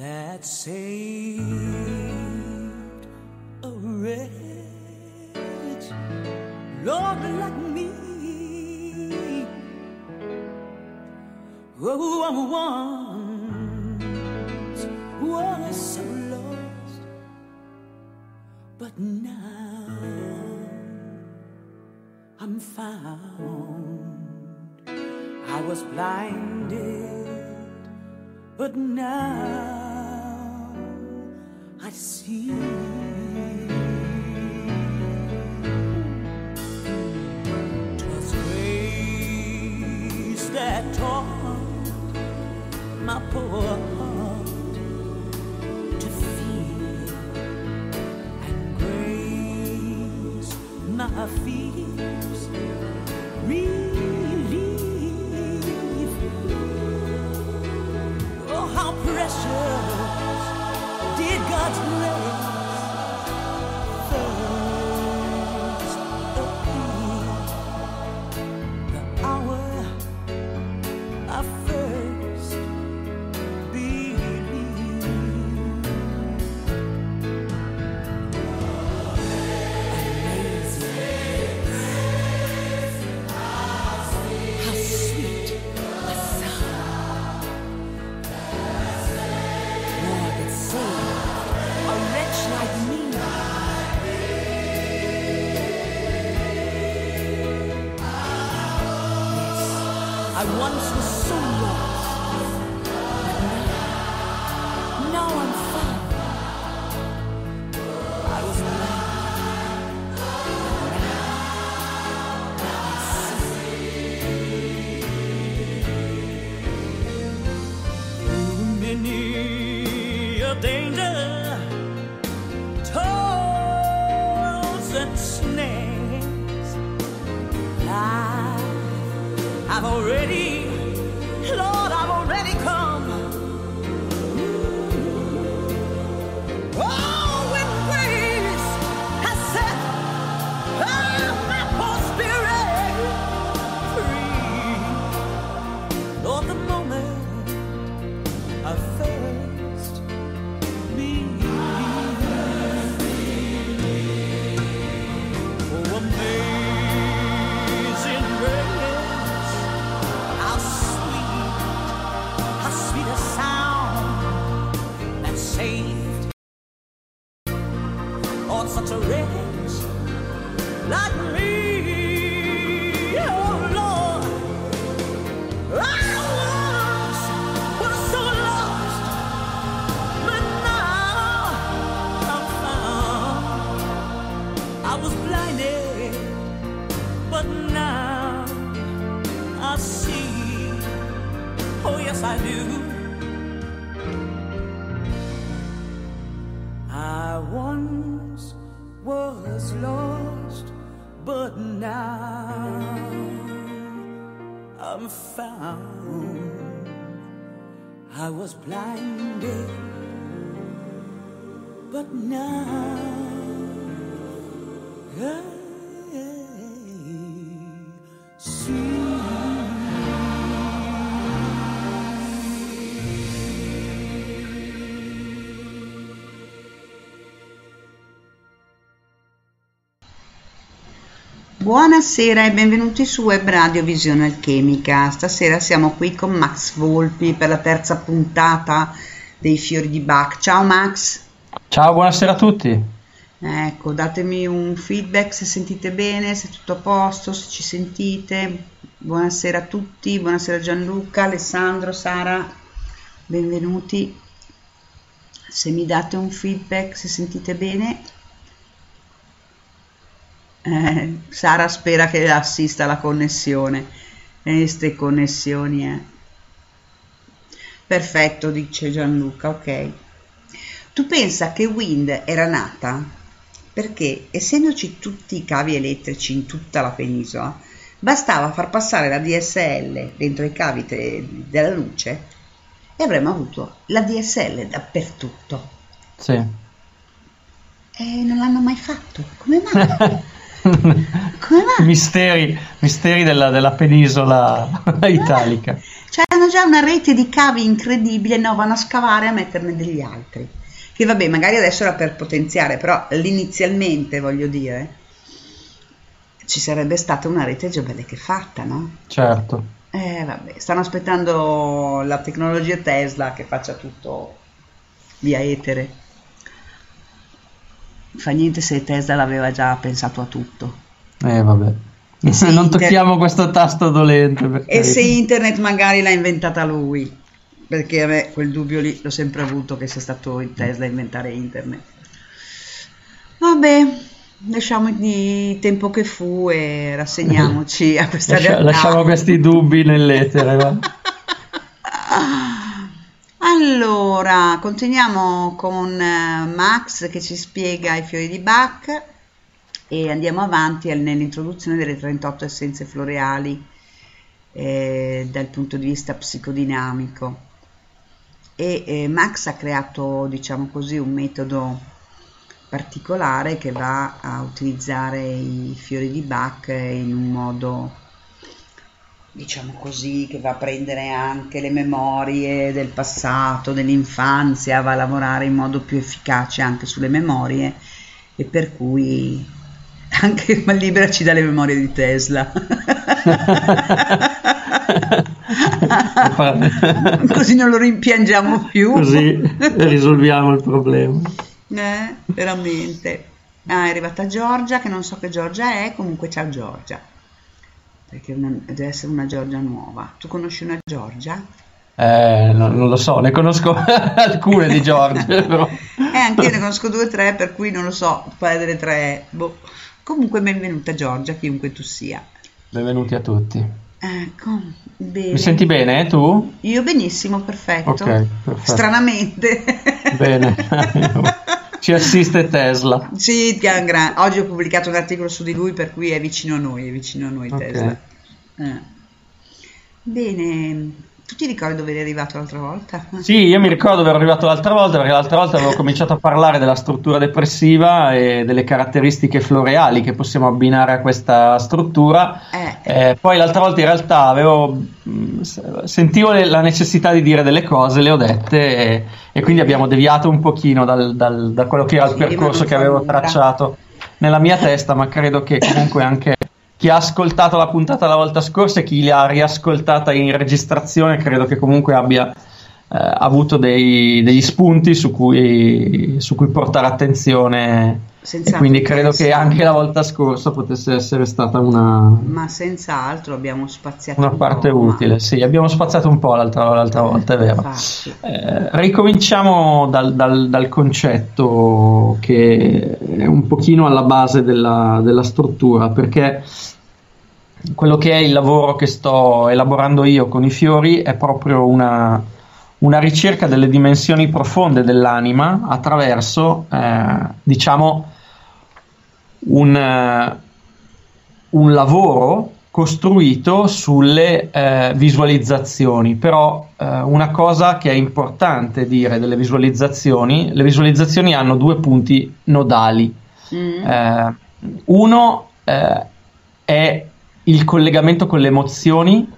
that saved a wretch, Lord, like me. Oh, I once was so lost, but now I'm found. I was blinded, but now I see. 'Twas grace that taught my poor heart to feel, and grace my fears relief. Oh, how precious God's grace but now I see. Oh, yes, I do. I once was lost, but now I'm found. I was blinded, but now I Buonasera e benvenuti su Web Radio Visione Alchemica. Stasera siamo qui con Max Volpi per la terza puntata dei Fiori di Bach. Ciao Max. Ciao, buonasera a tutti. Ecco, datemi un feedback se sentite bene, se è tutto a posto, se ci sentite. Buonasera a tutti, buonasera Gianluca, Alessandro, Sara, benvenuti. Se mi date un feedback, se sentite bene. Eh, Sara spera che assista alla connessione. Queste connessioni, eh. Perfetto, dice Gianluca, ok. Tu pensa che Wind era nata perché, essendoci tutti i cavi elettrici in tutta la penisola, bastava far passare la DSL dentro i cavi te- della luce e avremmo avuto la DSL dappertutto. Sì. E non l'hanno mai fatto. Come mai? Come mai? misteri, misteri della, della penisola italica. Cioè hanno già una rete di cavi incredibile, no, vanno a scavare a metterne degli altri. Che vabbè, magari adesso era per potenziare, però inizialmente, voglio dire, ci sarebbe stata una rete già bella che fatta, no? Certo. Eh, vabbè, stanno aspettando la tecnologia Tesla che faccia tutto via etere. Fa niente se Tesla l'aveva già pensato a tutto. Eh, vabbè. Se non inter- tocchiamo questo tasto dolente. per E se internet magari l'ha inventata lui, perché a me quel dubbio lì l'ho sempre avuto che sia stato il Tesla a inventare internet. Vabbè, lasciamo il tempo che fu e rassegniamoci a questa Lascia- realtà. lasciamo questi dubbi nell'etere. va. Allora, continuiamo con eh, Max che ci spiega i fiori di Bach e andiamo avanti nell'introduzione delle 38 essenze floreali eh, dal punto di vista psicodinamico. E eh, Max ha creato, diciamo così, un metodo particolare che va a utilizzare i fiori di Bach in un modo diciamo così, che va a prendere anche le memorie del passato, dell'infanzia, va a lavorare in modo più efficace anche sulle memorie e per cui anche ma liberaci dalle memorie di Tesla. Così non lo rimpiangiamo più. Così risolviamo il problema. Eh, veramente. Ah, è arrivata Giorgia, che non so che Giorgia è, comunque ciao Giorgia. Perché una- deve essere una Giorgia nuova. Tu conosci una Giorgia? Eh, non, non lo so, ne conosco alcune di Giorgio, però. Eh, anche io ne conosco due o tre, per cui non lo so, quale delle tre. Boh. Comunque benvenuta Giorgia, chiunque tu sia. Benvenuti a tutti. Ecco, bene. Mi senti bene, eh, tu? Io benissimo, perfetto. Ok, perfetto. Stranamente. Bene. Ci assiste Tesla. Sì, gran- oggi ho pubblicato un articolo su di lui per cui è vicino a noi, è vicino a noi Ok. Tesla. Eh. Bene, tu ti ricordi dove eri arrivato l'altra volta? Sì, io mi ricordo dove ero arrivato l'altra volta, perché l'altra volta avevo cominciato a parlare della struttura depressiva e delle caratteristiche floreali che possiamo abbinare a questa struttura. Eh, Eh, poi l'altra volta in realtà avevo, s- sentivo le- la necessità di dire delle cose, le ho dette e, e quindi abbiamo deviato un pochino dal- dal- da quello che era il percorso che avevo tracciato nella mia testa, ma credo che comunque anche chi ha ascoltato la puntata la volta scorsa e chi l'ha riascoltata in registrazione credo che comunque abbia avuto dei- degli spunti su cui, su cui portare attenzione e Senz'altro quindi credo che anche la volta scorsa potesse essere stata una, ma senz'altro abbiamo spaziato una un parte po', ma- utile. Sì, abbiamo spaziato un po' l'altra, l'altra volta, è vero. Eh, ricominciamo dal, dal- dal concetto che è un pochino alla base della, della struttura, perché quello che è il lavoro che sto elaborando io con i fiori è proprio una, una ricerca delle dimensioni profonde dell'anima attraverso, eh, diciamo, un, eh, un lavoro costruito sulle eh, visualizzazioni, però eh, una cosa che è importante dire delle visualizzazioni, le visualizzazioni hanno due punti nodali. Mm. Eh, uno eh, è il collegamento con le emozioni,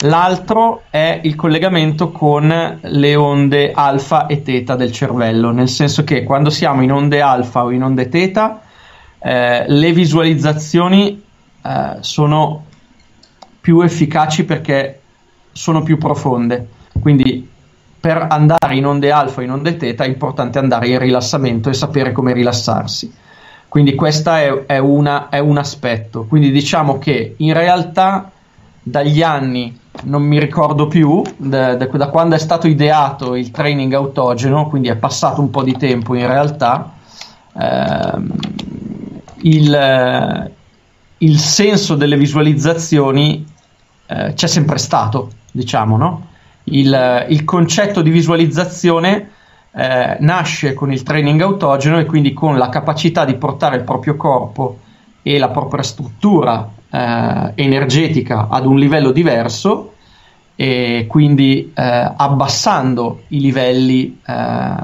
l'altro è il collegamento con le onde alfa e teta del cervello, nel senso che quando siamo in onde alfa o in onde teta, eh, le visualizzazioni eh, sono più efficaci perché sono più profonde. Quindi per andare in onde alfa o in onde teta è importante andare in rilassamento e sapere come rilassarsi. Quindi questo è, è, è un aspetto. Quindi diciamo che in realtà dagli anni, non mi ricordo più, da, da, da, quando è stato ideato il training autogeno, quindi è passato un po' di tempo in realtà, ehm, il, il, senso delle visualizzazioni eh, c'è sempre stato, diciamo, no? il, il concetto di visualizzazione eh, nasce con il training autogeno e quindi con la capacità di portare il proprio corpo e la propria struttura eh, energetica ad un livello diverso e quindi eh, abbassando i livelli eh,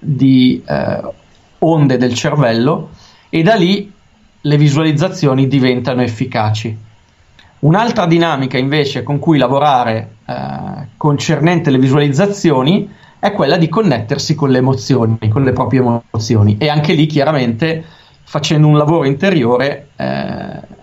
di eh, onde del cervello e da lì le visualizzazioni diventano efficaci. Un'altra dinamica invece con cui lavorare eh, concernente le visualizzazioni è quella di connettersi con le emozioni, con le proprie emozioni e anche lì chiaramente facendo un lavoro interiore eh,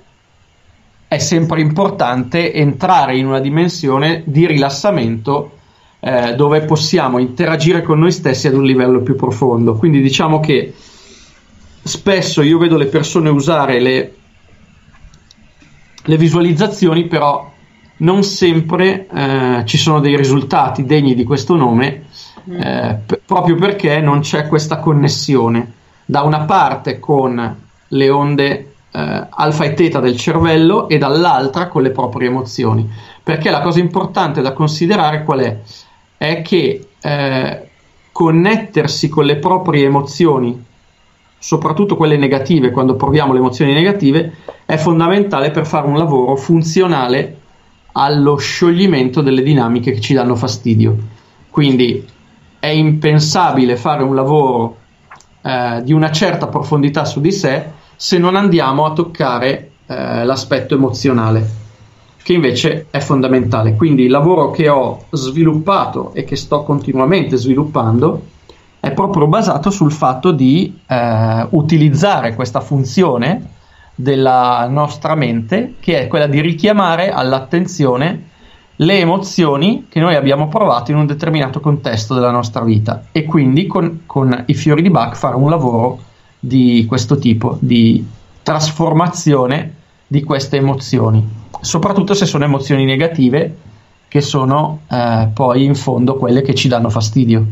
è sempre importante entrare in una dimensione di rilassamento eh, dove possiamo interagire con noi stessi ad un livello più profondo. Quindi diciamo che spesso io vedo le persone usare le, le visualizzazioni, però non sempre eh, ci sono dei risultati degni di questo nome Mm. eh, p- proprio perché non c'è questa connessione da una parte con le onde eh, alfa e teta del cervello e dall'altra con le proprie emozioni. Perché la cosa importante da considerare qual è? È che eh, connettersi con le proprie emozioni, soprattutto quelle negative, quando proviamo le emozioni negative, è fondamentale per fare un lavoro funzionale allo scioglimento delle dinamiche che ci danno fastidio. Quindi è impensabile fare un lavoro eh, di una certa profondità su di sé se non andiamo a toccare eh, l'aspetto emozionale, che invece è fondamentale. Quindi il lavoro che ho sviluppato e che sto continuamente sviluppando è proprio basato sul fatto di eh, utilizzare questa funzione della nostra mente, che è quella di richiamare all'attenzione le emozioni che noi abbiamo provato in un determinato contesto della nostra vita e quindi con, con i fiori di Bach fare un lavoro di questo tipo, di trasformazione di queste emozioni, soprattutto se sono emozioni negative che sono eh, poi in fondo quelle che ci danno fastidio.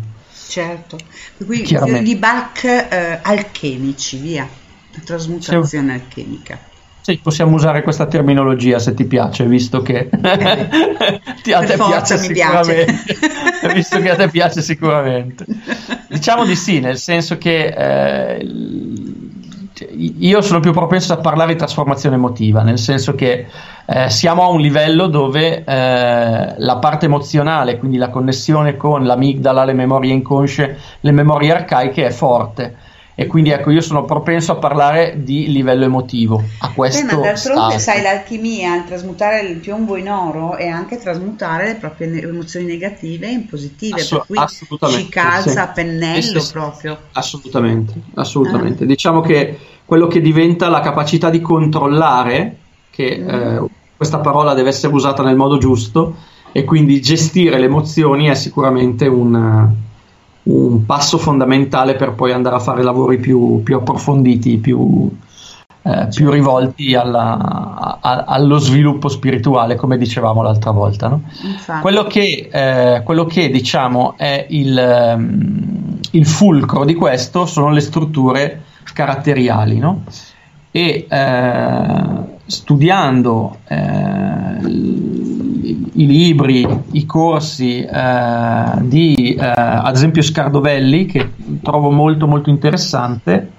Certo, qui fiori di Bach eh, alchemici, via, trasmutazione alchemica. Sì, possiamo usare questa terminologia se ti piace, visto che eh, ti, a te piace sicuramente. Piace. visto che a te piace sicuramente. Diciamo di sì, nel senso che eh, io sono più propenso a parlare di trasformazione emotiva, nel senso che eh, siamo a un livello dove eh, la parte emozionale, quindi la connessione con l'amigdala, le memorie inconsce, le memorie arcaiche è forte e quindi ecco io sono propenso a parlare di livello emotivo a questo Beh, ma d'altronde sai l'alchimia il trasmutare il piombo in oro è anche trasmutare le proprie emozioni negative in positive Assu- per cui ci calza sì. a pennello sì, sì, proprio assolutamente assolutamente ah. diciamo che quello che diventa la capacità di controllare che mm. eh, questa parola deve essere usata nel modo giusto e quindi gestire le emozioni è sicuramente un un passo fondamentale per poi andare a fare lavori più, più approfonditi, più, eh, più rivolti alla, a, allo sviluppo spirituale, come dicevamo l'altra volta. No? Quello, che, eh, quello, che, diciamo è il, um, il, fulcro di questo sono le strutture caratteriali. No? E eh, studiando i libri, i corsi eh, di eh, ad esempio Scardovelli, che trovo molto molto interessante,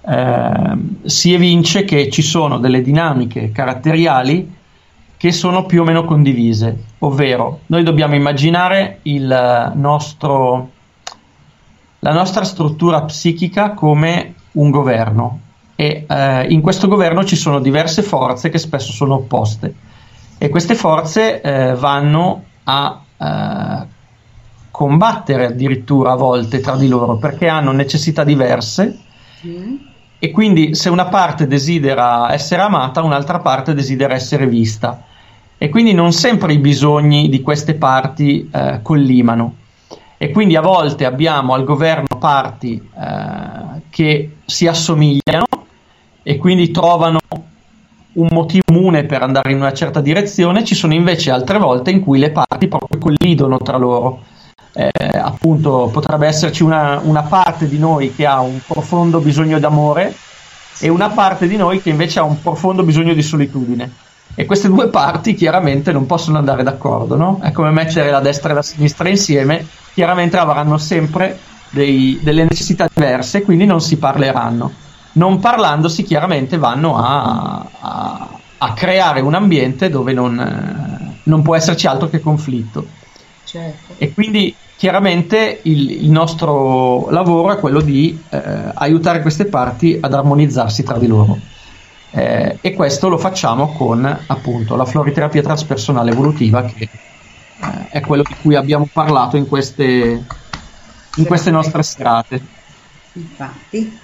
eh, si evince che ci sono delle dinamiche caratteriali che sono più o meno condivise, ovvero noi dobbiamo immaginare nostro, la nostra struttura psichica come un governo. E eh, in questo governo ci sono diverse forze che spesso sono opposte e queste forze eh, vanno a eh, combattere addirittura a volte tra di loro perché hanno necessità diverse. Mm. e quindi se una parte desidera essere amata un'altra parte desidera essere vista. E quindi non sempre i bisogni di queste parti eh, collimano. E quindi a volte abbiamo al governo parti eh, che si assomigliano e quindi trovano un motivo comune per andare in una certa direzione, ci sono invece altre volte in cui le parti proprio collidono tra loro. Eh, appunto, potrebbe esserci una, una, parte di noi che ha un profondo bisogno d'amore e una parte di noi che invece ha un profondo bisogno di solitudine. E queste due parti chiaramente non possono andare d'accordo, no? È come mettere la destra e la sinistra insieme, chiaramente avranno sempre dei, delle necessità diverse, quindi non si parleranno. Non parlandosi, chiaramente vanno a, a, a creare un ambiente dove non, eh, non, può esserci altro che conflitto. Certo. E quindi chiaramente il, il, nostro lavoro è quello di eh, aiutare queste parti ad armonizzarsi tra di loro. Eh, e questo lo facciamo con appunto la floriterapia transpersonale evolutiva che eh, è quello di cui abbiamo parlato in queste, in queste nostre serate. Infatti.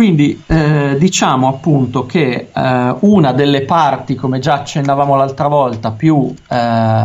Quindi eh, diciamo appunto che eh, una delle parti, come già accennavamo l'altra volta, più eh,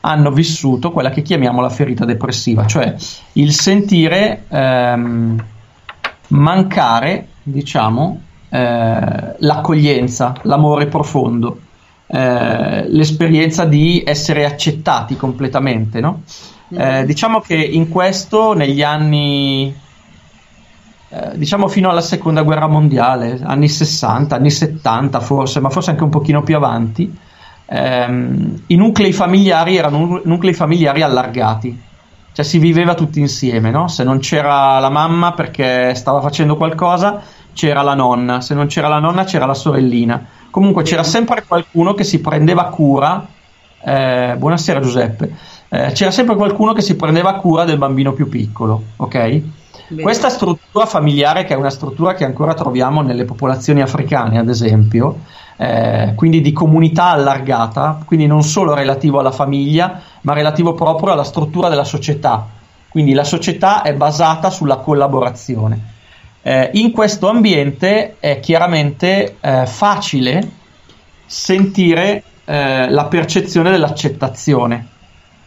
hanno vissuto quella che chiamiamo la ferita depressiva, cioè il sentire ehm, mancare, diciamo, eh, l'accoglienza, l'amore profondo, eh, l'esperienza di essere accettati completamente. No? Eh, diciamo che in questo, negli anni, eh, diciamo fino alla seconda guerra mondiale, anni 60, anni 70 forse, ma forse anche un pochino più avanti, ehm, i nuclei familiari erano nuclei familiari allargati, cioè si viveva tutti insieme, no? se non c'era la mamma perché stava facendo qualcosa, c'era la nonna, se non c'era la nonna c'era la sorellina, comunque c'era sempre qualcuno che si prendeva cura, eh, buonasera Giuseppe, eh, c'era sempre qualcuno che si prendeva cura del bambino più piccolo, ok? Questa struttura familiare, che è una struttura che ancora troviamo nelle popolazioni africane, ad esempio, eh, quindi di comunità allargata, quindi non solo relativo alla famiglia, ma relativo proprio alla struttura della società. Quindi la società è basata sulla collaborazione. Eh, in questo ambiente è chiaramente eh, facile sentire eh, la percezione dell'accettazione,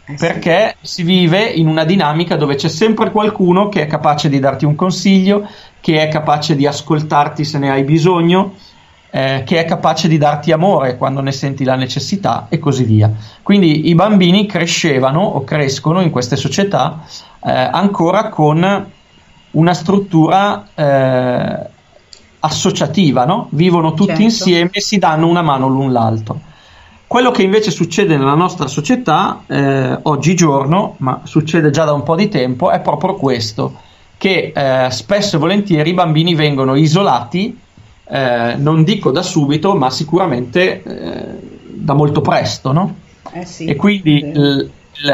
eh perché si vive in una dinamica dove c'è sempre qualcuno che è capace di darti un consiglio, che è capace di ascoltarti se ne hai bisogno, eh, che è capace di darti amore quando ne senti la necessità e così via. Quindi i bambini crescevano o crescono in queste società eh, ancora con una struttura eh, associativa, no? vivono tutti certo. insieme e si danno una mano l'un l'altro. Quello che invece succede nella nostra società eh, oggigiorno, ma succede già da un po' di tempo, è proprio questo, che eh, spesso e volentieri i bambini vengono isolati eh, non dico da subito, ma sicuramente eh, da molto presto, no? Eh sì, e quindi sì. l-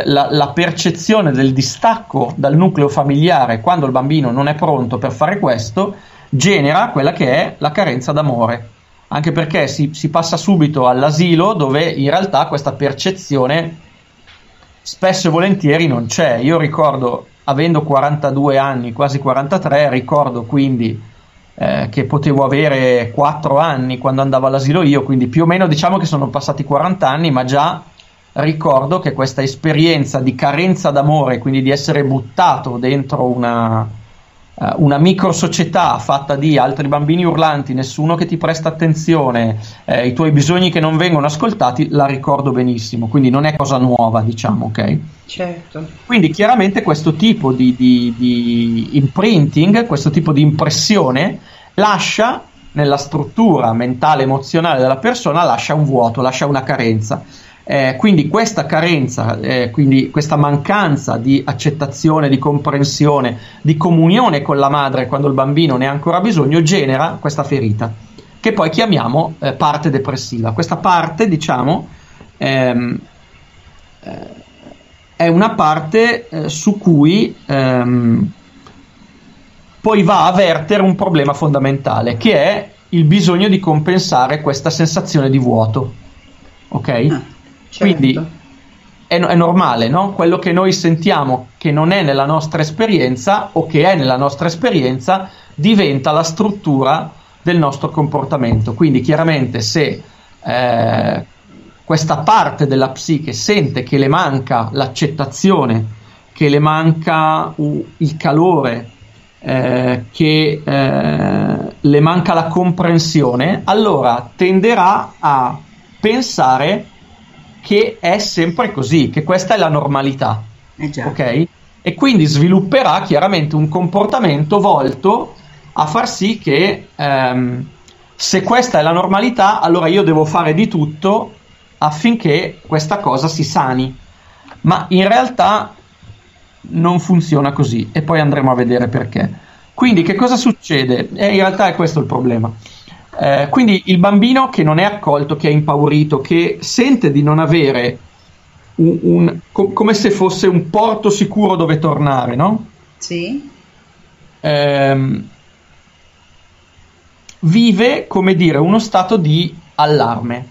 la, la, percezione del distacco dal nucleo familiare quando il bambino non è pronto per fare questo genera quella che è la carenza d'amore. Anche perché si, si passa subito all'asilo dove in realtà questa percezione spesso e volentieri non c'è. Io ricordo, avendo 42 anni, quasi 43, ricordo quindi eh, che potevo avere 4 anni quando andavo all'asilo io, quindi più o meno diciamo che sono passati 40 anni, ma già ricordo che questa esperienza di carenza d'amore, quindi di essere buttato dentro una, una micro società fatta di altri bambini urlanti, nessuno che ti presta attenzione, eh, i tuoi bisogni che non vengono ascoltati, la ricordo benissimo, quindi non è cosa nuova, diciamo, ok? Certo. Quindi chiaramente questo tipo di, di, di imprinting, questo tipo di impressione lascia nella struttura mentale emozionale della persona lascia un vuoto, lascia una carenza. Eh, quindi questa carenza, eh, quindi questa mancanza di accettazione, di comprensione, di comunione con la madre quando il bambino ne ha ancora bisogno, genera questa ferita, che poi chiamiamo eh, parte depressiva. Questa parte, diciamo, ehm, eh, è una parte eh, su cui ehm, poi va a vertere un problema fondamentale, che è il bisogno di compensare questa sensazione di vuoto. Ok? Ah, Quindi certo. è, è normale, no? Quello che noi sentiamo che non è nella nostra esperienza o che è nella nostra esperienza diventa la struttura del nostro comportamento. Quindi chiaramente se eh, questa parte della psiche sente che le manca l'accettazione, che le manca uh, il calore, eh, che eh, le manca la comprensione, allora tenderà a pensare che è sempre così, che questa è la normalità. Eh. Ok? E quindi svilupperà chiaramente un comportamento volto a far sì che ehm, se questa è la normalità, allora io devo fare di tutto affinché questa cosa si sani. Ma in realtà non funziona così e poi andremo a vedere perché. Quindi che cosa succede? E in realtà è questo il problema. Eh, quindi il bambino che non è accolto, che è impaurito, che sente di non avere un, un- co- come se fosse un porto sicuro dove tornare, no? Sì. Ehm, vive, come dire, uno stato di allarme,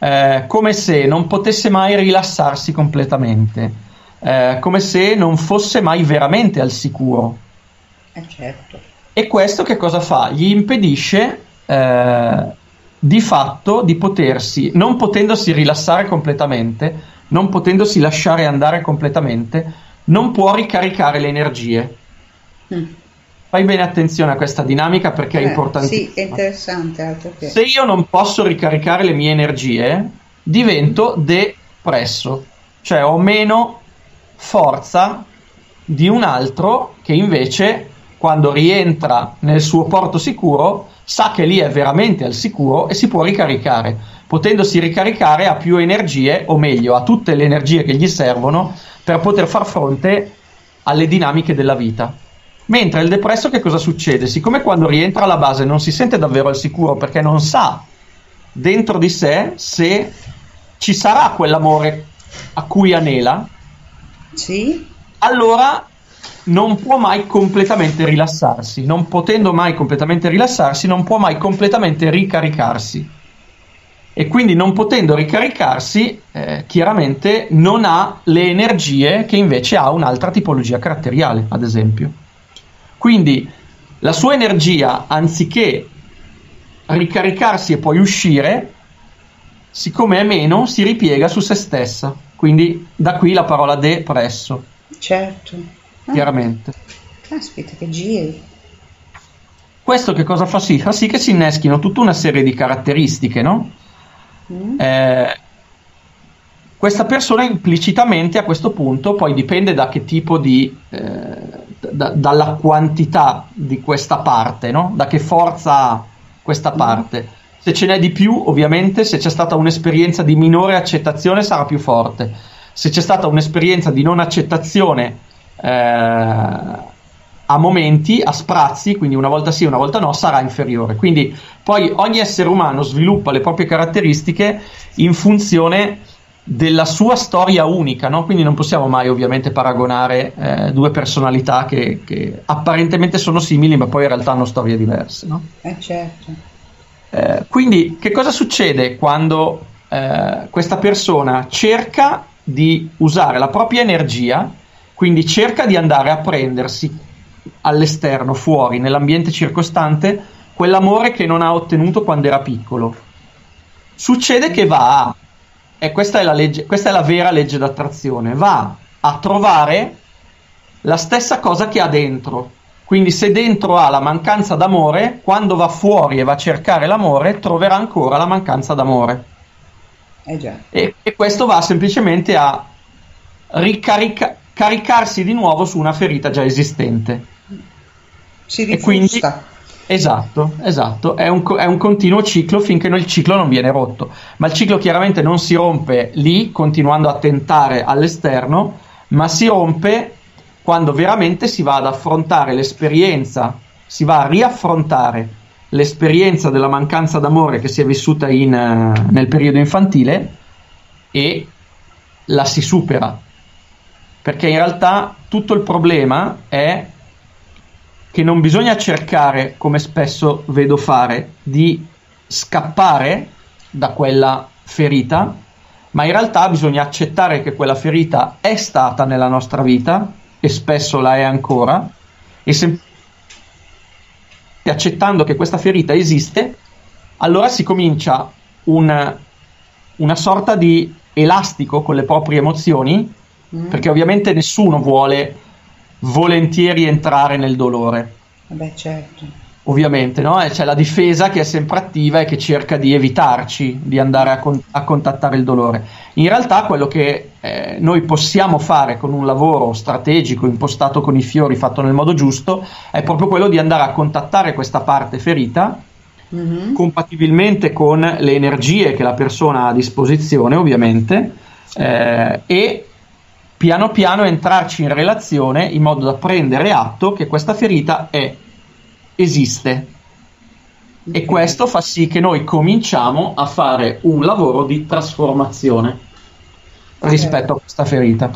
eh, come se non potesse mai rilassarsi completamente, eh, come se non fosse mai veramente al sicuro. Eh certo. E questo che cosa fa? Gli impedisce eh, di fatto di potersi, non potendosi rilassare completamente, non potendosi lasciare andare completamente, non può ricaricare le energie. Mm. Fai bene attenzione a questa dinamica perché è Eh, importantissima. Sì, è interessante, che... Se io non posso ricaricare le mie energie, divento depresso, cioè ho meno forza di un altro che invece quando rientra nel suo porto sicuro sa che lì è veramente al sicuro e si può ricaricare. Potendosi ricaricare ha più energie, o meglio, ha tutte le energie che gli servono per poter far fronte alle dinamiche della vita. Mentre il depresso che cosa succede? Siccome quando rientra alla base non si sente davvero al sicuro perché non sa dentro di sé se ci sarà quell'amore a cui anela, Sì? allora non può mai completamente rilassarsi. Non potendo mai completamente rilassarsi, non può mai completamente ricaricarsi. E quindi non potendo ricaricarsi, eh, chiaramente non ha le energie che invece ha un'altra tipologia caratteriale, ad esempio. Quindi la sua energia, anziché ricaricarsi e poi uscire, siccome è meno, si ripiega su se stessa. Quindi da qui la parola depresso, Certo. Ah, chiaramente. Caspita, che giri. Questo che cosa fa sì? Fa sì che si inneschino tutta una serie di caratteristiche, no? Mm? Eh, questa persona implicitamente a questo punto poi dipende da che tipo di eh, da- dalla quantità di questa parte, no? Da che forza ha questa parte. Se ce n'è di più, ovviamente, se c'è stata un'esperienza di minore accettazione sarà più forte. Se c'è stata un'esperienza di non accettazione eh, a momenti, a sprazzi, quindi una volta sì, una volta no, sarà inferiore. Quindi poi ogni essere umano sviluppa le proprie caratteristiche in funzione della sua storia unica, no? quindi non possiamo mai ovviamente paragonare eh, due personalità che, che apparentemente sono simili, ma poi in realtà hanno storie diverse. No? Eh certo. Eh, quindi che cosa succede quando eh, questa persona cerca di usare la propria energia, quindi cerca di andare a prendersi all'esterno, fuori, nell'ambiente circostante, quell'amore che non ha ottenuto quando era piccolo? Succede che va a, e questa è la, legge, questa è la vera legge d'attrazione, va a trovare la stessa cosa che ha dentro, Quindi se dentro ha la mancanza d'amore, quando va fuori e va a cercare l'amore, troverà ancora la mancanza d'amore. Eh. E, e questo va semplicemente a ricaricarsi di nuovo su una ferita già esistente. Si E quindi, rifusta. esatto, esatto, è un, è un continuo ciclo finché il ciclo non viene rotto. Ma il ciclo chiaramente non si rompe lì, continuando a tentare all'esterno, ma si rompe quando veramente si va ad affrontare l'esperienza, si va a riaffrontare l'esperienza della mancanza d'amore che si è vissuta in, eh, nel periodo infantile e la si supera. Perché in realtà tutto il problema è che non bisogna cercare, come spesso vedo fare, di scappare da quella ferita, ma in realtà bisogna accettare che quella ferita è stata nella nostra vita e spesso la è ancora, e sem- accettando che questa ferita esiste, allora si comincia un- una sorta di elastico con le proprie emozioni, Mm. perché ovviamente nessuno vuole volentieri entrare nel dolore Vabbè, certo. ovviamente, no? E c'è la difesa che è sempre attiva e che cerca di evitarci di andare a, con- a contattare il dolore. In realtà quello che eh, noi possiamo fare con un lavoro strategico impostato con i fiori, fatto nel modo giusto, è proprio quello di andare a contattare questa parte ferita Mhm. compatibilmente con le energie che la persona ha a disposizione, ovviamente, eh, e piano piano entrarci in relazione in modo da prendere atto che questa ferita è, esiste. E questo fa sì che noi cominciamo a fare un lavoro di trasformazione rispetto a questa ferita.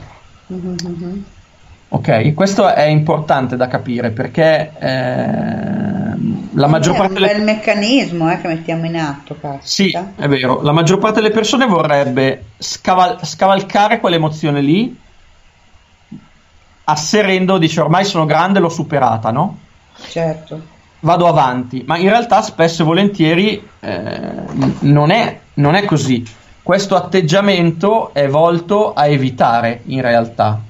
Ok, questo è importante da capire perché ehm, la maggior È parte un delle bel meccanismo eh, che mettiamo in atto, caspita. Sì, è vero. La maggior parte delle persone vorrebbe scaval- scavalcare quell'emozione lì, asserendo, dice ormai sono grande, l'ho superata, no? Certo. Vado avanti, ma in realtà spesso e volentieri eh, non, è, non è così. Questo atteggiamento è volto a evitare in realtà.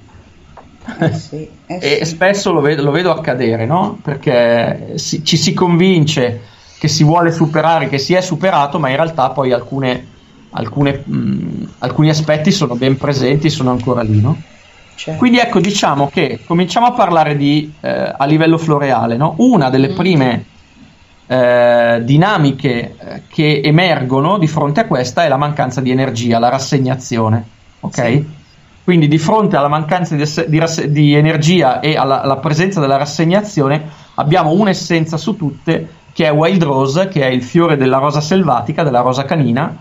Eh sì, eh E sì. spesso lo vedo, lo vedo accadere, no? Perché si- ci si convince che si vuole superare, che si è superato, ma in realtà poi alcune, alcune, mh, alcuni aspetti sono ben presenti, sono ancora lì, no? Certo. Quindi ecco, diciamo che cominciamo a parlare di, eh, a livello floreale, no? Una delle prime eh, dinamiche eh, che emergono di fronte a questa è la mancanza di energia, la rassegnazione, ok? Quindi di fronte alla mancanza di, di rasse- di energia e alla, alla presenza della rassegnazione abbiamo un'essenza su tutte che è Wild Rose, che è il fiore della rosa selvatica, della rosa canina,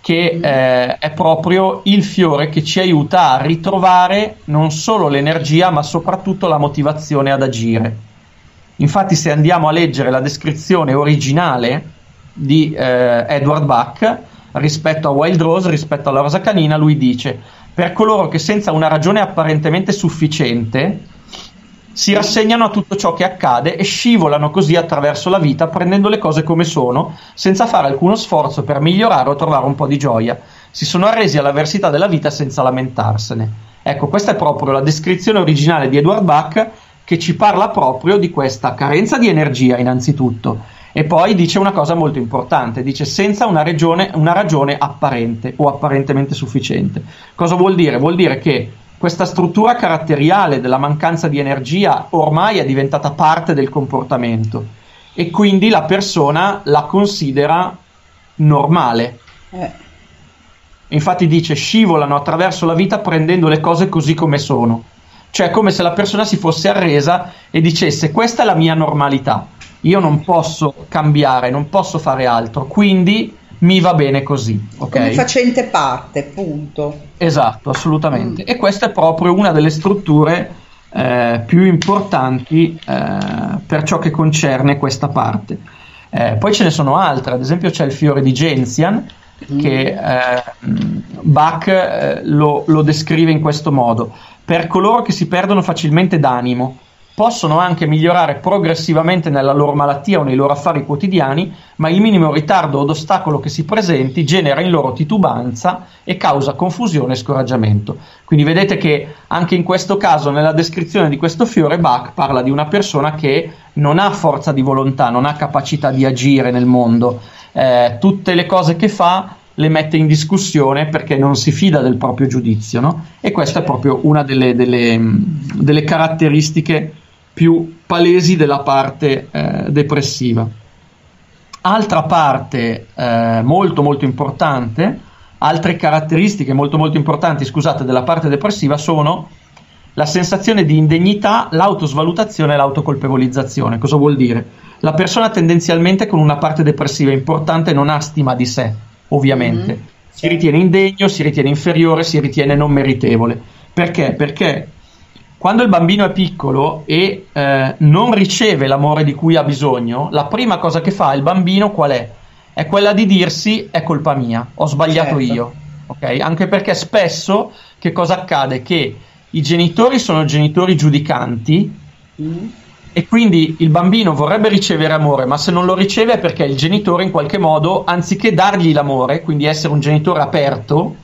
che eh, è proprio il fiore che ci aiuta a ritrovare non solo l'energia ma soprattutto la motivazione ad agire. Infatti se andiamo a leggere la descrizione originale di eh, Edward Bach rispetto a Wild Rose, rispetto alla rosa canina, lui dice per coloro che senza una ragione apparentemente sufficiente si rassegnano a tutto ciò che accade e scivolano così attraverso la vita prendendo le cose come sono, senza fare alcuno sforzo per migliorare o trovare un po' di gioia. Si sono arresi all'avversità della vita senza lamentarsene. Ecco, questa è proprio la descrizione originale di Edward Bach che ci parla proprio di questa carenza di energia innanzitutto e poi dice una cosa molto importante, dice senza una, regione- una ragione apparente o apparentemente sufficiente. Cosa vuol dire? Vuol dire che questa struttura caratteriale della mancanza di energia ormai è diventata parte del comportamento e quindi la persona la considera normale. Eh, Infatti dice scivolano attraverso la vita prendendo le cose così come sono. Cioè come se la persona si fosse arresa e dicesse questa è la mia normalità, io non posso cambiare, non posso fare altro, quindi mi va bene così. ok? Come facente parte, punto. Esatto, assolutamente. E questa è proprio una delle strutture eh, più importanti eh, per ciò che concerne questa parte. Eh, poi ce ne sono altre, ad esempio c'è il fiore di Gentian che eh, Bach eh, lo, lo descrive in questo modo. Per coloro che si perdono facilmente d'animo, possono anche migliorare progressivamente nella loro malattia o nei loro affari quotidiani, ma il minimo ritardo o ostacolo che si presenti genera in loro titubanza e causa confusione e scoraggiamento. Quindi vedete che anche in questo caso, nella descrizione di questo fiore, Bach parla di una persona che non ha forza di volontà, non ha capacità di agire nel mondo. Eh, tutte le cose che fa le mette in discussione perché non si fida del proprio giudizio, no? E questa è proprio una delle, delle, delle caratteristiche più palesi della parte eh, depressiva. Altra parte eh, molto molto importante, altre caratteristiche molto molto importanti, scusate, della parte depressiva sono la sensazione di indegnità, l'autosvalutazione e l'autocolpevolizzazione. Cosa vuol dire? La persona tendenzialmente con una parte depressiva importante non ha stima di sé, ovviamente. Mm-hmm. Si ritiene indegno, si ritiene inferiore, si ritiene non meritevole. Perché? Perché quando il bambino è piccolo e eh, non riceve l'amore di cui ha bisogno, la prima cosa che fa il bambino qual è? È quella di dirsi è colpa mia, ho sbagliato certo. io. Okay? Anche perché spesso che cosa accade? Che i genitori sono genitori giudicanti mm. e quindi il bambino vorrebbe ricevere amore, ma se non lo riceve è perché il genitore in qualche modo, anziché dargli l'amore, quindi essere un genitore aperto,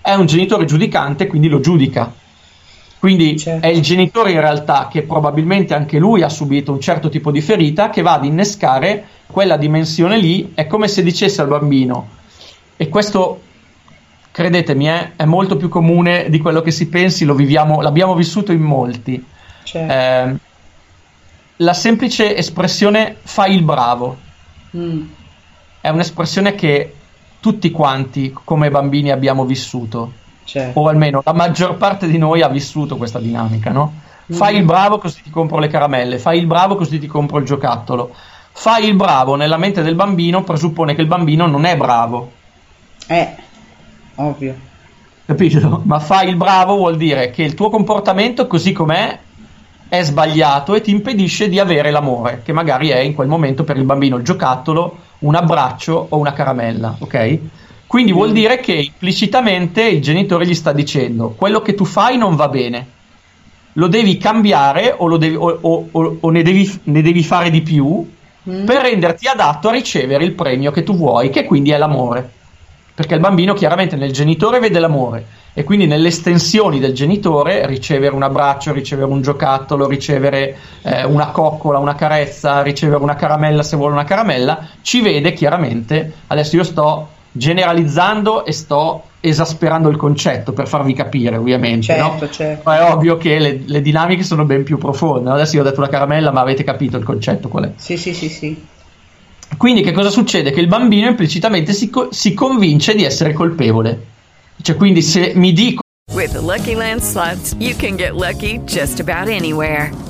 è un genitore giudicante, quindi lo giudica. Quindi certo. è il genitore in realtà che probabilmente anche lui ha subito un certo tipo di ferita che va ad innescare quella dimensione lì. È come se dicesse al bambino, e questo credetemi è, è molto più comune di quello che si pensi, lo viviamo, l'abbiamo vissuto in molti. Certo. Eh, la semplice espressione fai il bravo mm. è un'espressione che tutti quanti come bambini abbiamo vissuto Certo. O almeno la maggior parte di noi ha vissuto questa dinamica, no? Fai il bravo così ti compro le caramelle, fai il bravo così ti compro il giocattolo. Fai il bravo nella mente del bambino presuppone che il bambino non è bravo. Eh, ovvio. Capito? Ma fai il bravo vuol dire che il tuo comportamento così com'è è sbagliato e ti impedisce di avere l'amore, che magari è in quel momento per il bambino il giocattolo, un abbraccio o una caramella, ok? Quindi vuol dire che implicitamente il genitore gli sta dicendo quello che tu fai non va bene, lo devi cambiare o, devi, o, o, o ne, devi, ne, devi, fare di più mm. per renderti adatto a ricevere il premio che tu vuoi, che quindi è l'amore. Perché il bambino chiaramente nel genitore vede l'amore e quindi nelle estensioni del genitore ricevere un abbraccio, ricevere un giocattolo, ricevere eh, una coccola, una carezza, ricevere una caramella se vuole una caramella, ci vede chiaramente, adesso io sto generalizzando e sto esasperando il concetto per farvi capire, ovviamente. Certo, no? certo. Ma è ovvio che le, le, dinamiche sono ben più profonde. Adesso io ho detto una caramella, ma avete capito il concetto qual è? Sì, sì, sì, sì. Quindi che cosa succede? Che il bambino implicitamente si, co- si convince di essere colpevole. Cioè, quindi se mi dico With the Lucky Land slots, you can get lucky just about anywhere.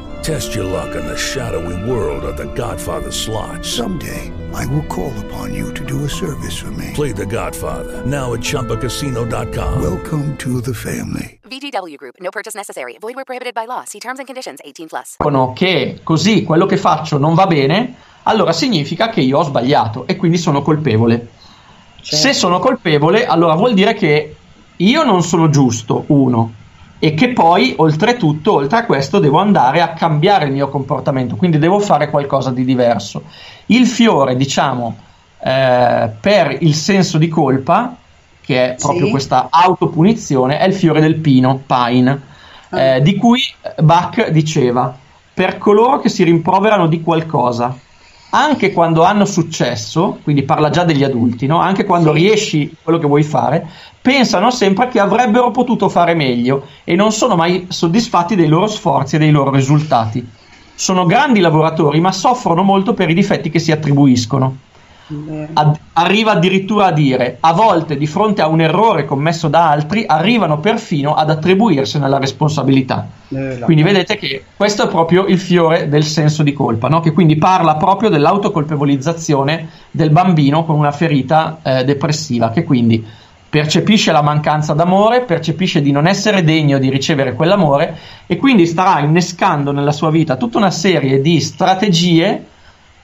Test your luck in the shadowy world of The Godfather slot. Someday, I will call upon you to do a service for me. Play The Godfather, now at ChumbaCasino.com. Welcome to the family. VGW Group, no purchase necessary. Void where prohibited by law. See terms and conditions 18+. Plus. Che così quello che faccio non va bene, allora significa che io ho sbagliato e quindi sono colpevole. Certo. Se sono colpevole, allora vuol dire che io non sono giusto, uno, e che poi, oltretutto, oltre a questo, devo andare a cambiare il mio comportamento, quindi devo fare qualcosa di diverso. Il fiore, diciamo, eh, per il senso di colpa, che è proprio sì. questa autopunizione, è il fiore del pino, pine, ah. eh, di cui Bach diceva, per coloro che si rimproverano di qualcosa, anche quando hanno successo, quindi parla già degli adulti, no? anche quando riesci quello che vuoi fare, pensano sempre che avrebbero potuto fare meglio e non sono mai soddisfatti dei loro sforzi e dei loro risultati. sono grandi lavoratori, ma soffrono molto per i difetti che si attribuiscono. Ad- arriva addirittura a dire, a volte di fronte a un errore commesso da altri, arrivano perfino ad attribuirsene la responsabilità. Quindi vedete che questo è proprio il fiore del senso di colpa, no? che quindi parla proprio dell'autocolpevolizzazione del bambino con una ferita eh, depressiva, che quindi percepisce la mancanza d'amore, percepisce di non essere degno di ricevere quell'amore e quindi starà innescando nella sua vita tutta una serie di strategie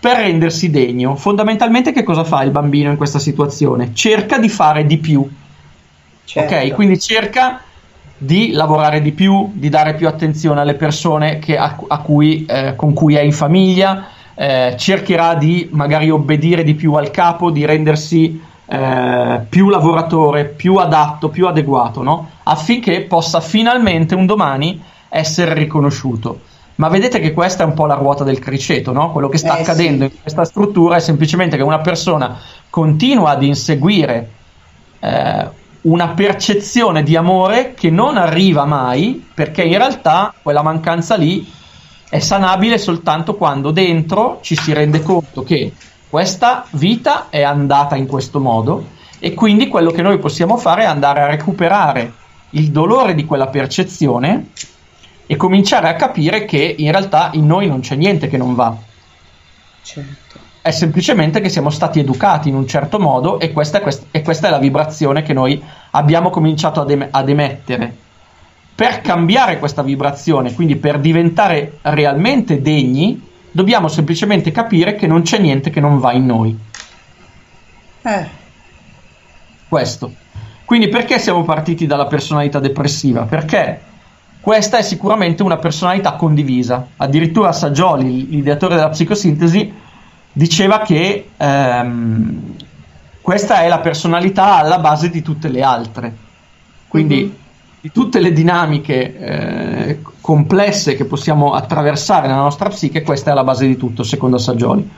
per rendersi degno. Fondamentalmente che cosa fa il bambino in questa situazione? Cerca di fare di più. Certo. Ok, quindi cerca di lavorare di più, di dare più attenzione alle persone che- a, a cui, eh, con cui è in famiglia, eh, cercherà di magari obbedire di più al capo, di rendersi eh, più lavoratore, più adatto, più adeguato, no? affinché possa finalmente un domani essere riconosciuto. Ma vedete che questa è un po' la ruota del criceto, no? Quello che sta Eh, accadendo sì. in questa struttura è semplicemente che una persona continua ad inseguire eh, una percezione di amore che non arriva mai, perché in realtà quella mancanza lì è sanabile soltanto quando dentro ci si rende conto che questa vita è andata in questo modo e quindi quello che noi possiamo fare è andare a recuperare il dolore di quella percezione e cominciare a capire che in realtà in noi non c'è niente che non va. Certo. È semplicemente che siamo stati educati in un certo modo e questa è, quest- e questa è la vibrazione che noi abbiamo cominciato ad, em- ad emettere. Per cambiare questa vibrazione, quindi per diventare realmente degni, dobbiamo semplicemente capire che non c'è niente che non va in noi. Eh, Questo. Quindi perché siamo partiti dalla personalità depressiva? Perché questa è sicuramente una personalità condivisa. Addirittura Sagioli, l'ideatore della psicosintesi, diceva che ehm, questa è la personalità alla base di tutte le altre. Quindi di tutte le dinamiche eh, complesse che possiamo attraversare nella nostra psiche, questa è la base di tutto, secondo Sagioli.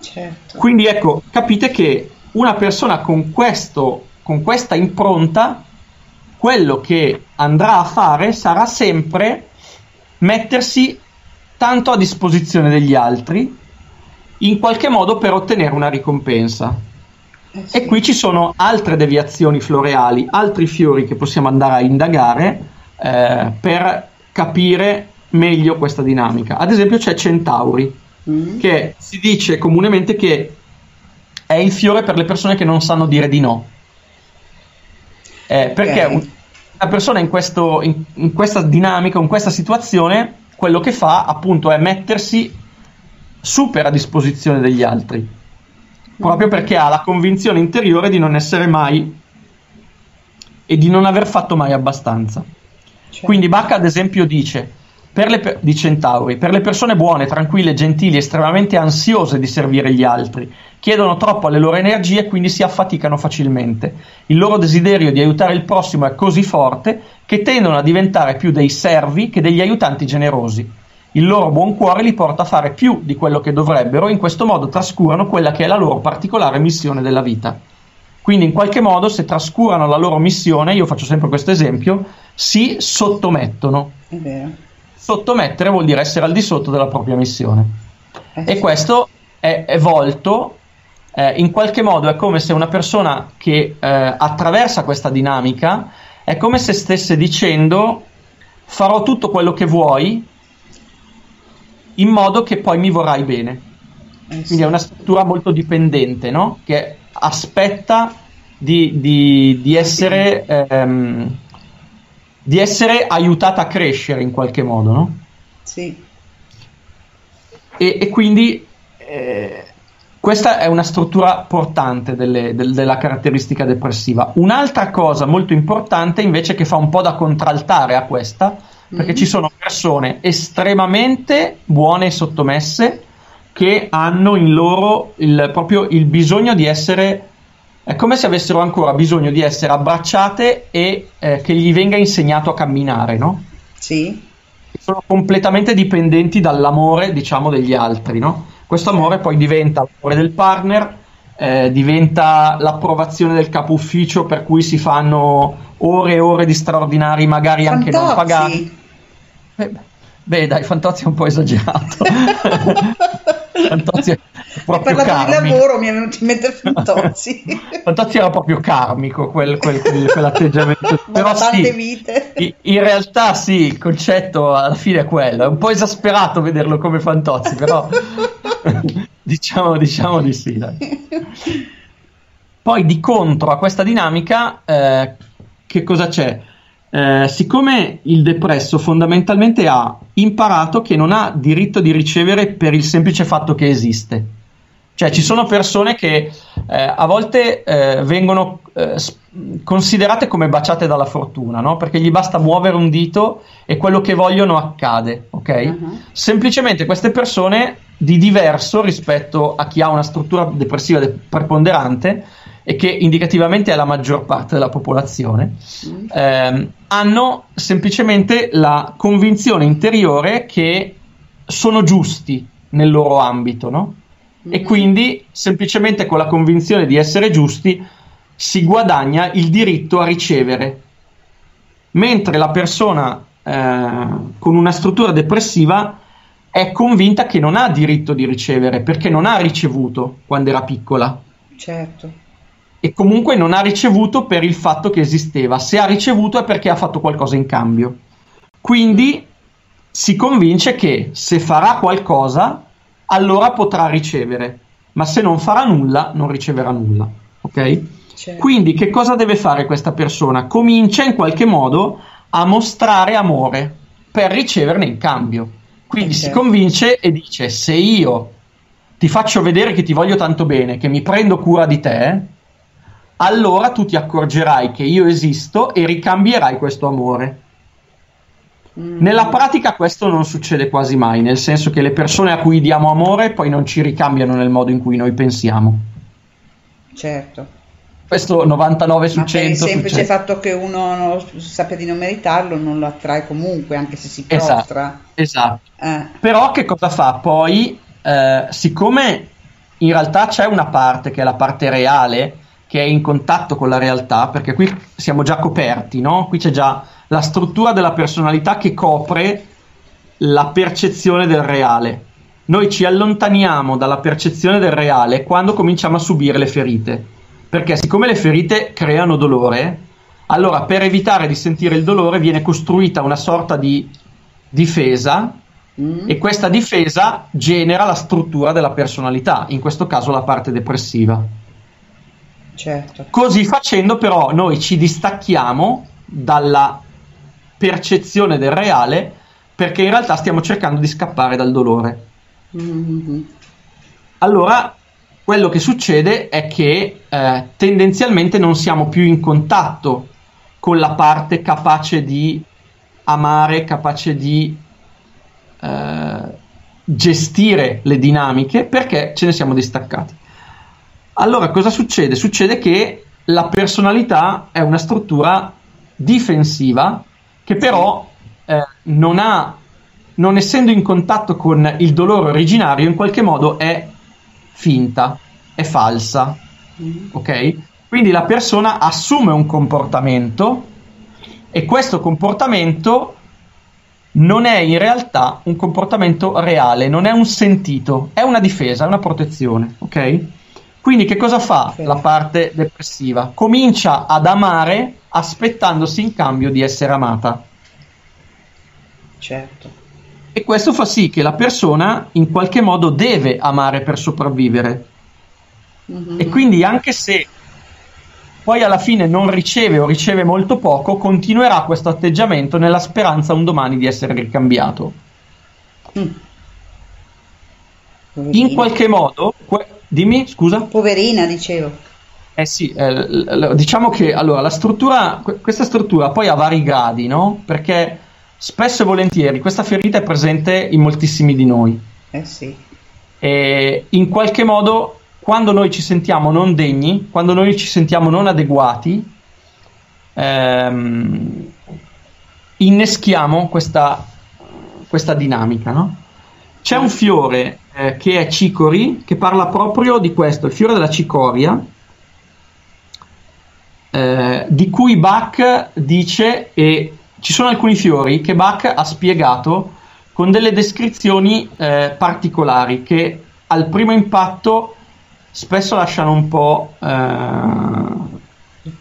certo. Quindi ecco, capite che una persona con, questo, con questa impronta, quello che andrà a fare sarà sempre mettersi tanto a disposizione degli altri, in qualche modo per ottenere una ricompensa. Eh, sì. E qui ci sono altre deviazioni floreali, altri fiori che possiamo andare a indagare eh, per capire meglio questa dinamica. Ad esempio c'è Centauri, Mm. che si dice comunemente che è il fiore per le persone che non sanno dire di no. Eh, perché Ok. un- una persona in, questo- in- in questa dinamica, in questa situazione, quello che fa appunto è mettersi super a disposizione degli altri, proprio perché ha la convinzione interiore di non essere mai e di non aver fatto mai abbastanza. Certo. Quindi Bach ad esempio dice le di Centauri, per le persone buone, tranquille, gentili, estremamente ansiose di servire gli altri, chiedono troppo alle loro energie e quindi si affaticano facilmente. Il loro desiderio di aiutare il prossimo è così forte che tendono a diventare più dei servi che degli aiutanti generosi. Il loro buon cuore li porta a fare più di quello che dovrebbero e in questo modo trascurano quella che è la loro particolare missione della vita. Quindi in qualche modo se trascurano la loro missione, io faccio sempre questo esempio, si sottomettono. È vero. Sottomettere vuol dire essere al di sotto della propria missione. Eh, E sì. questo è, è volto, eh, in qualche modo è come se una persona che eh, attraversa questa dinamica è come se stesse dicendo farò tutto quello che vuoi in modo che poi mi vorrai bene. Eh, sì. Quindi è una struttura molto dipendente, no? Che aspetta di, di- di essere, ehm, di essere aiutata a crescere in qualche modo, no? Sì. E, e quindi eh, questa è una struttura portante delle- del- della caratteristica depressiva. Un'altra cosa molto importante invece che fa un po' da contraltare a questa, perché Mhm. ci sono persone estremamente buone e sottomesse che hanno in loro il, proprio il bisogno di essere, è come se avessero ancora bisogno di essere abbracciate e eh, che gli venga insegnato a camminare, no? Sì. sono completamente dipendenti dall'amore, diciamo, degli altri, no? Questo amore poi diventa l'amore del partner, eh, diventa l'approvazione del capo ufficio per cui si fanno ore e ore di straordinari, magari anche non Fantozzi. pagati. Eh, Beh, dai, Fantozzi è un po' esagerato. Fantozzi è proprio parlato di lavoro, mi è venuto in mente Fantozzi. Fantozzi era proprio karmico quel, quel- quel- quell'atteggiamento. Però tante sì, vite. in realtà sì, il concetto alla fine è quello. È un po' esasperato vederlo come Fantozzi, però diciamo, diciamo di sì. Dai. Poi di contro a questa dinamica, eh, che cosa c'è? Eh, siccome il depresso fondamentalmente ha imparato che non ha diritto di ricevere per il semplice fatto che esiste. Cioè ci sono persone che eh, a volte eh, vengono eh, considerate come baciate dalla fortuna, no? Perché gli basta muovere un dito e quello che vogliono accade, ok? Semplicemente queste persone di diverso rispetto a chi ha una struttura depressiva de- preponderante e che indicativamente è la maggior parte della popolazione, ehm, hanno semplicemente la convinzione interiore che sono giusti nel loro ambito, no? E quindi semplicemente con la convinzione di essere giusti si guadagna il diritto a ricevere. Mentre la persona eh, con una struttura depressiva è convinta che non ha diritto di ricevere perché non ha ricevuto quando era piccola Certo. E comunque non ha ricevuto per il fatto che esisteva. Se ha ricevuto è perché ha fatto qualcosa in cambio. Quindi si convince che se farà qualcosa, allora potrà ricevere, ma se non farà nulla, non riceverà nulla. Ok? Certo. Quindi che cosa deve fare questa persona? Comincia in qualche modo a mostrare amore per riceverne in cambio. Quindi si certo. convince e dice: Se io ti faccio vedere che ti voglio tanto bene, che mi prendo cura di te, allora tu ti accorgerai che io esisto e ricambierai questo amore. Nella pratica questo non succede quasi mai, nel senso che le persone a cui diamo amore poi non ci ricambiano nel modo in cui noi pensiamo. Certo. Questo 99 su Ma per il 100 semplice succede. fatto che uno non- sappia di non meritarlo, non lo attrae comunque, anche se si Esatto, prostra. esatto. Eh, Però che cosa fa? Poi, eh, siccome in realtà c'è una parte che è la parte reale, che è in contatto con la realtà, perché qui siamo già coperti, no? Qui c'è già la struttura della personalità che copre la percezione del reale. Noi ci allontaniamo dalla percezione del reale quando cominciamo a subire le ferite. Perché siccome le ferite creano dolore, allora per evitare di sentire il dolore viene costruita una sorta di difesa e questa difesa genera la struttura della personalità, in questo caso la parte depressiva. Certo. Così facendo però noi ci distacchiamo dalla percezione del reale perché in realtà stiamo cercando di scappare dal dolore. Mhm. Allora, quello che succede è che eh, tendenzialmente non siamo più in contatto con la parte capace di amare, capace di eh, gestire le dinamiche perché ce ne siamo distaccati. Allora, cosa succede? Succede che la personalità è una struttura difensiva che però eh, non ha, non essendo in contatto con il dolore originario, in qualche modo è finta, è falsa. Ok? Quindi la persona assume un comportamento e questo comportamento non è in realtà un comportamento reale, non è un sentito, è una difesa, è una protezione, ok? Quindi che cosa fa la parte depressiva? Comincia ad amare aspettandosi in cambio di essere amata. Certo. E questo fa sì che la persona in qualche modo deve amare per sopravvivere. Mhm. E quindi anche se poi alla fine non riceve o riceve molto poco, continuerà questo atteggiamento nella speranza un domani di essere ricambiato. In qualche modo, que- dimmi, scusa? Poverina, dicevo. Eh sì, eh, diciamo che allora la struttura, que- questa struttura poi ha vari gradi, no? Perché spesso e volentieri questa ferita è presente in moltissimi di noi. Eh sì. E in qualche modo, quando noi ci sentiamo non degni, quando noi ci sentiamo non adeguati, ehm, inneschiamo questa, questa dinamica, no? C'è un fiore eh, che è cicori, che parla proprio di questo, il fiore della cicoria, eh, di cui Bach dice, e ci sono alcuni fiori che Bach ha spiegato con delle descrizioni eh, particolari che al primo impatto spesso lasciano un po'... eh,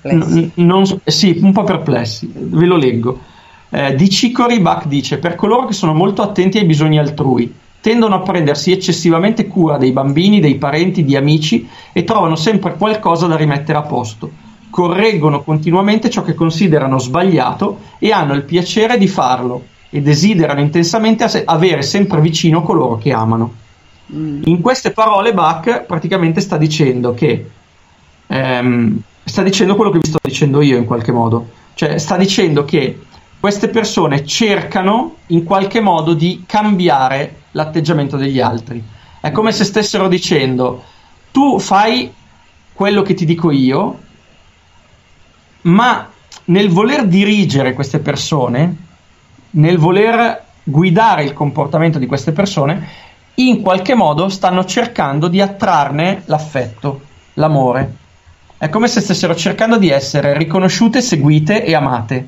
n- non- sì, un po' perplessi. Ve lo leggo. Eh, di Cicori Bach dice: Per coloro che sono molto attenti ai bisogni altrui, tendono a prendersi eccessivamente cura dei bambini, dei parenti, di amici e trovano sempre qualcosa da rimettere a posto. Correggono continuamente ciò che considerano sbagliato e hanno il piacere di farlo e desiderano intensamente avere sempre vicino coloro che amano. In queste parole Bach praticamente sta dicendo che ehm, sta dicendo quello che vi sto dicendo io in qualche modo, cioè sta dicendo che queste persone cercano in qualche modo di cambiare l'atteggiamento degli altri. È come se stessero dicendo tu fai quello che ti dico io, ma nel voler dirigere queste persone, nel voler guidare il comportamento di queste persone, in qualche modo stanno cercando di attrarne l'affetto, l'amore. È come se stessero cercando di essere riconosciute, seguite e amate.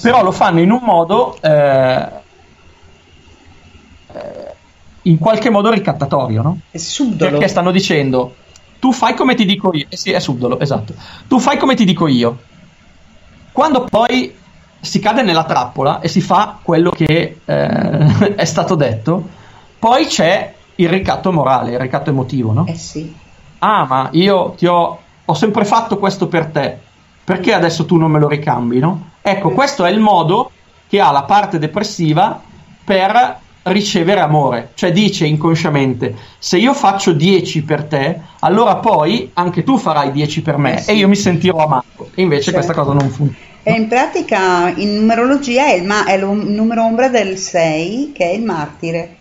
Però lo fanno in un modo eh, eh, in qualche modo ricattatorio, no? È subdolo. Perché stanno dicendo tu fai come ti dico io. Eh sì, è subdolo, esatto. Tu fai come ti dico io. Quando poi si cade nella trappola e si fa quello che eh, è stato detto, poi c'è il ricatto morale, il ricatto emotivo, no? Eh sì. Ah, ma io ti ho, ho sempre fatto questo per te, perché adesso tu non me lo ricambi, no? Ecco, questo è il modo che ha la parte depressiva per ricevere amore, cioè dice inconsciamente se io faccio 10 per te, allora poi anche tu farai 10 per me Eh sì. e io mi sentirò amato. E invece Certo. questa cosa non funziona. E in pratica in numerologia è il, ma- è il numero ombra del 6 che è il martire.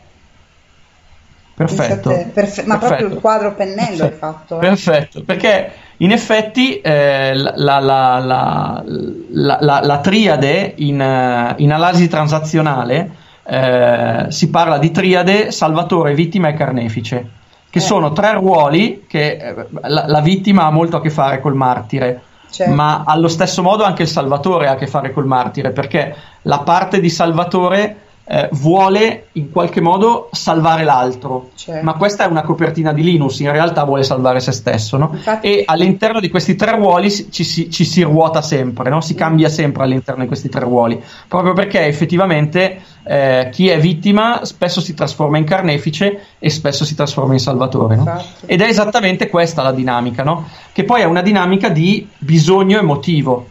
Perfetto. Perfe- ma proprio Perfetto. il quadro pennello hai fatto. eh? Perfetto, perché in effetti eh, la, la- la- la- la- la- la triade in, eh, in analisi transazionale eh, si parla di triade salvatore, vittima e carnefice, che Eh. sono tre ruoli che eh, la, la vittima ha molto a che fare col martire. Certo. Ma allo stesso modo anche il Salvatore ha a che fare col martire, perché la parte di Salvatore eh, vuole in qualche modo salvare l'altro, Certo. ma questa è una copertina di Linus, in realtà vuole salvare se stesso, no? Infatti- E all'interno di questi tre ruoli ci, si, ci si ruota sempre, no? si cambia sempre all'interno di questi tre ruoli, proprio perché effettivamente eh, chi è vittima spesso si trasforma in carnefice e spesso si trasforma in salvatore. no? Ed è esattamente questa la dinamica, no? che poi è una dinamica di bisogno emotivo.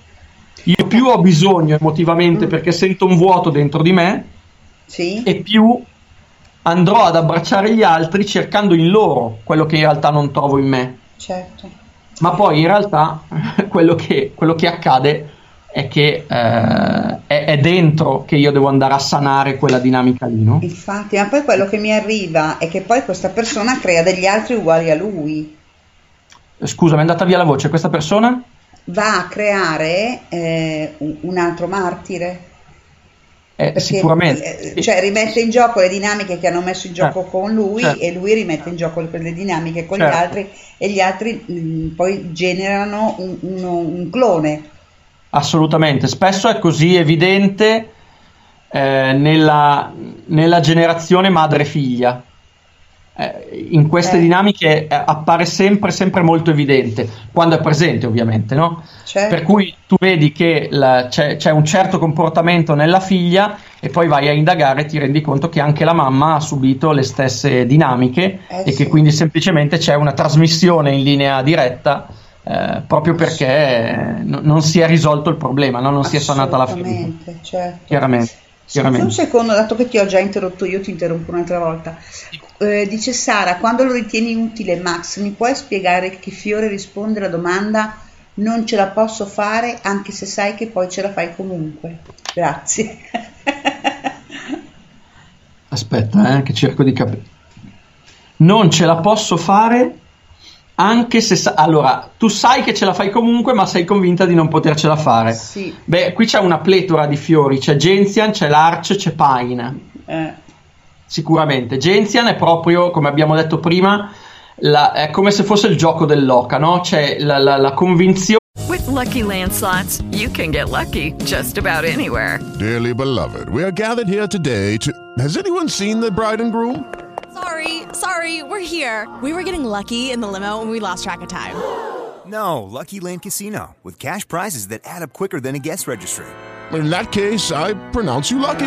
Io più ho bisogno emotivamente perché sento un vuoto dentro di me, Sì. e più andrò ad abbracciare gli altri cercando in loro quello che in realtà non trovo in me. Certo. Ma poi in realtà quello che, quello che accade è che eh, è, è dentro che io devo andare a sanare quella dinamica lì, no? Infatti, ma poi quello che mi arriva è che poi questa persona crea degli altri uguali a lui. Scusa, mi è andata via la voce. Questa persona? Va a creare eh, un un altro martire. Eh, Perché, sicuramente. eh, cioè rimette in gioco le dinamiche che hanno messo in gioco Certo, con lui certo. e lui rimette in gioco quelle dinamiche con Certo. gli altri e gli altri mh, poi generano un, uno- un clone. Assolutamente, spesso è così evidente eh, nella, nella generazione madre-figlia. Eh, in queste Eh. dinamiche eh, appare sempre, sempre molto evidente, quando è presente ovviamente, no? Certo. Per cui tu vedi che la- c'è, c'è un certo comportamento nella figlia e poi vai a indagare e ti rendi conto che anche la mamma ha subito le stesse dinamiche Eh e che sì. quindi semplicemente c'è una trasmissione in linea diretta eh, proprio perché no- non si è risolto il problema, no? non si è sanata la ferita. Assolutamente, certo. Chiaramente, Scusa un secondo, dato che ti ho già interrotto io, ti interrompo un'altra volta. Eh, dice Sara, quando lo ritieni utile, Max, mi puoi spiegare che Fiore risponde alla domanda non ce la posso fare anche se sai che poi ce la fai comunque? Grazie. Aspetta, eh, che cerco di capire. Non ce la posso fare anche se... sa- allora, tu sai che ce la fai comunque, ma sei convinta di non potercela fare. Sì. Beh, qui c'è una pletora di fiori, c'è Gentian, c'è Larch, c'è Pine. Eh, Sicuramente. Gentian è proprio, come abbiamo detto prima, la- è come se fosse il gioco dell'oca, no? C'è la, la- la convinzione With Lucky Land slots, you can get lucky just about anywhere. Dearly beloved, we are gathered here today to. Has anyone seen the bride and groom? Sorry, sorry, we're here. We were getting lucky in the limo and we lost track of time. No, Lucky Land Casino, with cash prizes that add up quicker than a guest registry. In that case, I pronounce you lucky.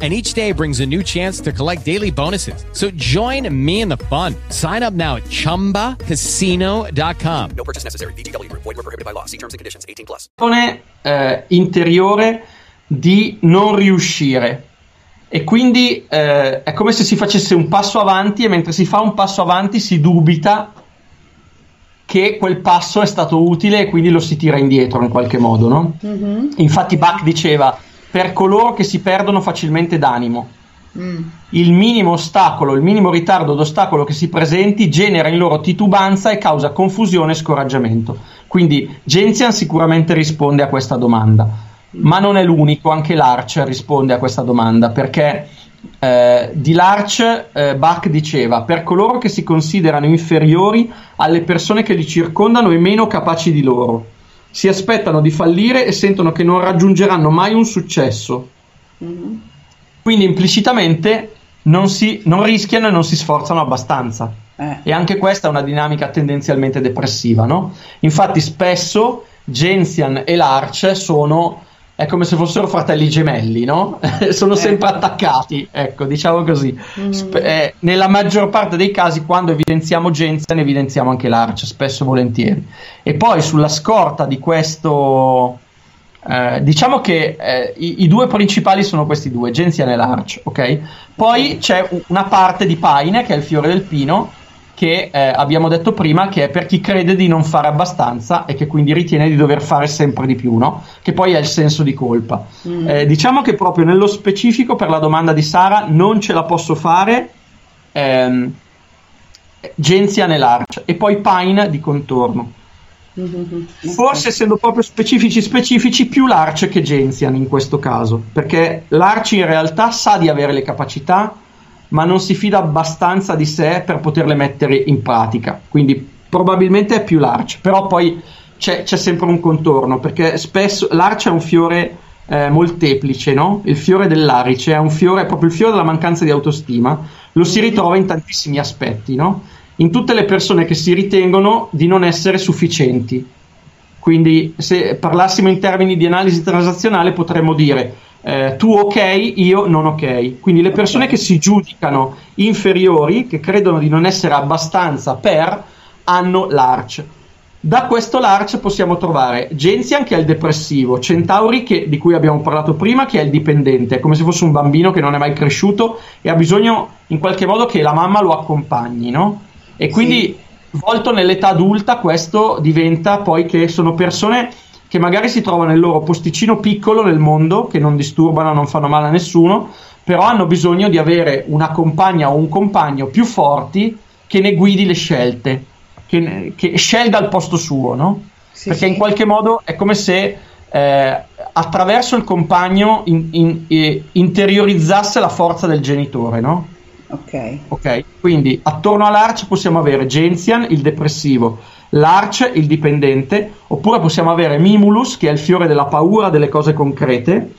And each day brings a new chance to collect daily bonuses. So join me in the fun. Sign up now at chumbacasino.com. No purchase necessary. VGW Group. Void were prohibited by law. See terms and conditions. 18 plus. eh, interiore di non riuscire e quindi eh, è come se si facesse un passo avanti e mentre si fa un passo avanti si dubita che quel passo è stato utile e quindi lo si tira indietro in qualche modo, no? Infatti Bach diceva per coloro che si perdono facilmente d'animo, Mm. il minimo ostacolo, il minimo ritardo d'ostacolo che si presenti genera in loro titubanza e causa confusione e scoraggiamento. Quindi Genzian sicuramente risponde a questa domanda, ma non è l'unico, anche Larch risponde a questa domanda perché eh, di Larch eh, Bach diceva per coloro che si considerano inferiori alle persone che li circondano e meno capaci di loro, si aspettano di fallire e sentono che non raggiungeranno mai un successo. Quindi implicitamente non, si, non rischiano e non si sforzano abbastanza. E anche questa è una dinamica tendenzialmente depressiva, no? Infatti spesso Genzian e Larch sono è come se fossero fratelli gemelli, no? sono sempre attaccati, ecco, diciamo così. Sp- eh, nella maggior parte dei casi, quando evidenziamo Genzian, evidenziamo anche Larch, spesso e volentieri. E poi sulla scorta di questo, eh, diciamo che eh, i, i due principali sono questi due, Genzian e Larch, ok? Poi c'è u- una parte di Paine, che è il fiore del pino, che eh, abbiamo detto prima, che è per chi crede di non fare abbastanza e che quindi ritiene di dover fare sempre di più, no? Che poi è il senso di colpa. Mm. Eh, diciamo che proprio nello specifico per la domanda di Sara non ce la posso fare ehm, Genzian e Larch e poi Pine di contorno. Forse essendo proprio specifici specifici più Larch che Genzian in questo caso, perché Larch in realtà sa di avere le capacità, ma non si fida abbastanza di sé per poterle mettere in pratica. Quindi probabilmente è più Larch, però poi c'è, c'è sempre un contorno, perché spesso Larch è un fiore eh, molteplice, no? Il fiore dell'arice è un fiore, è proprio il fiore della mancanza di autostima, lo si ritrova in tantissimi aspetti, no? In tutte le persone che si ritengono di non essere sufficienti. Quindi se parlassimo in termini di analisi transazionale potremmo dire eh, tu ok, io non ok. Quindi le persone che si giudicano inferiori, che credono di non essere abbastanza per, hanno l'arch. Da questo l'arch possiamo trovare Genzian che è il depressivo, Centauri che, di cui abbiamo parlato prima che è il dipendente, è come se fosse un bambino che non è mai cresciuto e ha bisogno in qualche modo che la mamma lo accompagni, no? E quindi volto nell'età adulta questo diventa poi che sono persone che magari si trovano nel loro posticino piccolo nel mondo, che non disturbano, non fanno male a nessuno, però hanno bisogno di avere una compagna o un compagno più forti che ne guidi le scelte, che, ne- che scelga al posto suo, no? Perché in qualche modo è come se eh, attraverso il compagno in- in- eh, interiorizzasse la forza del genitore, no? Ok. Ok, quindi attorno all'Arch possiamo avere Genzian, il depressivo, l'Arch, il dipendente, oppure possiamo avere Mimulus, che è il fiore della paura delle cose concrete,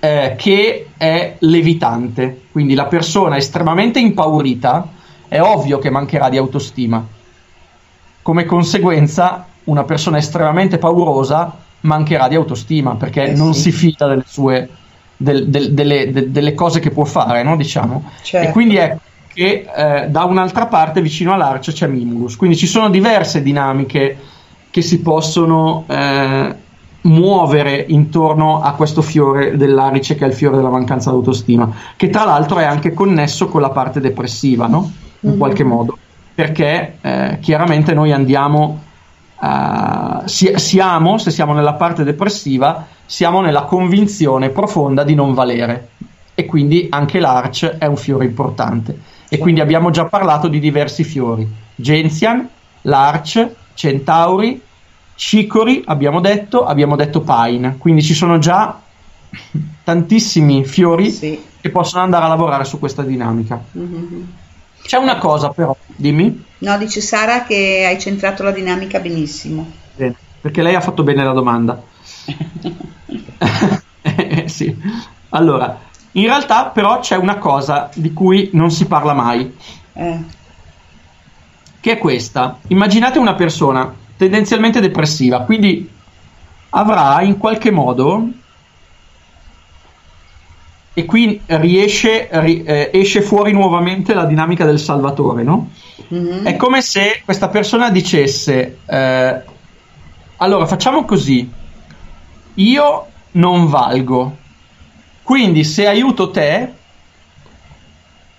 eh, che è levitante. Quindi la persona estremamente impaurita è ovvio che mancherà di autostima. Come conseguenza, una persona estremamente paurosa mancherà di autostima perché non si fida delle sue del- del- delle, de- delle cose che può fare, no? diciamo. Certo. E quindi ecco che eh, da un'altra parte vicino all'arce c'è Mimulus. Quindi ci sono diverse dinamiche che si possono eh, muovere intorno a questo fiore dell'arice che è il fiore della mancanza d'autostima, che tra l'altro è anche connesso con la parte depressiva, no? In Mhm. qualche modo, perché eh, chiaramente noi andiamo si- siamo, se siamo nella parte depressiva, siamo nella convinzione profonda di non valere. E quindi anche l'arch è un fiore importante. E quindi abbiamo già parlato di diversi fiori. Gentian, l'arch, centauri, cicori, abbiamo detto, abbiamo detto pine. Quindi ci sono già tantissimi fiori che possono andare a lavorare su questa dinamica. Mhm. C'è una cosa però, dimmi. No, dice Sara che hai centrato la dinamica benissimo. Bene, perché lei ha fatto bene la domanda. Eh, sì. Allora, in realtà però c'è una cosa di cui non si parla mai, Eh, che è questa. Immaginate una persona tendenzialmente depressiva, quindi avrà in qualche modo e qui riesce, ri- eh, esce fuori nuovamente la dinamica del salvatore, no? mhm. È come se questa persona dicesse: eh, Allora facciamo così, io non valgo, quindi se aiuto te,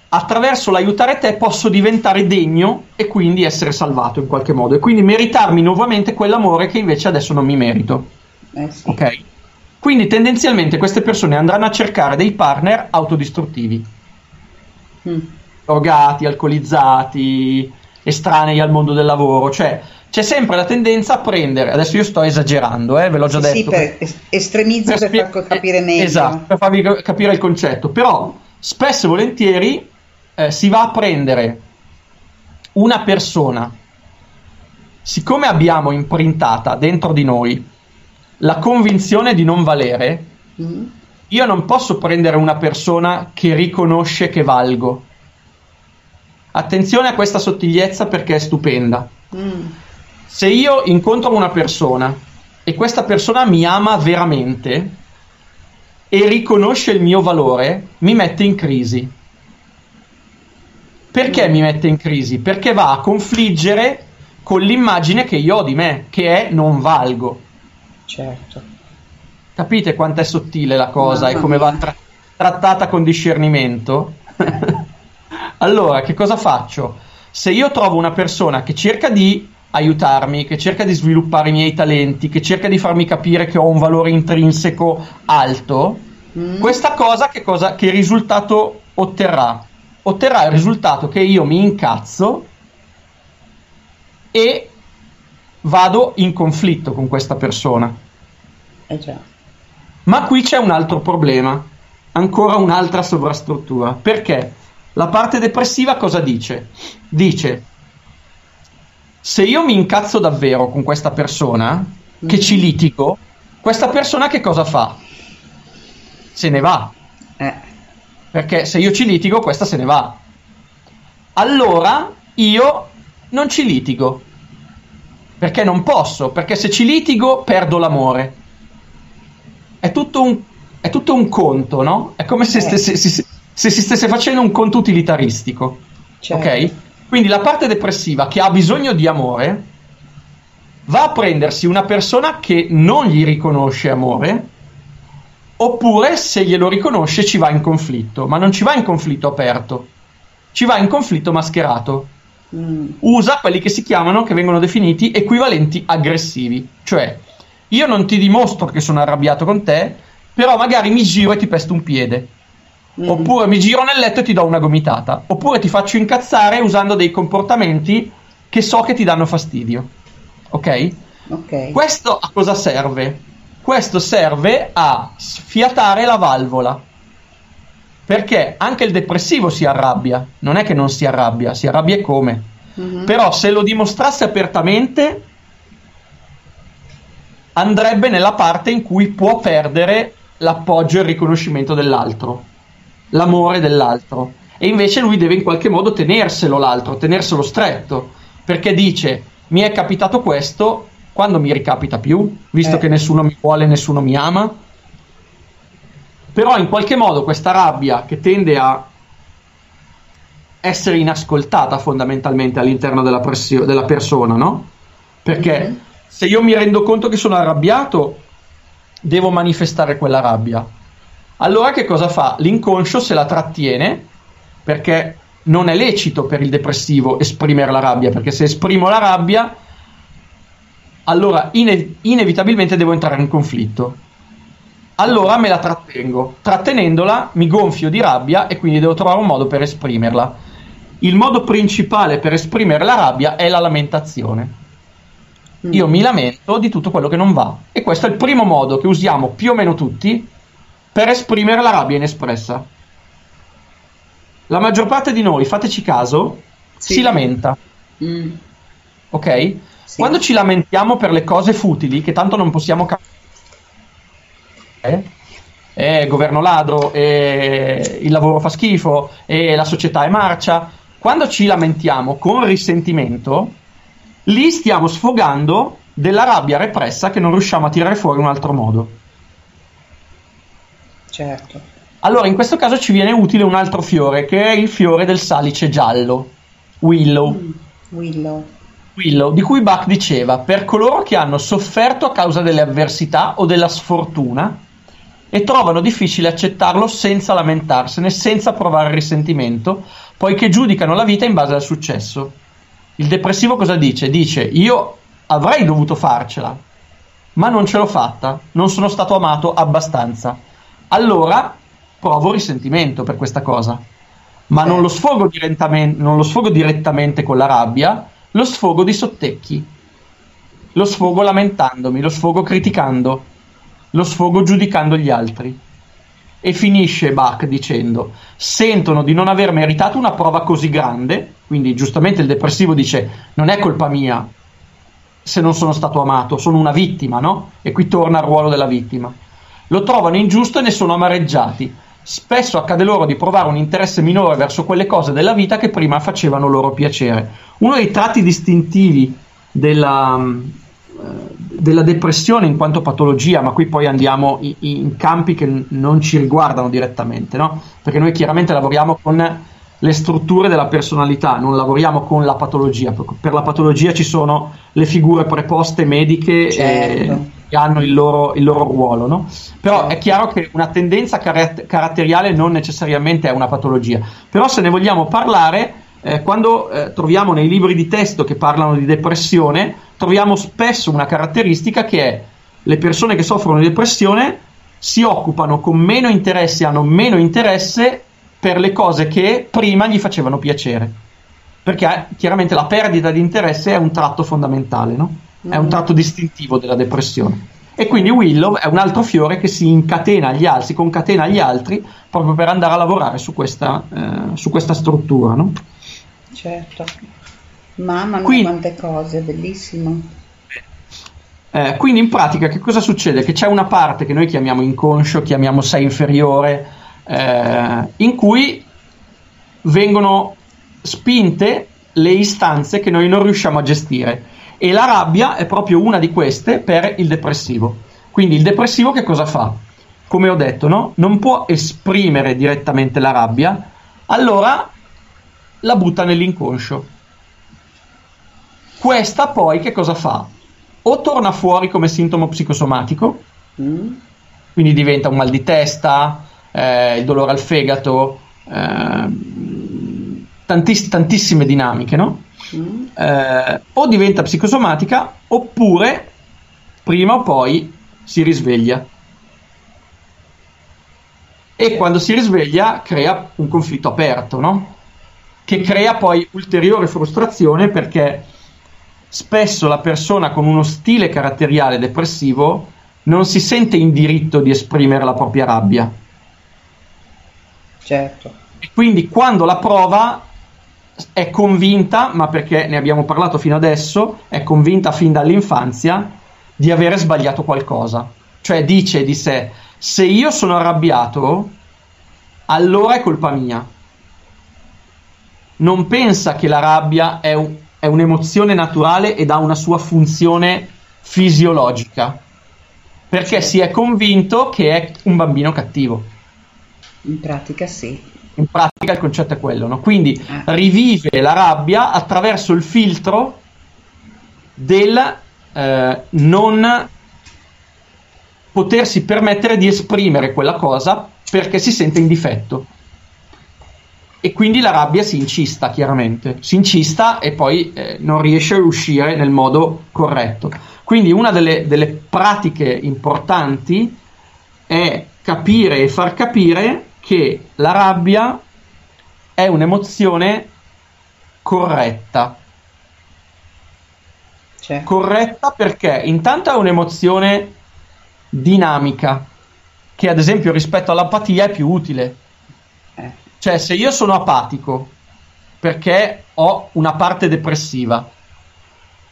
attraverso l'aiutare te posso diventare degno e quindi essere salvato in qualche modo e quindi meritarmi nuovamente quell'amore che invece adesso non mi merito. Eh sì. Ok? Quindi tendenzialmente queste persone andranno a cercare dei partner autodistruttivi Mm. drogati, alcolizzati, estranei al mondo del lavoro, cioè c'è sempre la tendenza a prendere, adesso io sto esagerando, eh, ve l'ho già Sì, detto. per es- estremizzo per, spie- far capire meglio. Esatto, per farvi ca- capire il concetto, però spesso e volentieri eh, si va a prendere una persona, siccome abbiamo imprintata dentro di noi la convinzione di non valere, Mhm. io non posso prendere una persona che riconosce che valgo. Attenzione a questa sottigliezza perché è stupenda. Mm. Se io incontro una persona e questa persona mi ama veramente e riconosce il mio valore, mi mette in crisi. Perché mi mette in crisi? Perché va a confliggere con l'immagine che io ho di me, che è non valgo. Certo. Capite quanto è sottile la cosa e come va tra- trattata con discernimento? allora, che cosa faccio? Se io trovo una persona che cerca di aiutarmi, che cerca di sviluppare i miei talenti, che cerca di farmi capire che ho un valore intrinseco alto, Mm. questa cosa che, cosa che risultato otterrà? Otterrà il risultato che io mi incazzo e vado in conflitto con questa persona. Eh già. Ma qui c'è un altro problema, ancora un'altra sovrastruttura. Perché la parte depressiva cosa dice? Dice: se io mi incazzo davvero con questa persona, che ci litigo, questa persona che cosa fa? Se ne va. Eh. Perché se io ci litigo, questa se ne va. Allora io non ci litigo. Perché non posso, perché se ci litigo perdo l'amore. È tutto un, è tutto un conto, no? È come se, stesse- si- si- se si stesse facendo un conto utilitaristico. Certo. Ok? Quindi la parte depressiva che ha bisogno di amore va a prendersi una persona che non gli riconosce amore, oppure se glielo riconosce ci va in conflitto, ma non ci va in conflitto aperto, ci va in conflitto mascherato. Mm. Usa quelli che si chiamano, che vengono definiti equivalenti aggressivi, cioè io non ti dimostro che sono arrabbiato con te, però magari mi giro e ti pesto un piede. Mm. Oppure mi giro nel letto e ti do una gomitata. Oppure ti faccio incazzare usando dei comportamenti che so che ti danno fastidio. Ok? Ok. Questo a cosa serve? Questo serve a sfiatare la valvola. Perché anche il depressivo si arrabbia. Non è che non si arrabbia, si arrabbia e come. Mhm. Però se lo dimostrasse apertamente andrebbe nella parte in cui può perdere l'appoggio e il riconoscimento dell'altro, l'amore dell'altro. E invece lui deve in qualche modo tenerselo l'altro, tenerselo stretto, perché dice mi è capitato questo, quando mi ricapita più, visto Eh. che nessuno mi vuole, nessuno mi ama. Però in qualche modo questa rabbia che tende a essere inascoltata fondamentalmente all'interno della, pressio- della persona, no? Perché Mhm. se io mi rendo conto che sono arrabbiato, devo manifestare quella rabbia. Allora che cosa fa? L'inconscio se la trattiene perché non è lecito per il depressivo esprimere la rabbia, perché se esprimo la rabbia allora ine- inevitabilmente devo entrare in conflitto. Allora me la trattengo. Trattenendola mi gonfio di rabbia e quindi devo trovare un modo per esprimerla. Il modo principale per esprimere la rabbia è la lamentazione. Io mi lamento di tutto quello che non va. E questo è il primo modo che usiamo più o meno tutti per esprimere la rabbia inespressa. La maggior parte di noi, fateci caso, si lamenta. Mm. Ok? Quando ci lamentiamo per le cose futili, che tanto non possiamo cambiare, eh, governo ladro, eh, il lavoro fa schifo, e la società è marcia, quando ci lamentiamo con risentimento, lì stiamo sfogando della rabbia repressa che non riusciamo a tirare fuori in un altro modo. Certo. Allora, in questo caso ci viene utile un altro fiore, che è il fiore del salice giallo, Willow. Willow. Willow, di cui Bach diceva, per coloro che hanno sofferto a causa delle avversità o della sfortuna e trovano difficile accettarlo senza lamentarsene, senza provare risentimento, poiché giudicano la vita in base al successo. Il depressivo cosa dice? Dice, io avrei dovuto farcela, ma non ce l'ho fatta, non sono stato amato abbastanza. Allora provo risentimento per questa cosa, ma non lo sfogo, non lo sfogo direttamente con la rabbia, lo sfogo di sottecchi, lo sfogo lamentandomi, lo sfogo criticando, lo sfogo giudicando gli altri. E finisce Bach dicendo: Sentono di non aver meritato una prova così grande. Quindi, giustamente, il depressivo dice: Non è colpa mia se non sono stato amato, sono una vittima, no? E qui torna al ruolo della vittima. Lo trovano ingiusto e ne sono amareggiati. Spesso accade loro di provare un interesse minore verso quelle cose della vita che prima facevano loro piacere. Uno dei tratti distintivi della, della depressione in quanto patologia, ma qui poi andiamo in, in campi che non ci riguardano direttamente, no? perché noi chiaramente lavoriamo con le strutture della personalità, non lavoriamo con la patologia. Per, la patologia ci sono le figure preposte mediche Certo. eh, che hanno il loro, il loro ruolo, no? però è chiaro che una tendenza caratt- caratteriale non necessariamente è una patologia, però se ne vogliamo parlare eh, quando eh, troviamo nei libri di testo che parlano di depressione, troviamo spesso una caratteristica che è le persone che soffrono di depressione si occupano con meno interesse, hanno meno interesse per le cose che prima gli facevano piacere. Perché eh, chiaramente la perdita di interesse è un tratto fondamentale, no? È un tratto distintivo della depressione. E quindi Willow è un altro fiore che si incatena agli altri, si concatena agli altri proprio per andare a lavorare su questa, eh, su questa struttura, no? Certo. Mamma mia, Quindi- quante cose, bellissimo. Eh, quindi in pratica che cosa succede? Che c'è una parte che noi chiamiamo inconscio, chiamiamo sé inferiore, eh, in cui vengono spinte le istanze che noi non riusciamo a gestire e la rabbia è proprio una di queste per il depressivo. Quindi il depressivo che cosa fa? Come ho detto, no? non può esprimere direttamente la rabbia, allora la butta nell'inconscio. Questa poi che cosa fa? O torna fuori come sintomo psicosomatico, quindi diventa un mal di testa, eh, il dolore al fegato, eh, tantiss- tantissime dinamiche, no? Eh, o diventa psicosomatica oppure prima o poi si risveglia. E quando si risveglia crea un conflitto aperto, no? Che crea poi ulteriore frustrazione perché spesso la persona con uno stile caratteriale depressivo non si sente in diritto di esprimere la propria rabbia. Certo. E quindi quando la prova è convinta, ma perché ne abbiamo parlato fino adesso, è convinta fin dall'infanzia di avere sbagliato qualcosa. Cioè dice di sé, se io sono arrabbiato, allora è colpa mia. Non pensa che la rabbia è, un- è un'emozione naturale ed ha una sua funzione fisiologica, perché si è convinto che è un bambino cattivo. In pratica sì. In pratica il concetto è quello, no? Quindi rivive la rabbia attraverso il filtro del eh, non potersi permettere di esprimere quella cosa perché si sente in difetto. E quindi la rabbia si incista, chiaramente. Si incista e poi eh, non riesce a uscire nel modo corretto. Quindi una delle, delle pratiche importanti è capire e far capire che la rabbia è un'emozione corretta. Cioè, Corretta perché intanto è un'emozione dinamica, che ad esempio rispetto all'apatia è più utile. eh, Cioè, se io sono apatico perché ho una parte depressiva,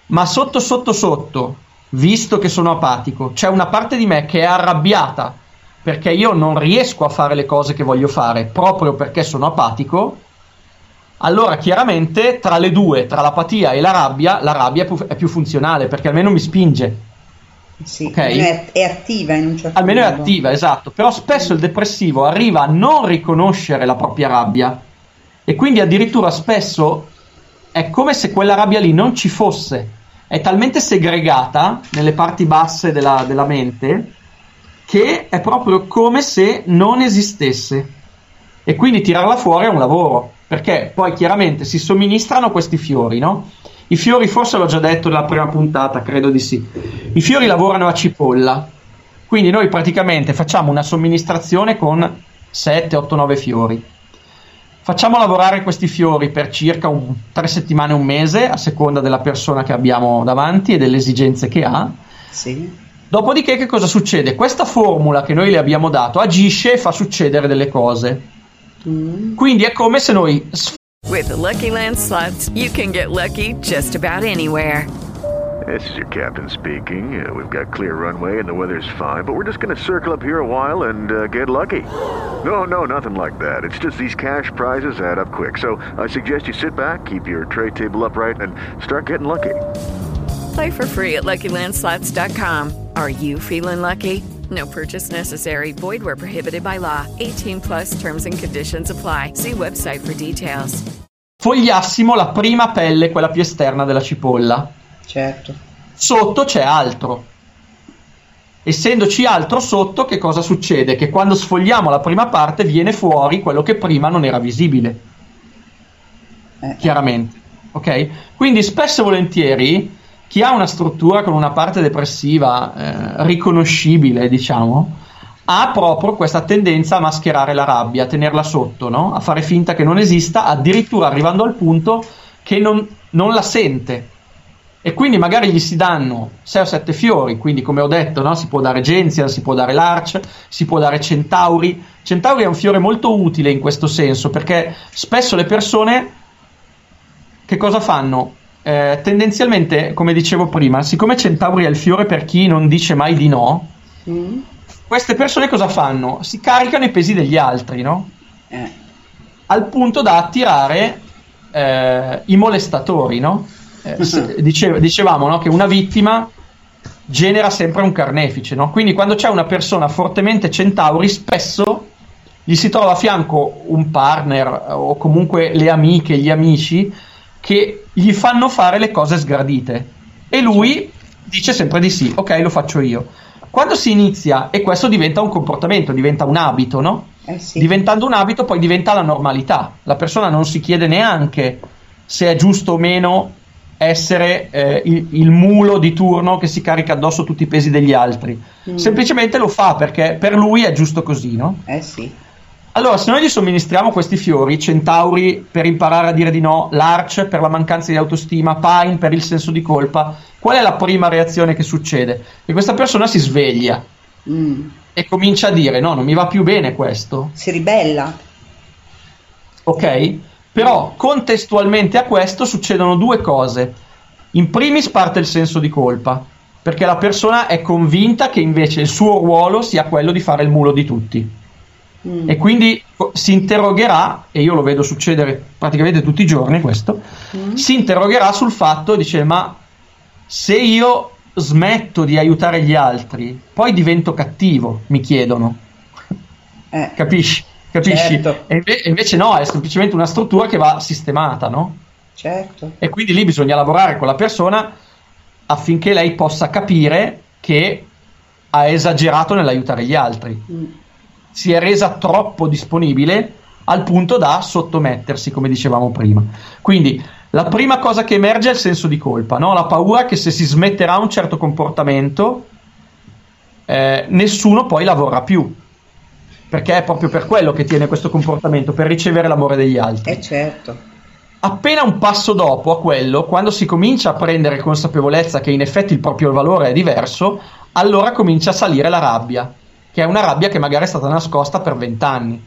ma sotto sotto sotto, visto che sono apatico, c'è una parte di me che è arrabbiata perché io non riesco a fare le cose che voglio fare proprio perché sono apatico, allora chiaramente tra le due, tra l'apatia e la rabbia, la rabbia è più, è più funzionale perché almeno mi spinge. sì, ok. almeno è, è attiva in un certo Almeno è modo. attiva, esatto. Però spesso il depressivo arriva a non riconoscere la propria rabbia e quindi addirittura spesso è come se quella rabbia lì non ci fosse. È talmente segregata nelle parti basse della, della mente che è proprio come se non esistesse. E quindi tirarla fuori è un lavoro, perché poi chiaramente si somministrano questi fiori, no? I fiori, forse l'ho già detto nella prima puntata, credo di sì. I fiori lavorano a cipolla, quindi noi praticamente facciamo una somministrazione con 7, 8, 9 fiori. Facciamo lavorare questi fiori per circa un, 3 settimane, un mese, a seconda della persona che abbiamo davanti e delle esigenze che ha. Sì. Dopodiché che cosa succede? Questa formula che noi le abbiamo dato agisce e fa succedere delle cose. Quindi è come se noi With the Lucky Land slots, you can get lucky just about anywhere. This is your captain speaking. Uh, we've got clear runway and the weather's fine, but we're just going to circle up here a while and uh, get lucky. No, no, nothing like that. It's just these cash prizes add up quick. So I suggest you sit back, keep your tray table upright, and start getting lucky. Play for free at LuckyLandSlots.com. Are you feeling lucky? No purchase necessary. Void where prohibited by law. 18 plus terms and conditions apply. See website for details. fogliassimo la prima pelle, quella più esterna della cipolla. Certo. Sotto c'è altro. Essendoci altro sotto, che cosa succede? Che quando sfogliamo la prima parte viene fuori quello che prima non era visibile. Chiaramente. Ok? Quindi spesso e volentieri chi ha una struttura con una parte depressiva eh, riconoscibile, diciamo, ha proprio questa tendenza a mascherare la rabbia, a tenerla sotto, no? a fare finta che non esista, addirittura arrivando al punto che non, non la sente. E quindi magari gli si danno 6 o 7 fiori, quindi come ho detto, no? si può dare Gentian, si può dare Larch, si può dare Centauri. Centauri è un fiore molto utile in questo senso, perché spesso le persone che cosa fanno? Eh, tendenzialmente, come dicevo prima, siccome Centauri è il fiore per chi non dice mai di no, Mm. queste persone cosa fanno? Si caricano i pesi degli altri, no? Eh. Al punto da attirare eh, i molestatori, no? Eh, se- dice- dicevamo no, che una vittima genera sempre un carnefice, no? Quindi quando c'è una persona fortemente centauri, spesso gli si trova a fianco un partner o comunque le amiche, gli amici che gli fanno fare le cose sgradite e lui dice sempre di sì, ok, lo faccio io. Quando si inizia e questo diventa un comportamento, diventa un abito, no? Eh sì. Diventando un abito poi diventa la normalità. La persona non si chiede neanche se è giusto o meno essere eh, il, il mulo di turno che si carica addosso tutti i pesi degli altri. Mm. Semplicemente lo fa perché per lui è giusto così, no? Eh sì. Allora, se noi gli somministriamo questi fiori, Centauri per imparare a dire di no, Larch per la mancanza di autostima, Pine per il senso di colpa, qual è la prima reazione che succede? Che questa persona si sveglia Mm. e comincia a dire no, non mi va più bene questo. Si ribella. Ok? Però contestualmente a questo succedono due cose. In primis parte il senso di colpa, perché la persona è convinta che invece il suo ruolo sia quello di fare il mulo di tutti. Mm. E quindi si interrogherà, e io lo vedo succedere praticamente tutti i giorni questo, Mm. si interrogherà sul fatto, dice, ma se io smetto di aiutare gli altri, poi divento cattivo, mi chiedono. Eh. Capisci? Capisci? Certo. E, inve- invece no, è semplicemente una struttura che va sistemata, no? Certo. E quindi lì bisogna lavorare con la persona affinché lei possa capire che ha esagerato nell'aiutare gli altri. Mm. Si è resa troppo disponibile al punto da sottomettersi, come dicevamo prima. Quindi La prima cosa che emerge è il senso di colpa, no? la paura che se si smetterà un certo comportamento, eh, nessuno poi lavorerà più. Perché è proprio per quello che tiene questo comportamento, per ricevere l'amore degli altri. Eh certo. Appena un passo dopo a quello, quando si comincia a prendere consapevolezza che in effetti il proprio valore è diverso, allora comincia a salire la rabbia, che è una rabbia che magari è stata nascosta per vent'anni.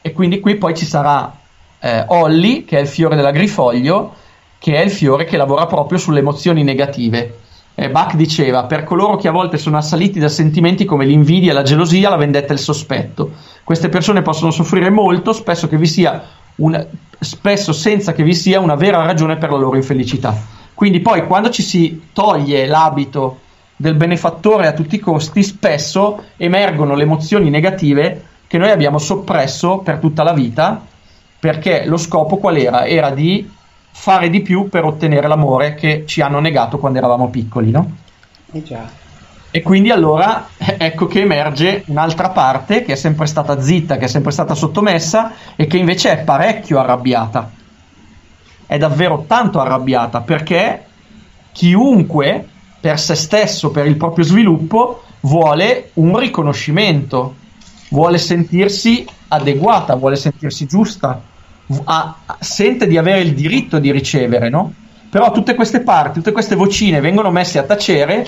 E quindi qui poi ci sarà eh, Olli, che è il fiore dell'agrifoglio, che è il fiore che lavora proprio sulle emozioni negative. Eh, Bach diceva: Per coloro che a volte sono assaliti da sentimenti come l'invidia, la gelosia, la vendetta e il sospetto. Queste persone possono soffrire molto, spesso, che vi sia una, spesso senza che vi sia una vera ragione per la loro infelicità. Quindi poi quando ci si toglie l'abito del benefattore a tutti i costi, spesso emergono le emozioni negative che noi abbiamo soppresso per tutta la vita, perché lo scopo qual era? Era di fare di più per ottenere l'amore che ci hanno negato quando eravamo piccoli, no? Eh già. E quindi allora ecco che emerge un'altra parte che è sempre stata zitta, che è sempre stata sottomessa e che invece è parecchio arrabbiata. È davvero tanto arrabbiata perché chiunque per se stesso, per il proprio sviluppo, vuole un riconoscimento, vuole sentirsi adeguata, vuole sentirsi giusta, ha- sente di avere il diritto di ricevere, no? Però tutte queste parti, tutte queste vocine vengono messe a tacere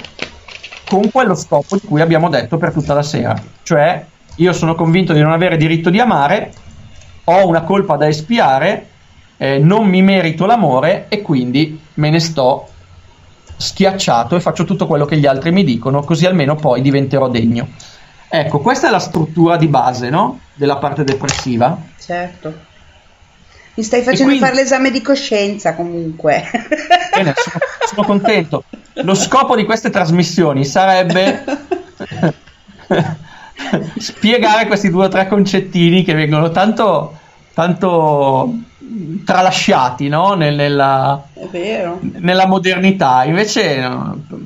con quello scopo di cui abbiamo detto per tutta la sera, cioè io sono convinto di non avere diritto di amare, ho una colpa da espiare, eh, non mi merito l'amore e quindi me ne sto schiacciato e faccio tutto quello che gli altri mi dicono, così almeno poi diventerò degno. Ecco, questa è la struttura di base, no? Della parte depressiva. Certo. Mi stai facendo quindi- fare l'esame di coscienza comunque. Bene, sono, sono contento. Lo scopo di queste trasmissioni sarebbe spiegare questi due o tre concettini che vengono tanto, tanto tralasciati no? Nel- nella, nella modernità. Invece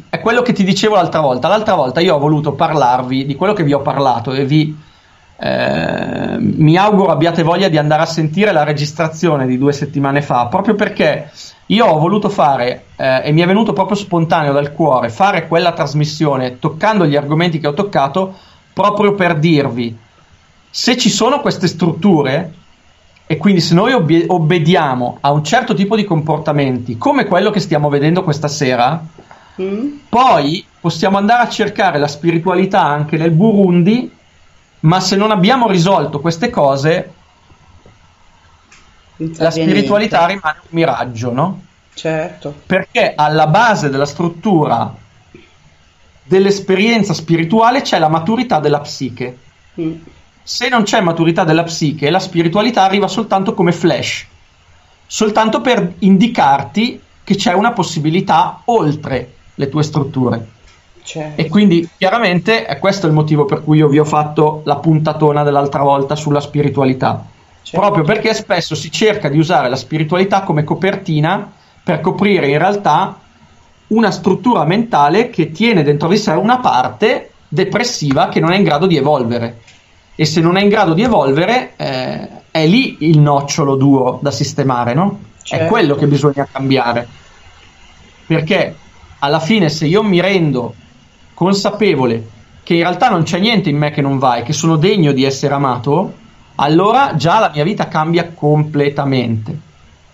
è quello che ti dicevo l'altra volta. L'altra volta io ho voluto parlarvi di quello che vi ho parlato e vi eh, mi auguro abbiate voglia di andare a sentire la registrazione di due settimane fa, proprio perché io ho voluto fare, eh, e mi è venuto proprio spontaneo dal cuore, fare quella trasmissione toccando gli argomenti che ho toccato, proprio per dirvi, se ci sono queste strutture, e quindi se noi obbie- obbediamo a un certo tipo di comportamenti, come quello che stiamo vedendo questa sera, poi possiamo andare a cercare la spiritualità anche nel Burundi, ma se non abbiamo risolto queste cose, la spiritualità niente. rimane un miraggio, no? Certo. Perché alla base della struttura dell'esperienza spirituale c'è la maturità della psiche. Mm. Se non c'è maturità della psiche, la spiritualità arriva soltanto come flash, soltanto per indicarti che c'è una possibilità oltre le tue strutture. Certo. E quindi chiaramente è questo il motivo per cui io vi ho fatto la puntatona dell'altra volta sulla spiritualità. Proprio perché spesso si cerca di usare la spiritualità come copertina per coprire in realtà una struttura mentale che tiene dentro di sé una parte depressiva che non è in grado di evolvere. E se non è in grado di evolvere, eh, è lì il nocciolo duro da sistemare, no? È Certo. quello che bisogna cambiare. Perché alla fine, se io mi rendo consapevole che in realtà non c'è niente in me che non va e che sono degno di essere amato, allora già la mia vita cambia completamente.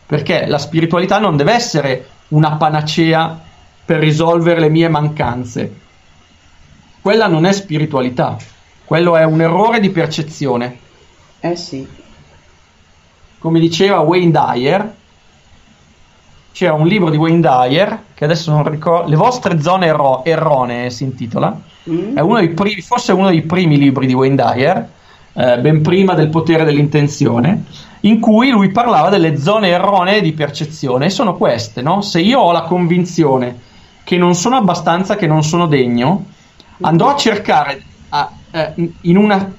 Perché la spiritualità non deve essere una panacea per risolvere le mie mancanze. Quella non è spiritualità, quello è un errore di percezione. Eh sì. Come diceva Wayne Dyer, c'era un libro di Wayne Dyer che adesso non ricordo, Le vostre zone erro- erronee si intitola. Mm. È uno dei primi, forse uno dei primi libri di Wayne Dyer, eh, ben prima del potere dell'intenzione, in cui lui parlava delle zone erronee di percezione. E sono queste, no? Se io ho la convinzione che non sono abbastanza, che non sono degno, andrò a cercare a- eh, in una,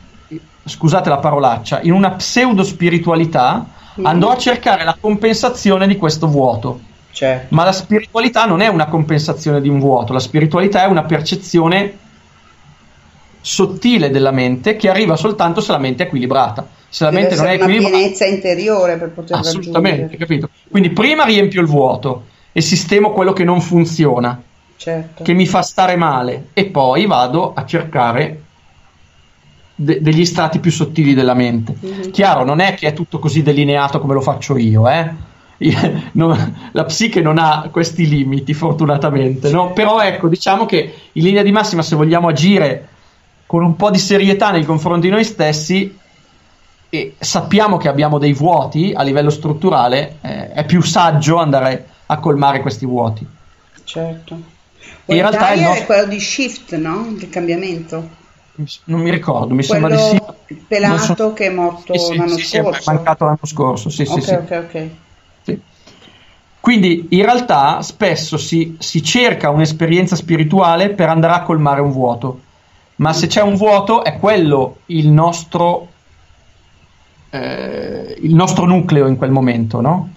scusate la parolaccia, in una pseudo spiritualità, andrò a cercare la compensazione di questo vuoto. Certo. Ma la spiritualità non è una compensazione di un vuoto, la spiritualità è una percezione sottile della mente che arriva soltanto se la mente è equilibrata. Se la mente non è essere una equilibrata, pienezza interiore per poter assolutamente, raggiungere. capito? Quindi prima riempio il vuoto e sistemo quello che non funziona, Certo. che mi fa stare male, e poi vado a cercare de- degli stati più sottili della mente. Mhm. Chiaro, non è che è tutto così delineato come lo faccio io, eh? Non- la psiche non ha questi limiti, fortunatamente, no? Però ecco, diciamo che in linea di massima, se vogliamo agire con un po' di serietà nei confronti di noi stessi e sappiamo che abbiamo dei vuoti a livello strutturale, eh, è più saggio andare a colmare questi vuoti. Certo. In In realtà il nostro- è quello di shift, no? Di cambiamento. Non mi ricordo, mi quello sembra di sì. pelato Non so- che è morto Sì, sì, l'anno sì, sì, è scorso. mancato l'anno scorso, sì, sì, ok, sì. ok, ok. Quindi in realtà spesso si, si cerca un'esperienza spirituale per andare a colmare un vuoto, ma se c'è un vuoto è quello il nostro, eh, il nostro nucleo in quel momento, no?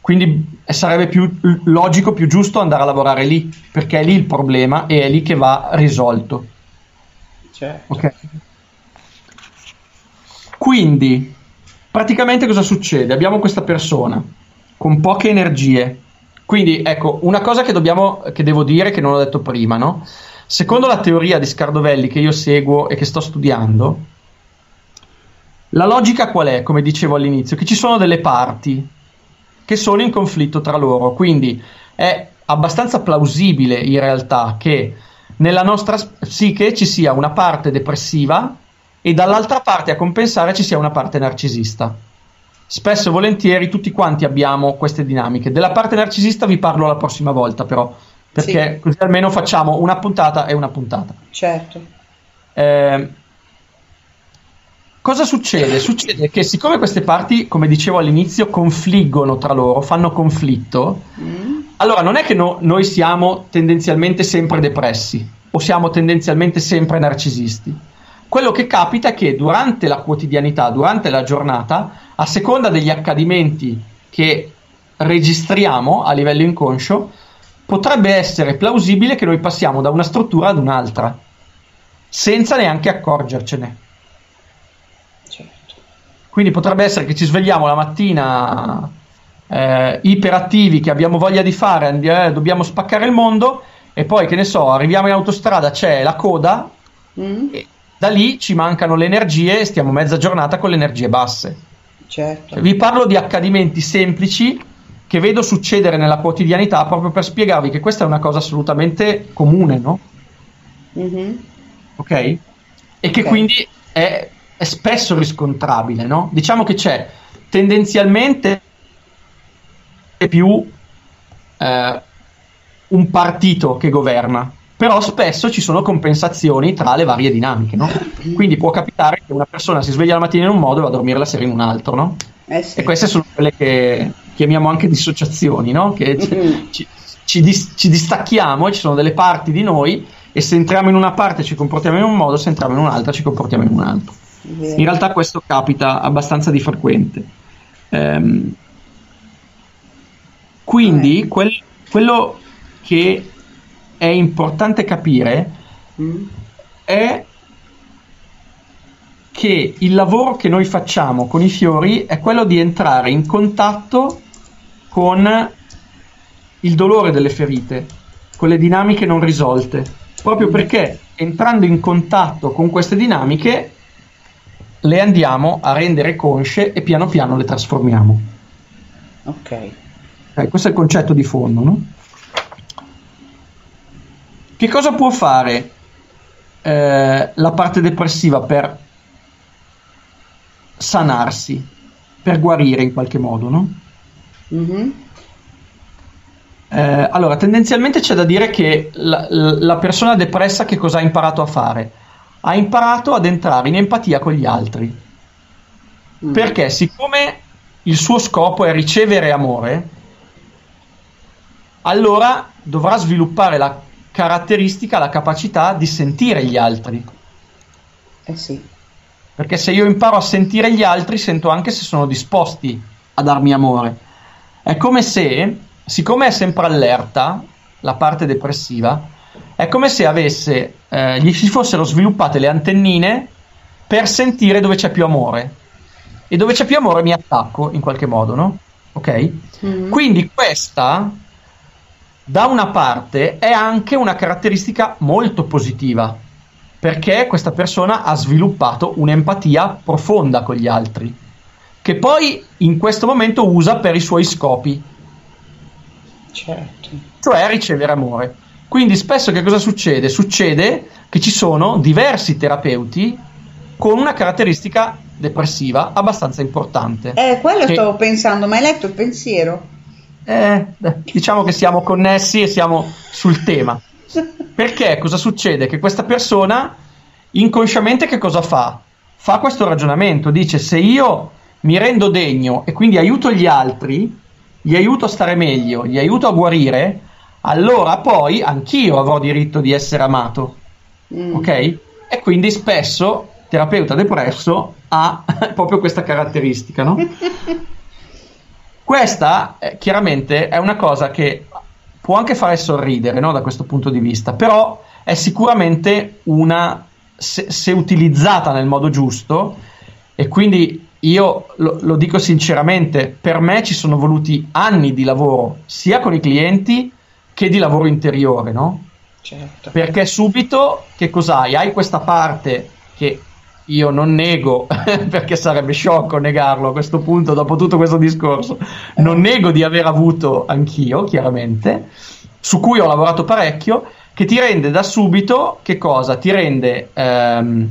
Quindi eh, sarebbe più logico, più giusto andare a lavorare lì, perché è lì il problema e è lì che va risolto. Certo. Ok. Quindi, praticamente cosa succede? Abbiamo questa persona con poche energie. Quindi, ecco, una cosa che, dobbiamo, che devo dire che non ho detto prima, no? Secondo la teoria di Scardovelli che io seguo e che sto studiando, la logica qual è, come dicevo all'inizio? Che ci sono delle parti che sono in conflitto tra loro, quindi è abbastanza plausibile in realtà che nella nostra psiche ci sia una parte depressiva e dall'altra parte a compensare ci sia una parte narcisista. Spesso e volentieri tutti quanti abbiamo queste dinamiche. Della parte narcisista vi parlo la prossima volta però, perché così almeno facciamo una puntata e una puntata. Certo. Eh, cosa succede? Succede che siccome queste parti, come dicevo all'inizio, confliggono tra loro, fanno conflitto, allora non è che no- noi siamo tendenzialmente sempre depressi o siamo tendenzialmente sempre narcisisti. Quello che capita è che durante la quotidianità, durante la giornata, a seconda degli accadimenti che registriamo a livello inconscio, potrebbe essere plausibile che noi passiamo da una struttura ad un'altra, senza neanche accorgercene. Quindi potrebbe essere che ci svegliamo la mattina eh, iperattivi, che abbiamo voglia di fare, eh, dobbiamo spaccare il mondo, e poi che ne so, arriviamo in autostrada, c'è la coda, e da lì ci mancano le energie e stiamo mezza giornata con le energie basse. Certo. Cioè, vi parlo di accadimenti semplici che vedo succedere nella quotidianità proprio per spiegarvi che questa è una cosa assolutamente comune, no? Mhm. Ok? E che quindi è, è spesso riscontrabile, no? Diciamo che c'è tendenzialmente più eh, un partito che governa, però spesso ci sono compensazioni tra le varie dinamiche, no? Quindi può capitare che una persona si sveglia la mattina in un modo e va a dormire la sera in un altro, no? Eh sì. E queste sono quelle che chiamiamo anche dissociazioni, no? Che ci, ci- ci dis- ci distacchiamo e ci sono delle parti di noi e se entriamo in una parte ci comportiamo in un modo, se entriamo in un'altra ci comportiamo in un altro. In realtà questo capita abbastanza di frequente. Ehm, quindi quel- quello che è importante capire è che il lavoro che noi facciamo con i fiori è quello di entrare in contatto con il dolore delle ferite, con le dinamiche non risolte, proprio perché entrando in contatto con queste dinamiche le andiamo a rendere consce e piano piano le trasformiamo. Ok. Ok, questo è il concetto di fondo, no? Che cosa può fare eh, la parte depressiva per sanarsi, per guarire in qualche modo, no? Mhm. Eh, allora, tendenzialmente c'è da dire che la, la persona depressa che cosa ha imparato a fare? Ha imparato ad entrare in empatia con gli altri. Perché siccome il suo scopo è ricevere amore, allora dovrà sviluppare la caratteristica, la capacità di sentire gli altri. Eh sì. Perché se io imparo a sentire gli altri, sento anche se sono disposti a darmi amore. È come se, siccome è sempre allerta, la parte depressiva, è come se avesse, eh, gli si fossero sviluppate le antennine per sentire dove c'è più amore. e dove c'è più amore mi attacco in qualche modo, no? Ok? Mm. Quindi questa, da una parte, è anche una caratteristica molto positiva, perché questa persona ha sviluppato un'empatia profonda con gli altri, che poi in questo momento usa per i suoi scopi, Certo. cioè ricevere amore. Quindi spesso che cosa succede? Succede che ci sono diversi terapeuti con una caratteristica depressiva abbastanza importante. Eh, quello Che- stavo pensando, ma hai letto il pensiero? Eh, diciamo che siamo connessi e siamo sul tema. Perché cosa succede? Che questa persona inconsciamente che cosa fa? Fa questo ragionamento, dice se io mi rendo degno e quindi aiuto gli altri, gli aiuto a stare meglio, gli aiuto a guarire, allora poi anch'io avrò diritto di essere amato. Mm. Ok? E quindi spesso terapeuta depresso ha proprio questa caratteristica, no? Questa eh, chiaramente è una cosa che può anche fare sorridere no, da questo punto di vista, però è sicuramente una, se, se utilizzata nel modo giusto, e quindi io lo, lo dico sinceramente, per me ci sono voluti anni di lavoro, sia con i clienti che di lavoro interiore, no? Certo. Perché subito che cos'hai? Hai questa parte che io non nego, perché sarebbe sciocco negarlo a questo punto, dopo tutto questo discorso. Non nego di aver avuto anch'io, chiaramente, su cui ho lavorato parecchio, che ti rende da subito che cosa? Ti rende ehm,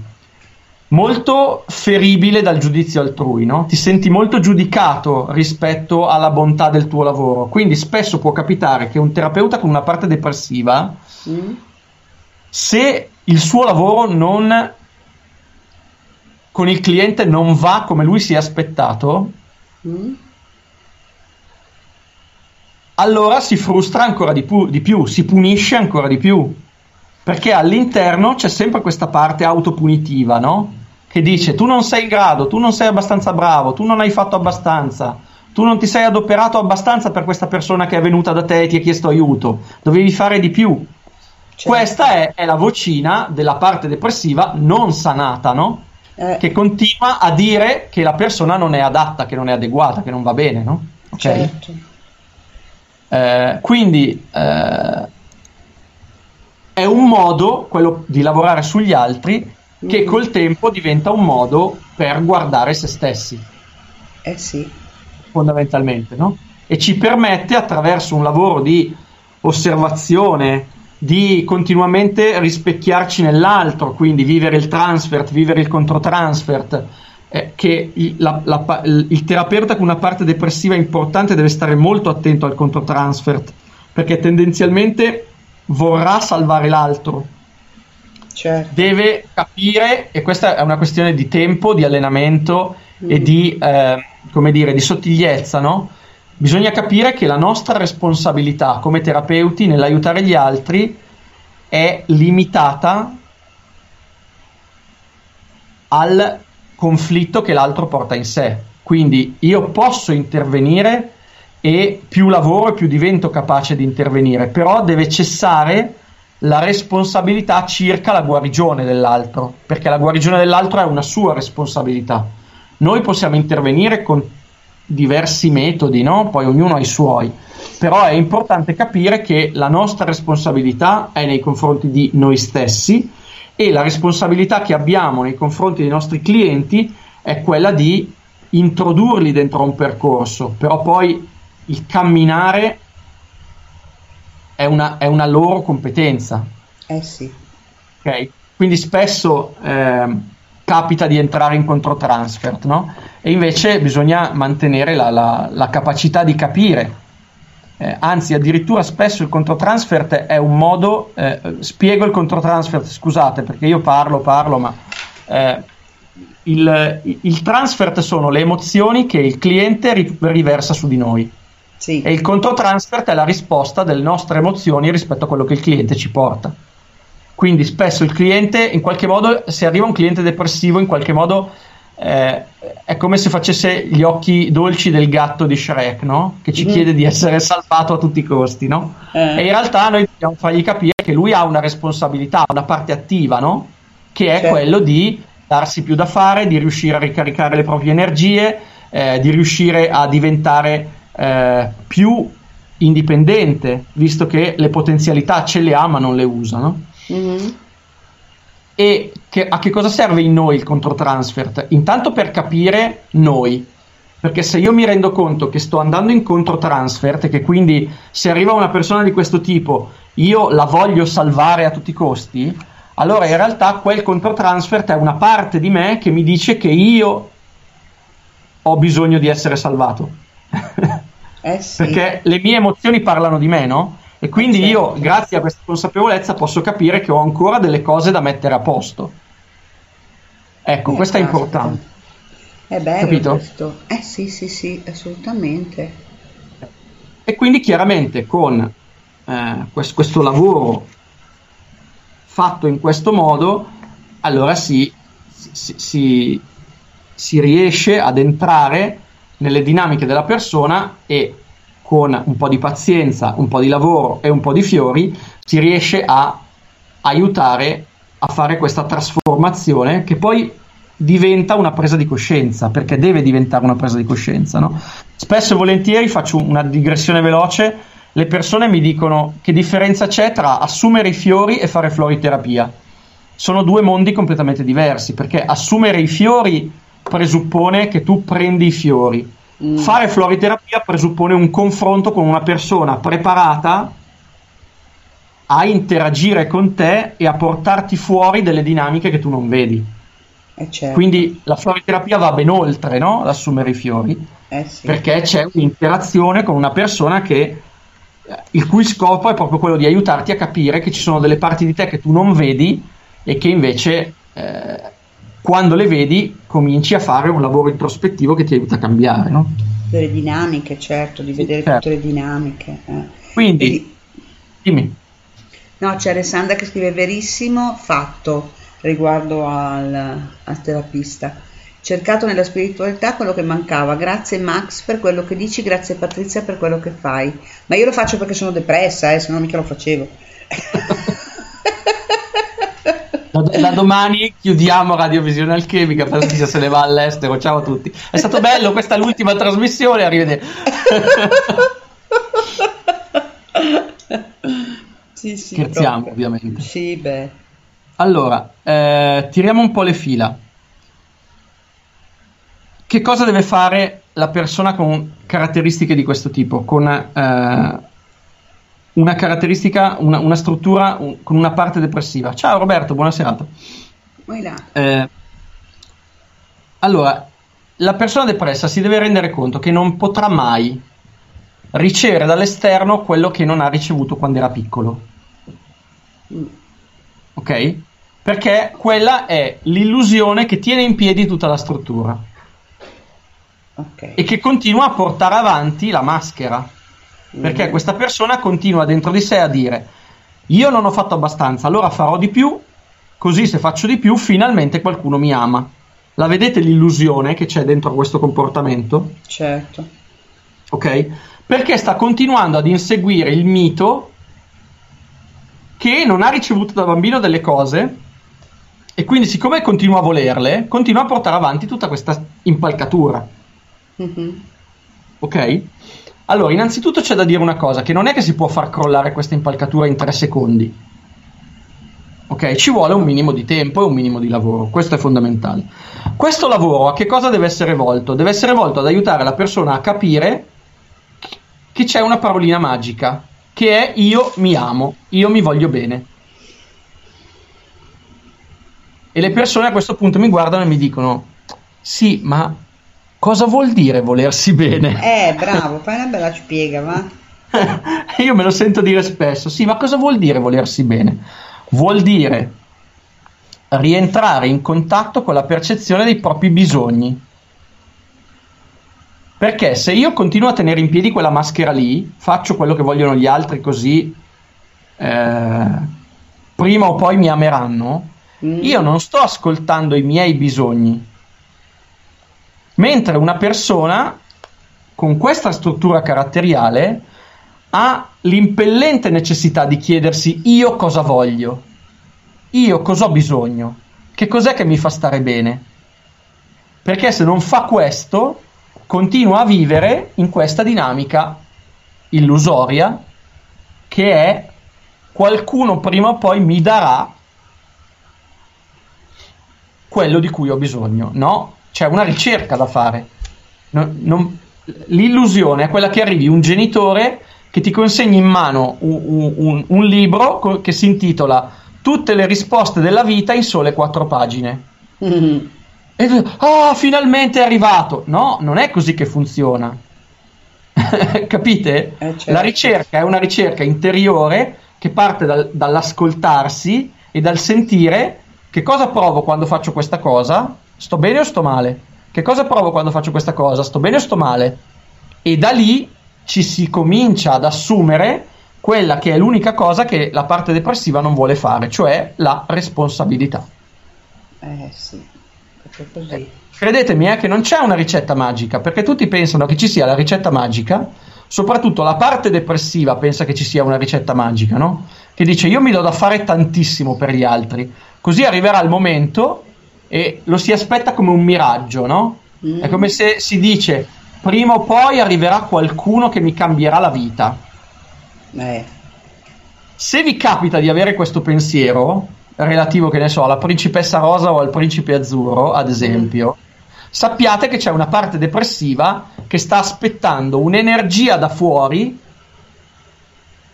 molto feribile dal giudizio altrui, no? Ti senti molto giudicato rispetto alla bontà del tuo lavoro. Quindi spesso può capitare che un terapeuta con una parte depressiva Mm. se il suo lavoro non con il cliente non va come lui si è aspettato, Mm. allora si frustra ancora di, pu- di più, si punisce ancora di più. Perché all'interno c'è sempre questa parte autopunitiva, no? Che dice tu non sei in grado, tu non sei abbastanza bravo, tu non hai fatto abbastanza, tu non ti sei adoperato abbastanza per questa persona che è venuta da te e ti ha chiesto aiuto, dovevi fare di più. Questa è, è la vocina della parte depressiva non sanata, no? Eh, Che continua a dire che la persona non è adatta, che non è adeguata, che non va bene, no? Ok? certo. Eh, quindi eh, è un modo, quello di lavorare sugli altri, che Mm. col tempo diventa un modo per guardare se stessi, Eh sì. fondamentalmente, no? E ci permette attraverso un lavoro di osservazione, di continuamente rispecchiarci nell'altro, quindi vivere il transfert, vivere il controtransfert, eh, che il, la- la il- terapeuta con una parte depressiva importante deve stare molto attento al controtransfert, perché tendenzialmente vorrà salvare l'altro, Certo. deve capire, e questa è una questione di tempo, di allenamento e di, eh, come dire, di sottigliezza, no? Bisogna capire che la nostra responsabilità come terapeuti nell'aiutare gli altri è limitata al conflitto che l'altro porta in sé. Quindi io posso intervenire e più lavoro e più divento capace di intervenire, però deve cessare la responsabilità circa la guarigione dell'altro, perché la guarigione dell'altro è una sua responsabilità. Noi possiamo intervenire con diversi metodi, no? Poi ognuno ha i suoi, però è importante capire che la nostra responsabilità è nei confronti di noi stessi e la responsabilità che abbiamo nei confronti dei nostri clienti è quella di introdurli dentro un percorso, però poi il camminare è una, è una loro competenza. Eh sì. Ok? Quindi spesso ehm, capita di entrare in controtransfert, no? E invece bisogna mantenere la, la- la capacità di capire. Eh, anzi, addirittura spesso il controtransfert è un modo. eh, spiego il controtransfert, scusate, perché io parlo, parlo, ma eh, il, il transfert sono le emozioni che il cliente ri- riversa su di noi. E il controtransfert è la risposta delle nostre emozioni rispetto a quello che il cliente ci porta. Quindi spesso il cliente, in qualche modo, se arriva un cliente depressivo, in qualche modo eh, è come se facesse gli occhi dolci del gatto di Shrek, no? Che ci Mhm. chiede di essere salvato a tutti i costi, no? Eh. E in realtà noi dobbiamo fargli capire che lui ha una responsabilità, una parte attiva, no? Che è Certo. quello di darsi più da fare, di riuscire a ricaricare le proprie energie, eh, di riuscire a diventare eh, più indipendente, visto che le potenzialità ce le ha ma non le usa. No? Mhm. E che- a che cosa serve in noi il controtransfert? Intanto per capire noi, perché se io mi rendo conto che sto andando in controtransfert e che quindi se arriva una persona di questo tipo io la voglio salvare a tutti i costi, allora in realtà quel controtransfert è una parte di me che mi dice che io ho bisogno di essere salvato. Eh sì. Perché le mie emozioni parlano di me, no? E quindi io, grazie a questa consapevolezza, posso capire che ho ancora delle cose da mettere a posto. Ecco, Eh, questo è importante. È bello Capito? questo. Eh sì, sì, sì, assolutamente. E quindi chiaramente con eh, quest- questo lavoro fatto in questo modo, allora si, si- si- si riesce ad entrare nelle dinamiche della persona e con un po' di pazienza, un po' di lavoro e un po' di fiori si riesce a aiutare a fare questa trasformazione che poi diventa una presa di coscienza, perché deve diventare una presa di coscienza. No? Spesso e volentieri faccio una digressione veloce, le persone mi dicono che differenza c'è tra assumere i fiori e fare floriterapia. Sono due mondi completamente diversi, perché assumere i fiori presuppone che tu prendi i fiori. Fare floriterapia presuppone un confronto con una persona preparata a interagire con te e a portarti fuori delle dinamiche che tu non vedi. Eh certo. Quindi la floriterapia va ben oltre no? l'assumere i fiori, Eh sì. perché c'è un'interazione con una persona che, il cui scopo è proprio quello di aiutarti a capire che ci sono delle parti di te che tu non vedi e che invece eh, quando le vedi cominci a fare un lavoro introspettivo che ti aiuta a cambiare. No? Delle dinamiche, certo, di vedere certo. tutte le dinamiche. eh. Quindi, dimmi. No, c'è Alessandra che scrive verissimo fatto riguardo al, al terapista. Cercato nella spiritualità quello che mancava. Grazie Max per quello che dici, grazie Patrizia per quello che fai. Ma io lo faccio perché sono depressa, eh, se no mica lo facevo. Da, domani chiudiamo Radiovisione Alchemica, Patrizia se ne va all'estero. Ciao a tutti. È stato bello, questa è l'ultima trasmissione. Arrivederci. Sì, sì, Scherziamo, proprio. ovviamente. Sì, beh. Allora, eh, tiriamo un po' le fila. Che cosa deve fare la persona con caratteristiche di questo tipo? Con eh, una caratteristica, una, una struttura un- con una parte depressiva. Ciao Roberto, buona serata. Eh, allora, la persona depressa si deve rendere conto che non potrà mai ricevere dall'esterno quello che non ha ricevuto quando era piccolo. Ok? Perché quella è l'illusione che tiene in piedi tutta la struttura Ok. e che continua a portare avanti la maschera. Perché Mhm. questa persona continua dentro di sé a dire: Io non ho fatto abbastanza, allora farò di più, così se faccio di più, finalmente qualcuno mi ama. La vedete l'illusione che c'è dentro questo comportamento? Certo. Ok? Perché sta continuando ad inseguire il mito che non ha ricevuto da bambino delle cose e quindi siccome continua a volerle, continua a portare avanti tutta questa impalcatura. Mhm. Ok? Allora, innanzitutto c'è da dire una cosa, che non è che si può far crollare questa impalcatura in tre secondi. Ok? Ci vuole un minimo di tempo e un minimo di lavoro, questo è fondamentale. Questo lavoro a che cosa deve essere volto? Deve essere volto ad aiutare la persona a capire che c'è una parolina magica, che è io mi amo, io mi voglio bene. E le persone a questo punto mi guardano e mi dicono, sì, ma cosa vuol dire volersi bene? Eh, bravo, fai una bella spiega, va? Io me lo sento dire spesso, sì, ma cosa vuol dire volersi bene? Vuol dire rientrare in contatto con la percezione dei propri bisogni. Perché se io continuo a tenere in piedi quella maschera lì, faccio quello che vogliono gli altri così eh, prima o poi mi ameranno, io non sto ascoltando i miei bisogni. Mentre una persona con questa struttura caratteriale ha l'impellente necessità di chiedersi io cosa voglio, io cosa ho bisogno. che cos'è che mi fa stare bene? Perché se non fa questo, continua a vivere in questa dinamica illusoria che è qualcuno prima o poi mi darà quello di cui ho bisogno. No, c'è una ricerca da fare. No- non- l'illusione è quella che arrivi un genitore che ti consegni in mano un, un- un- libro co- che si intitola Tutte le risposte della vita in sole quattro pagine. E tu, ah, finalmente è arrivato. No, non è così che funziona. Capite? certo. La ricerca è una ricerca interiore che parte dal- dall'ascoltarsi e dal sentire che cosa provo quando faccio questa cosa? Sto bene o sto male? Che cosa provo quando faccio questa cosa? Sto bene o sto male? E da lì ci si comincia ad assumere quella che è l'unica cosa che la parte depressiva non vuole fare, cioè la responsabilità. Eh sì, proprio così. Credetemi eh, che non c'è una ricetta magica, perché tutti pensano che ci sia la ricetta magica, soprattutto la parte depressiva pensa che ci sia una ricetta magica, no? Che dice io mi do da fare tantissimo per gli altri, così arriverà il momento e lo si aspetta come un miraggio, no? È come se si dice prima o poi arriverà qualcuno che mi cambierà la vita. Eh, Se vi capita di avere questo pensiero, relativo, che ne so, alla principessa rosa o al principe azzurro, ad esempio, sappiate che c'è una parte depressiva che sta aspettando un'energia da fuori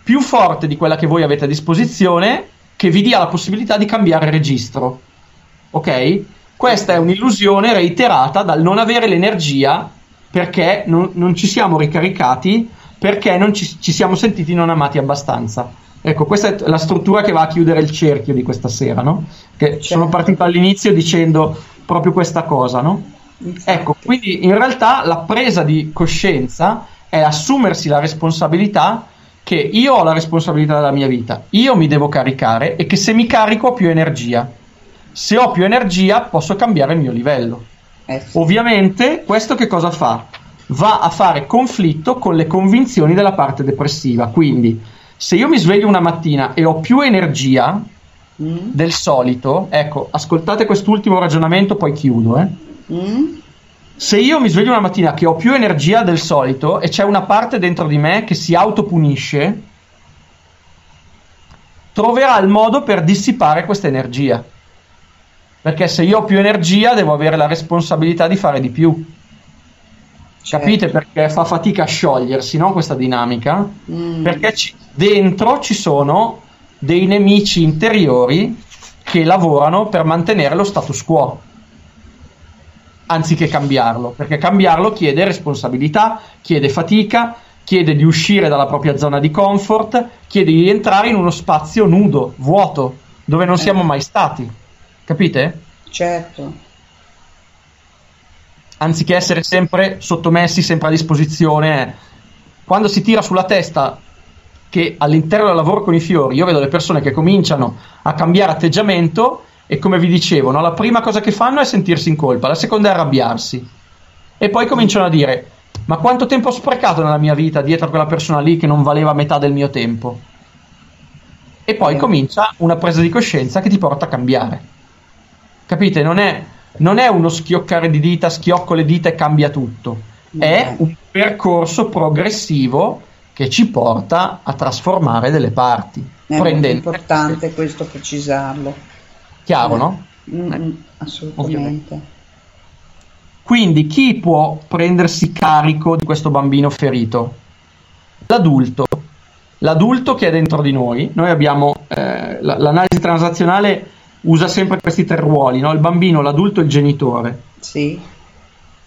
più forte di quella che voi avete a disposizione che vi dia la possibilità di cambiare registro. Ok? Questa è un'illusione reiterata dal non avere l'energia perché non, non ci siamo ricaricati, perché non ci, ci siamo sentiti non amati abbastanza. Ecco, questa è la struttura che va a chiudere il cerchio di questa sera, no? Che sono partito all'inizio dicendo proprio questa cosa, no? Ecco, quindi in realtà la presa di coscienza è assumersi la responsabilità che io ho la responsabilità della mia vita, io mi devo caricare e che se mi carico ho più energia. Se ho più energia posso cambiare il mio livello. Ovviamente questo che cosa fa? Va a fare conflitto con le convinzioni della parte depressiva. Quindi se io mi sveglio una mattina e ho più energia del solito, ecco, ascoltate quest'ultimo ragionamento, poi chiudo, eh. Se io mi sveglio una mattina che ho più energia del solito e c'è una parte dentro di me che si autopunisce, troverà il modo per dissipare questa energia. Perché se io ho più energia devo avere la responsabilità di fare di più. Capite perché fa fatica a sciogliersi, no? Questa dinamica? Perché ci- dentro ci sono dei nemici interiori che lavorano per mantenere lo status quo anziché cambiarlo, perché cambiarlo chiede responsabilità, chiede fatica, chiede di uscire dalla propria zona di comfort, chiede di entrare in uno spazio nudo, vuoto, dove non siamo mai stati. Capite? certo. Anziché essere sempre sottomessi, sempre a disposizione. eh. Quando si tira sulla testa che all'interno del lavoro con i fiori io vedo le persone che cominciano a cambiare atteggiamento e come vi dicevo, no, la prima cosa che fanno è sentirsi in colpa, la seconda è arrabbiarsi. E poi cominciano a dire: Ma quanto tempo ho sprecato nella mia vita dietro a quella persona lì che non valeva metà del mio tempo? E poi comincia una presa di coscienza che ti porta a cambiare. Capite? Non è, non è uno schioccare di dita, schiocco le dita e cambia tutto. È un percorso progressivo che ci porta a trasformare delle parti. È molto prendendo importante questo precisarlo. chiaro, no? Mm, mm, assolutamente. Quindi chi può prendersi carico di questo bambino ferito? L'adulto. L'adulto che è dentro di noi. Noi abbiamo eh, la- l'analisi transazionale usa sempre questi tre ruoli, no? il bambino, l'adulto e il genitore. Sì.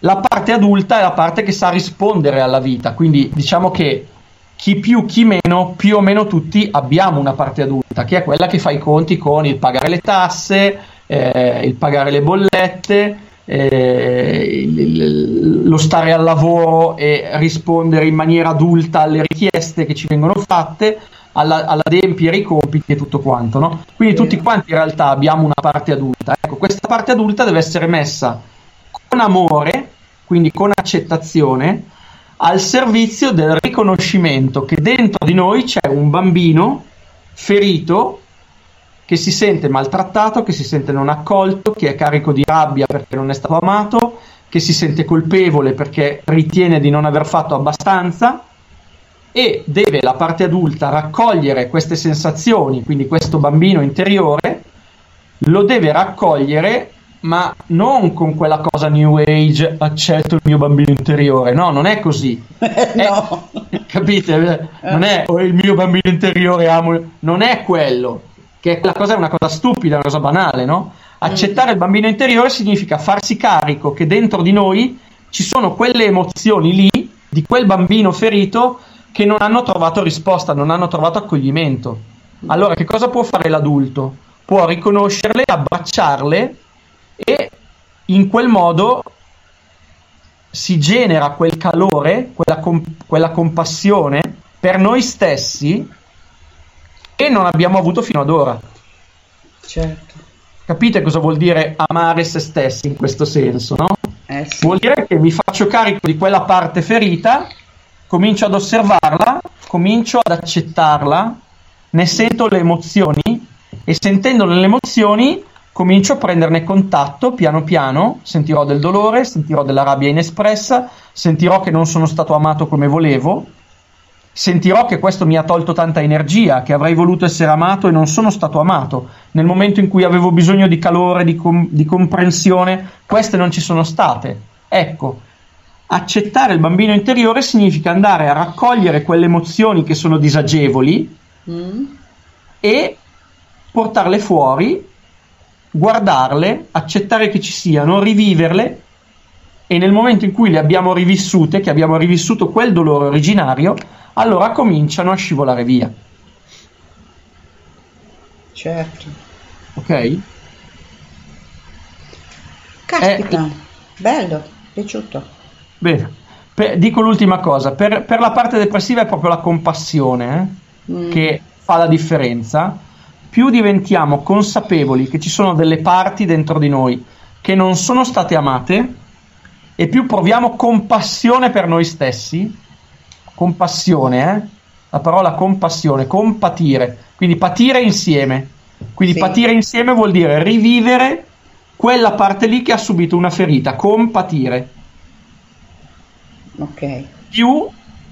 La parte adulta è la parte che sa rispondere alla vita, quindi diciamo che chi più, chi meno, più o meno tutti abbiamo una parte adulta, che è quella che fa i conti con il pagare le tasse, eh, il pagare le bollette, eh, il- il- lo stare al lavoro e rispondere in maniera adulta alle richieste che ci vengono fatte, alla- all'adempiere i compiti e tutto quanto. No? Quindi tutti quanti in realtà abbiamo una parte adulta. Ecco, questa parte adulta deve essere messa con amore, quindi con accettazione, al servizio del riconoscimento che dentro di noi c'è un bambino ferito che si sente maltrattato, che si sente non accolto, che è carico di rabbia perché non è stato amato, che si sente colpevole perché ritiene di non aver fatto abbastanza e deve la parte adulta raccogliere queste sensazioni, quindi questo bambino interiore, lo deve raccogliere ma non con quella cosa new age accetto il mio bambino interiore. No non è così. No. È, capite? Non è oh, il mio bambino interiore amo non è quello che quella cosa è una cosa stupida una cosa banale no? Accettare il bambino interiore significa farsi carico che dentro di noi ci sono quelle emozioni lì di quel bambino ferito che non hanno trovato risposta non hanno trovato accoglimento allora che cosa può fare l'adulto può riconoscerle abbracciarle e in quel modo si genera quel calore, quella, com- quella compassione per noi stessi che non abbiamo avuto fino ad ora. Certo. Capite cosa vuol dire amare se stessi in questo senso, no? Eh sì. Vuol dire che mi faccio carico di quella parte ferita, comincio ad osservarla, comincio ad accettarla, ne sento le emozioni e sentendo le emozioni comincio a prenderne contatto piano piano, sentirò del dolore, sentirò della rabbia inespressa, sentirò che non sono stato amato come volevo, sentirò che questo mi ha tolto tanta energia, che avrei voluto essere amato e non sono stato amato. Nel momento in cui avevo bisogno di calore, di, com- di comprensione, queste non ci sono state. Ecco, accettare il bambino interiore significa andare a raccogliere quelle emozioni che sono disagevoli Mm. e portarle fuori guardarle, accettare che ci siano, riviverle e nel momento in cui le abbiamo rivissute, che abbiamo rivissuto quel dolore originario, allora cominciano a scivolare via. Certo. Ok? Caspita, Eh, bello, piaciuto. Bene. Per- dico l'ultima cosa, per, per la parte depressiva è proprio la compassione eh, Mm. che fa la differenza. Più diventiamo consapevoli che ci sono delle parti dentro di noi che non sono state amate e più proviamo compassione per noi stessi, compassione, eh? la parola compassione, compatire, quindi patire insieme. Quindi Sì. patire insieme vuol dire rivivere quella parte lì che ha subito una ferita, compatire Ok. più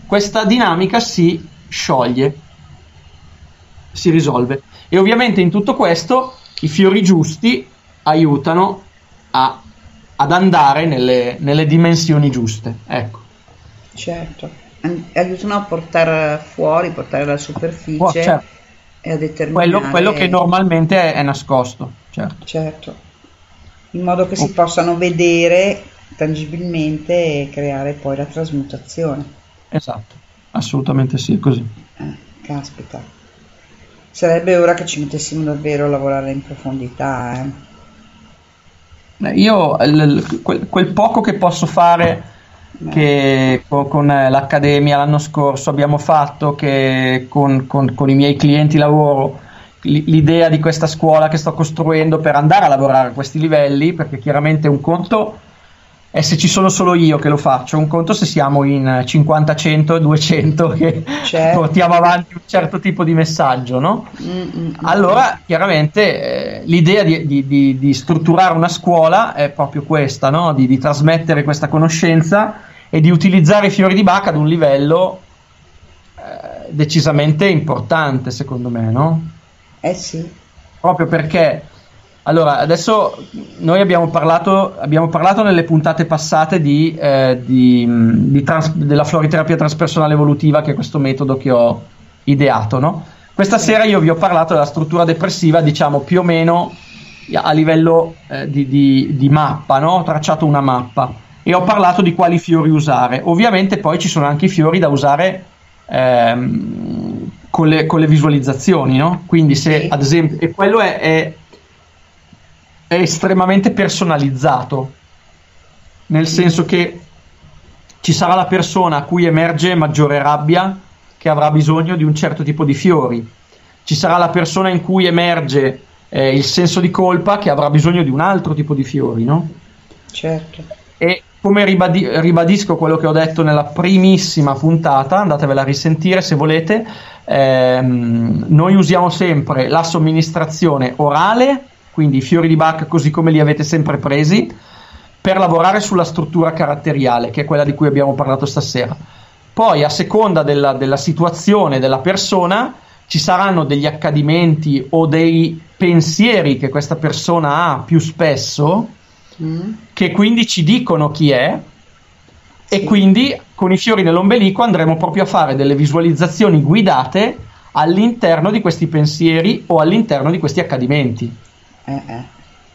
questa dinamica si scioglie, si risolve. E ovviamente in tutto questo i fiori giusti aiutano a- ad andare nelle, nelle dimensioni giuste. Ecco. Certo. An- Aiutano a portare fuori, portare alla superficie Oh, certo. e a determinare... Quello, quello che normalmente è, è nascosto. Certo. Certo. In modo che si possano vedere tangibilmente e creare poi la trasmutazione. Esatto, assolutamente sì, è così. Eh, caspita. Sarebbe ora che ci mettessimo davvero a lavorare in profondità, eh. Beh, Io quel, quel poco che posso fare che co- con, eh, l'Accademia l'anno scorso abbiamo fatto, che con, con- con i miei clienti lavoro, l'idea di questa scuola che sto costruendo per andare a lavorare a questi livelli, perché chiaramente un conto è se ci sono solo io che lo faccio, un conto se siamo in 50, 100, 200 che Certo. portiamo avanti un certo tipo di messaggio, no? Mm, mm, Allora, chiaramente, eh, l'idea di, di- di- di strutturare una scuola è proprio questa, no? di, di trasmettere questa conoscenza e di utilizzare i fiori di Bach ad un livello eh, decisamente importante, secondo me, no? Eh sì. Proprio perché, allora, adesso noi abbiamo parlato, abbiamo parlato nelle puntate passate di, eh, di, di trans- della floriterapia transpersonale evolutiva, che è questo metodo che ho ideato, no? Questa sera io vi ho parlato della struttura depressiva, diciamo più o meno a livello eh, di, di- di mappa, no? Ho tracciato una mappa e ho parlato di quali fiori usare. Ovviamente poi ci sono anche i fiori da usare ehm, con, le, con le visualizzazioni, no? Quindi se ad esempio, e quello è, è- è estremamente personalizzato, nel senso che ci sarà la persona a cui emerge maggiore rabbia che avrà bisogno di un certo tipo di fiori, ci sarà la persona in cui emerge eh, il senso di colpa che avrà bisogno di un altro tipo di fiori, no? Certo. E come ribadi- ribadisco quello che ho detto nella primissima puntata, andatevela a risentire se volete, ehm, noi usiamo sempre la somministrazione orale, quindi i fiori di Bach così come li avete sempre presi, per lavorare sulla struttura caratteriale, che è quella di cui abbiamo parlato stasera. Poi, a seconda della, della situazione della persona, ci saranno degli accadimenti o dei pensieri che questa persona ha più spesso, che quindi ci dicono chi è, e quindi con i fiori nell'ombelico andremo proprio a fare delle visualizzazioni guidate all'interno di questi pensieri o all'interno di questi accadimenti. Eh, eh.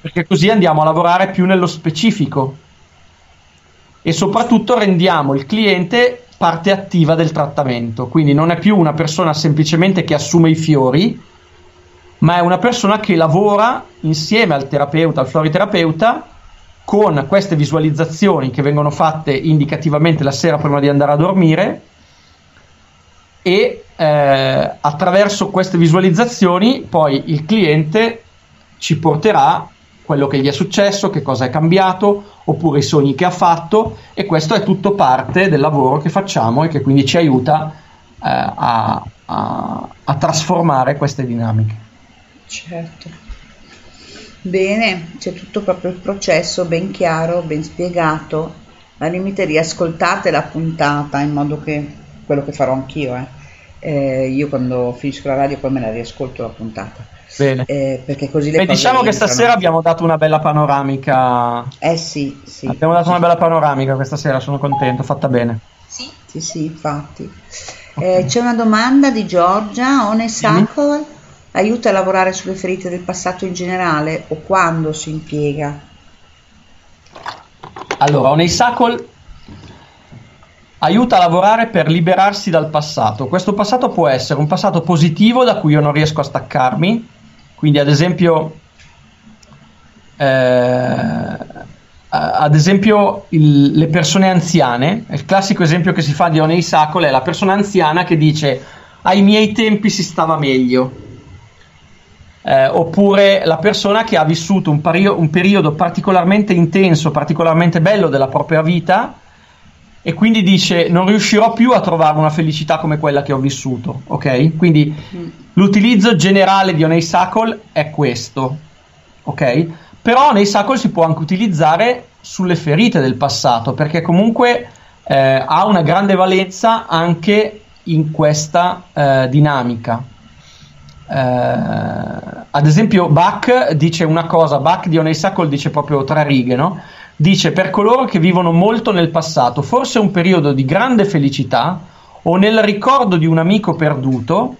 Perché così andiamo a lavorare più nello specifico e soprattutto rendiamo il cliente parte attiva del trattamento. Quindi non è più una persona semplicemente che assume i fiori, ma è una persona che lavora insieme al terapeuta, al floriterapeuta, con queste visualizzazioni che vengono fatte indicativamente la sera prima di andare a dormire e eh, attraverso queste visualizzazioni poi il cliente ci porterà quello che gli è successo, che cosa è cambiato, oppure i sogni che ha fatto e questo è tutto parte del lavoro che facciamo e che quindi ci aiuta eh, a, a, a trasformare queste dinamiche. Certo. Bene, c'è tutto proprio il processo ben chiaro, ben spiegato. Al limite riascoltate la puntata in modo che quello che farò anch'io, eh. Eh, io quando finisco la radio poi me la riascolto la puntata. Bene. Eh, perché così le Beh, cose diciamo che entrano. stasera abbiamo dato una bella panoramica. Eh sì, sì. Abbiamo dato una bella panoramica questa sera, sono contento, fatta bene. Sì, sì, infatti. Eh, c'è una domanda di Giorgia, Honeysuckle aiuta a lavorare sulle ferite del passato in generale o quando si impiega? Allora, Honeysuckle aiuta a lavorare per liberarsi dal passato. Questo passato può essere un passato positivo da cui io non riesco a staccarmi, quindi ad esempio, eh, ad esempio il- le persone anziane, il classico esempio che si fa di Honeysuckle è la persona anziana che dice ai miei tempi si stava meglio. Eh, oppure la persona che ha vissuto un, pario- un periodo particolarmente intenso, particolarmente bello della propria vita e quindi dice non riuscirò più a trovare una felicità come quella che ho vissuto, ok? Quindi l'utilizzo generale di Honeysuckle è questo, ok? Però Honeysuckle si può anche utilizzare sulle ferite del passato perché comunque eh, ha una grande valenza anche in questa eh, dinamica. Eh, ad esempio Bach dice una cosa, Bach di Honeysuckle dice proprio tre righe, no? Dice per coloro che vivono molto nel passato, forse un periodo di grande felicità o nel ricordo di un amico perduto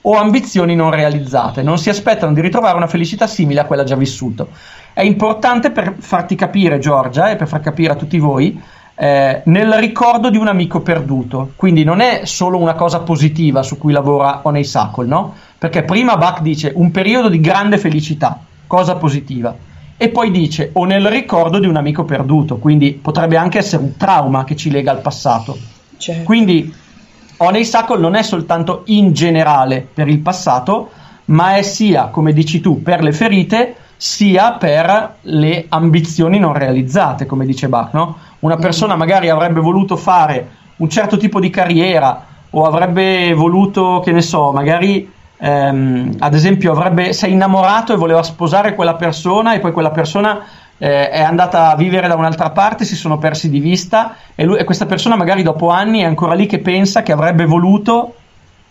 o ambizioni non realizzate, non si aspettano di ritrovare una felicità simile a quella già vissuta. È importante per farti capire, Giorgia, e per far capire a tutti voi, eh, nel ricordo di un amico perduto. Quindi non è solo una cosa positiva su cui lavora Honeysuckle, no? Perché prima Bach dice un periodo di grande felicità, cosa positiva. E poi dice o nel ricordo di un amico perduto, quindi potrebbe anche essere un trauma che ci lega al passato. Certo. Quindi Honeysuckle non è soltanto in generale per il passato, ma è sia, come dici tu, per le ferite, sia per le ambizioni non realizzate, come dice Bach. No? Una persona magari avrebbe voluto fare un certo tipo di carriera o avrebbe voluto, che ne so, magari ehm, ad esempio avrebbe, si è innamorato e voleva sposare quella persona e poi quella persona eh, è andata a vivere da un'altra parte, si sono persi di vista e, lui- e questa persona magari dopo anni è ancora lì che pensa che avrebbe voluto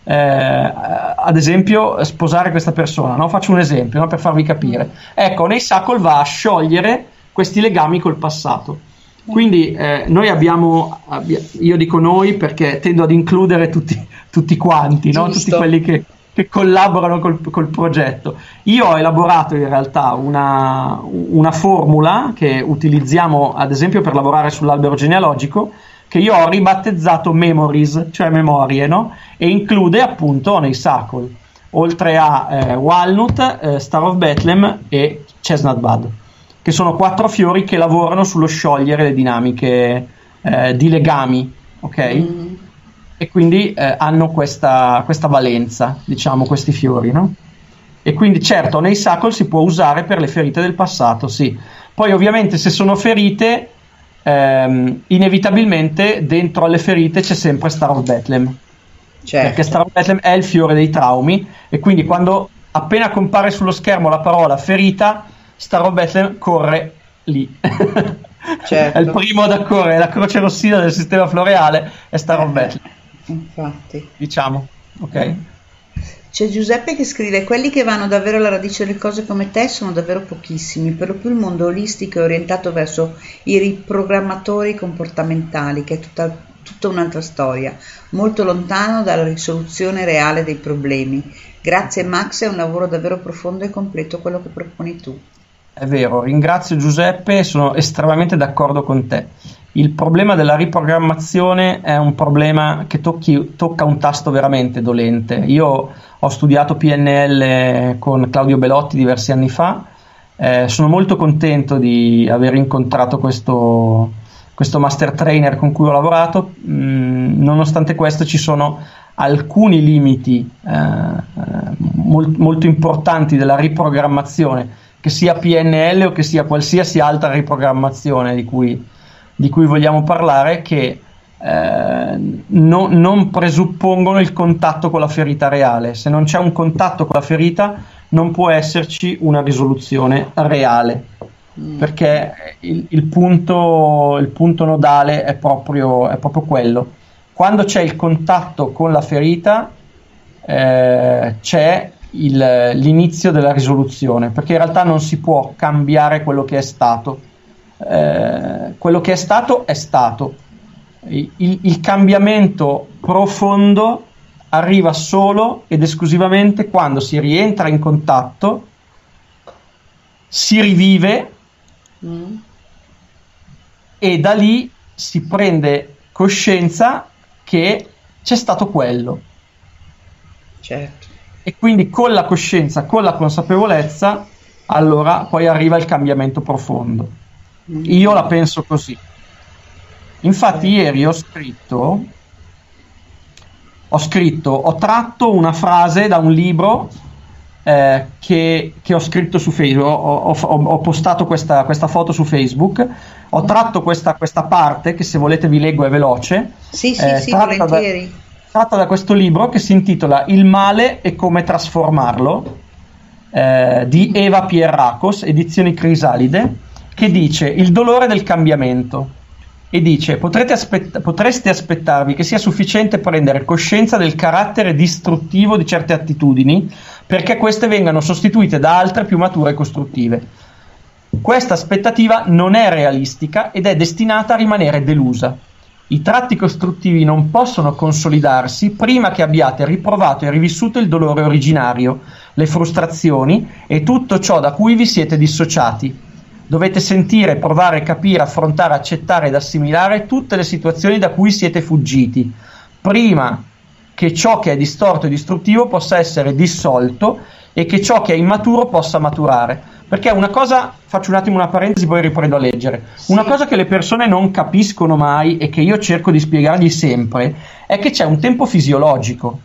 eh, ad esempio sposare questa persona, no? faccio un esempio no? per farvi capire. Ecco, Honeysuckle va a sciogliere questi legami col passato. Quindi eh, noi abbiamo, abbia- io dico noi perché tendo ad includere tutti, tutti quanti, no? tutti quelli che, che collaborano col, col progetto. Io ho elaborato in realtà una, una formula che utilizziamo ad esempio per lavorare sull'albero genealogico che io ho ribattezzato Memories, cioè memorie, no? e include appunto Honeysuckle, oltre a eh, Walnut, eh, Star of Bethlehem e Chestnut Bud, che sono quattro fiori che lavorano sullo sciogliere le dinamiche eh, di legami, ok? E quindi eh, hanno questa, questa valenza, diciamo, questi fiori, no? E quindi certo, Honeysuckle si può usare per le ferite del passato, sì. Poi ovviamente se sono ferite ehm, inevitabilmente dentro alle ferite c'è sempre Star of Bethlehem. Certo. Perché Star of Bethlehem è il fiore dei traumi e quindi quando appena compare sullo schermo la parola ferita, Star of Bethlehem corre lì. Certo. è il primo ad accorrere, la croce rossina del sistema floreale è Star of Bethlehem, Infatti. diciamo. Ok? C'è Giuseppe che scrive: Quelli che vanno davvero alla radice delle cose come te sono davvero pochissimi. Per lo più il mondo olistico è orientato verso i riprogrammatori comportamentali, che è tutta, tutta un'altra storia, molto lontano dalla risoluzione reale dei problemi. Grazie Max, è un lavoro davvero profondo e completo quello che proponi tu. È vero, ringrazio Giuseppe, sono estremamente d'accordo con te. Il problema della riprogrammazione è un problema che tocchi- tocca un tasto veramente dolente. Io ho studiato PNL con Claudio Belotti diversi anni fa, eh, sono molto contento di aver incontrato questo, questo master trainer con cui ho lavorato, Mm, nonostante questo ci sono alcuni limiti eh, eh, mol- molto importanti della riprogrammazione, che sia PNL o che sia qualsiasi altra riprogrammazione di cui, di cui vogliamo parlare, che eh, no- non presuppongono il contatto con la ferita reale. Se non c'è un contatto con la ferita, non può esserci una risoluzione reale. Perché il, il punto, il punto nodale è proprio, è proprio quello. Quando c'è il contatto con la ferita, eh, c'è il- l'inizio della risoluzione, perché in realtà non si può cambiare quello che è stato. Eh, quello che è stato è stato. Il, il cambiamento profondo arriva solo ed esclusivamente quando si rientra in contatto, si rivive e da lì si prende coscienza che c'è stato quello. Certo. E quindi con la coscienza, con la consapevolezza, allora poi arriva il cambiamento profondo. Io la penso così. Infatti ieri ho scritto, ho scritto, ho tratto una frase da un libro eh, che, che ho scritto su Facebook, ho, ho- ho- postato questa, questa foto su Facebook, ho tratto questa, questa parte che se volete vi leggo è veloce. Sì, sì, eh, sì, tratta da- volentieri. tratta da questo libro che si intitola Il male e come trasformarlo eh, di Eva Pierracos, edizioni Crisalide, che dice il dolore del cambiamento e dice "Potrete aspett- potreste aspettarvi che sia sufficiente prendere coscienza del carattere distruttivo di certe attitudini perché queste vengano sostituite da altre più mature e costruttive. Questa aspettativa non è realistica ed è destinata a rimanere delusa. I tratti costruttivi non possono consolidarsi prima che abbiate riprovato e rivissuto il dolore originario, le frustrazioni e tutto ciò da cui vi siete dissociati. Dovete sentire, provare, capire, affrontare, accettare ed assimilare tutte le situazioni da cui siete fuggiti, prima che ciò che è distorto e distruttivo possa essere dissolto e che ciò che è immaturo possa maturare. Perché una cosa, faccio un attimo una parentesi, poi riprendo a leggere. Una cosa che le persone non capiscono mai e che io cerco di spiegargli sempre è che c'è un tempo fisiologico.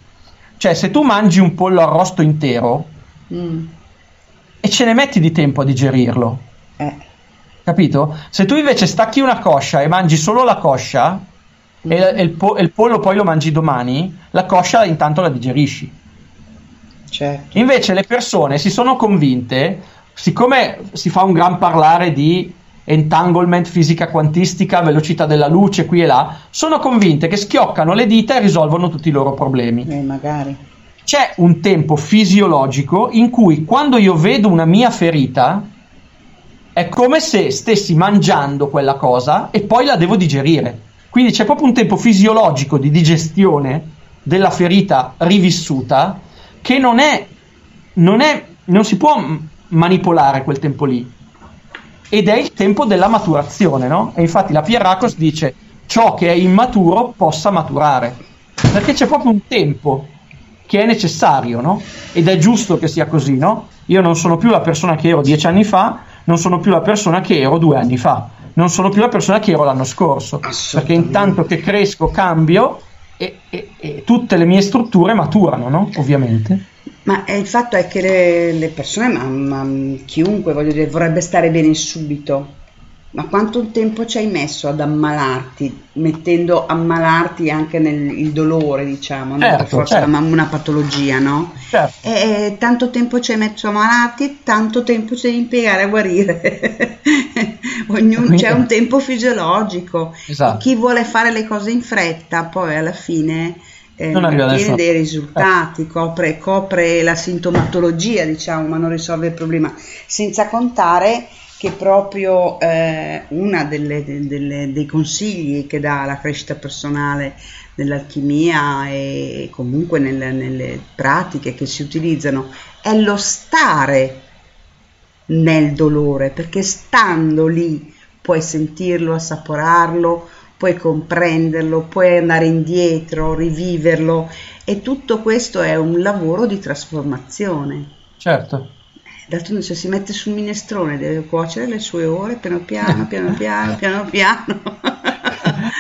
Cioè, se tu mangi un pollo arrosto intero Mm. e ce ne metti di tempo a digerirlo, Eh. capito? Se tu invece stacchi una coscia e mangi solo la coscia e, e il po- e il pollo poi lo mangi domani, la coscia intanto la digerisci. Certo. Invece le persone si sono convinte, siccome si fa un gran parlare di entanglement, fisica quantistica, velocità della luce qui e là, sono convinte che schioccano le dita e risolvono tutti i loro problemi. Eh, magari. C'è un tempo fisiologico in cui quando io vedo una mia ferita è come se stessi mangiando quella cosa e poi la devo digerire. Quindi c'è proprio un tempo fisiologico di digestione della ferita rivissuta che non è, non è, non si può manipolare quel tempo lì. Ed è il tempo della maturazione, no? E infatti la Pierracos dice ciò che è immaturo possa maturare. Perché c'è proprio un tempo che è necessario, no? Ed è giusto che sia così, no? Io non sono più la persona che ero dieci anni fa, non sono più la persona che ero due anni fa, non sono più la persona che ero l'anno scorso, perché intanto che cresco cambio e, e- e tutte le mie strutture maturano, no? Ovviamente. Ma eh, il fatto è che le, le persone, ma, ma chiunque voglio dire, vorrebbe stare bene subito. Ma quanto tempo ci hai messo ad ammalarti, mettendo ammalarti anche nel dolore, diciamo, non Certo, forza certo. una, patologia, no? Certo. E tanto tempo ci hai messo a ammalarti, tanto tempo ci devi impiegare a guarire. Ognuno, c'è un tempo fisiologico. Esatto. Chi vuole fare le cose in fretta, poi alla fine eh, Non ottiene dei risultati, copre, copre la sintomatologia, diciamo, ma non risolve il problema. Senza contare che proprio eh, delle- dei consigli che dà la crescita personale nell'alchimia e comunque nelle, nelle pratiche che si utilizzano è lo stare nel dolore, perché stando lì puoi sentirlo, assaporarlo, puoi comprenderlo, puoi andare indietro, riviverlo e tutto questo è un lavoro di trasformazione. Certo. D'altronde se si mette sul minestrone deve cuocere le sue ore piano piano, piano piano, piano piano.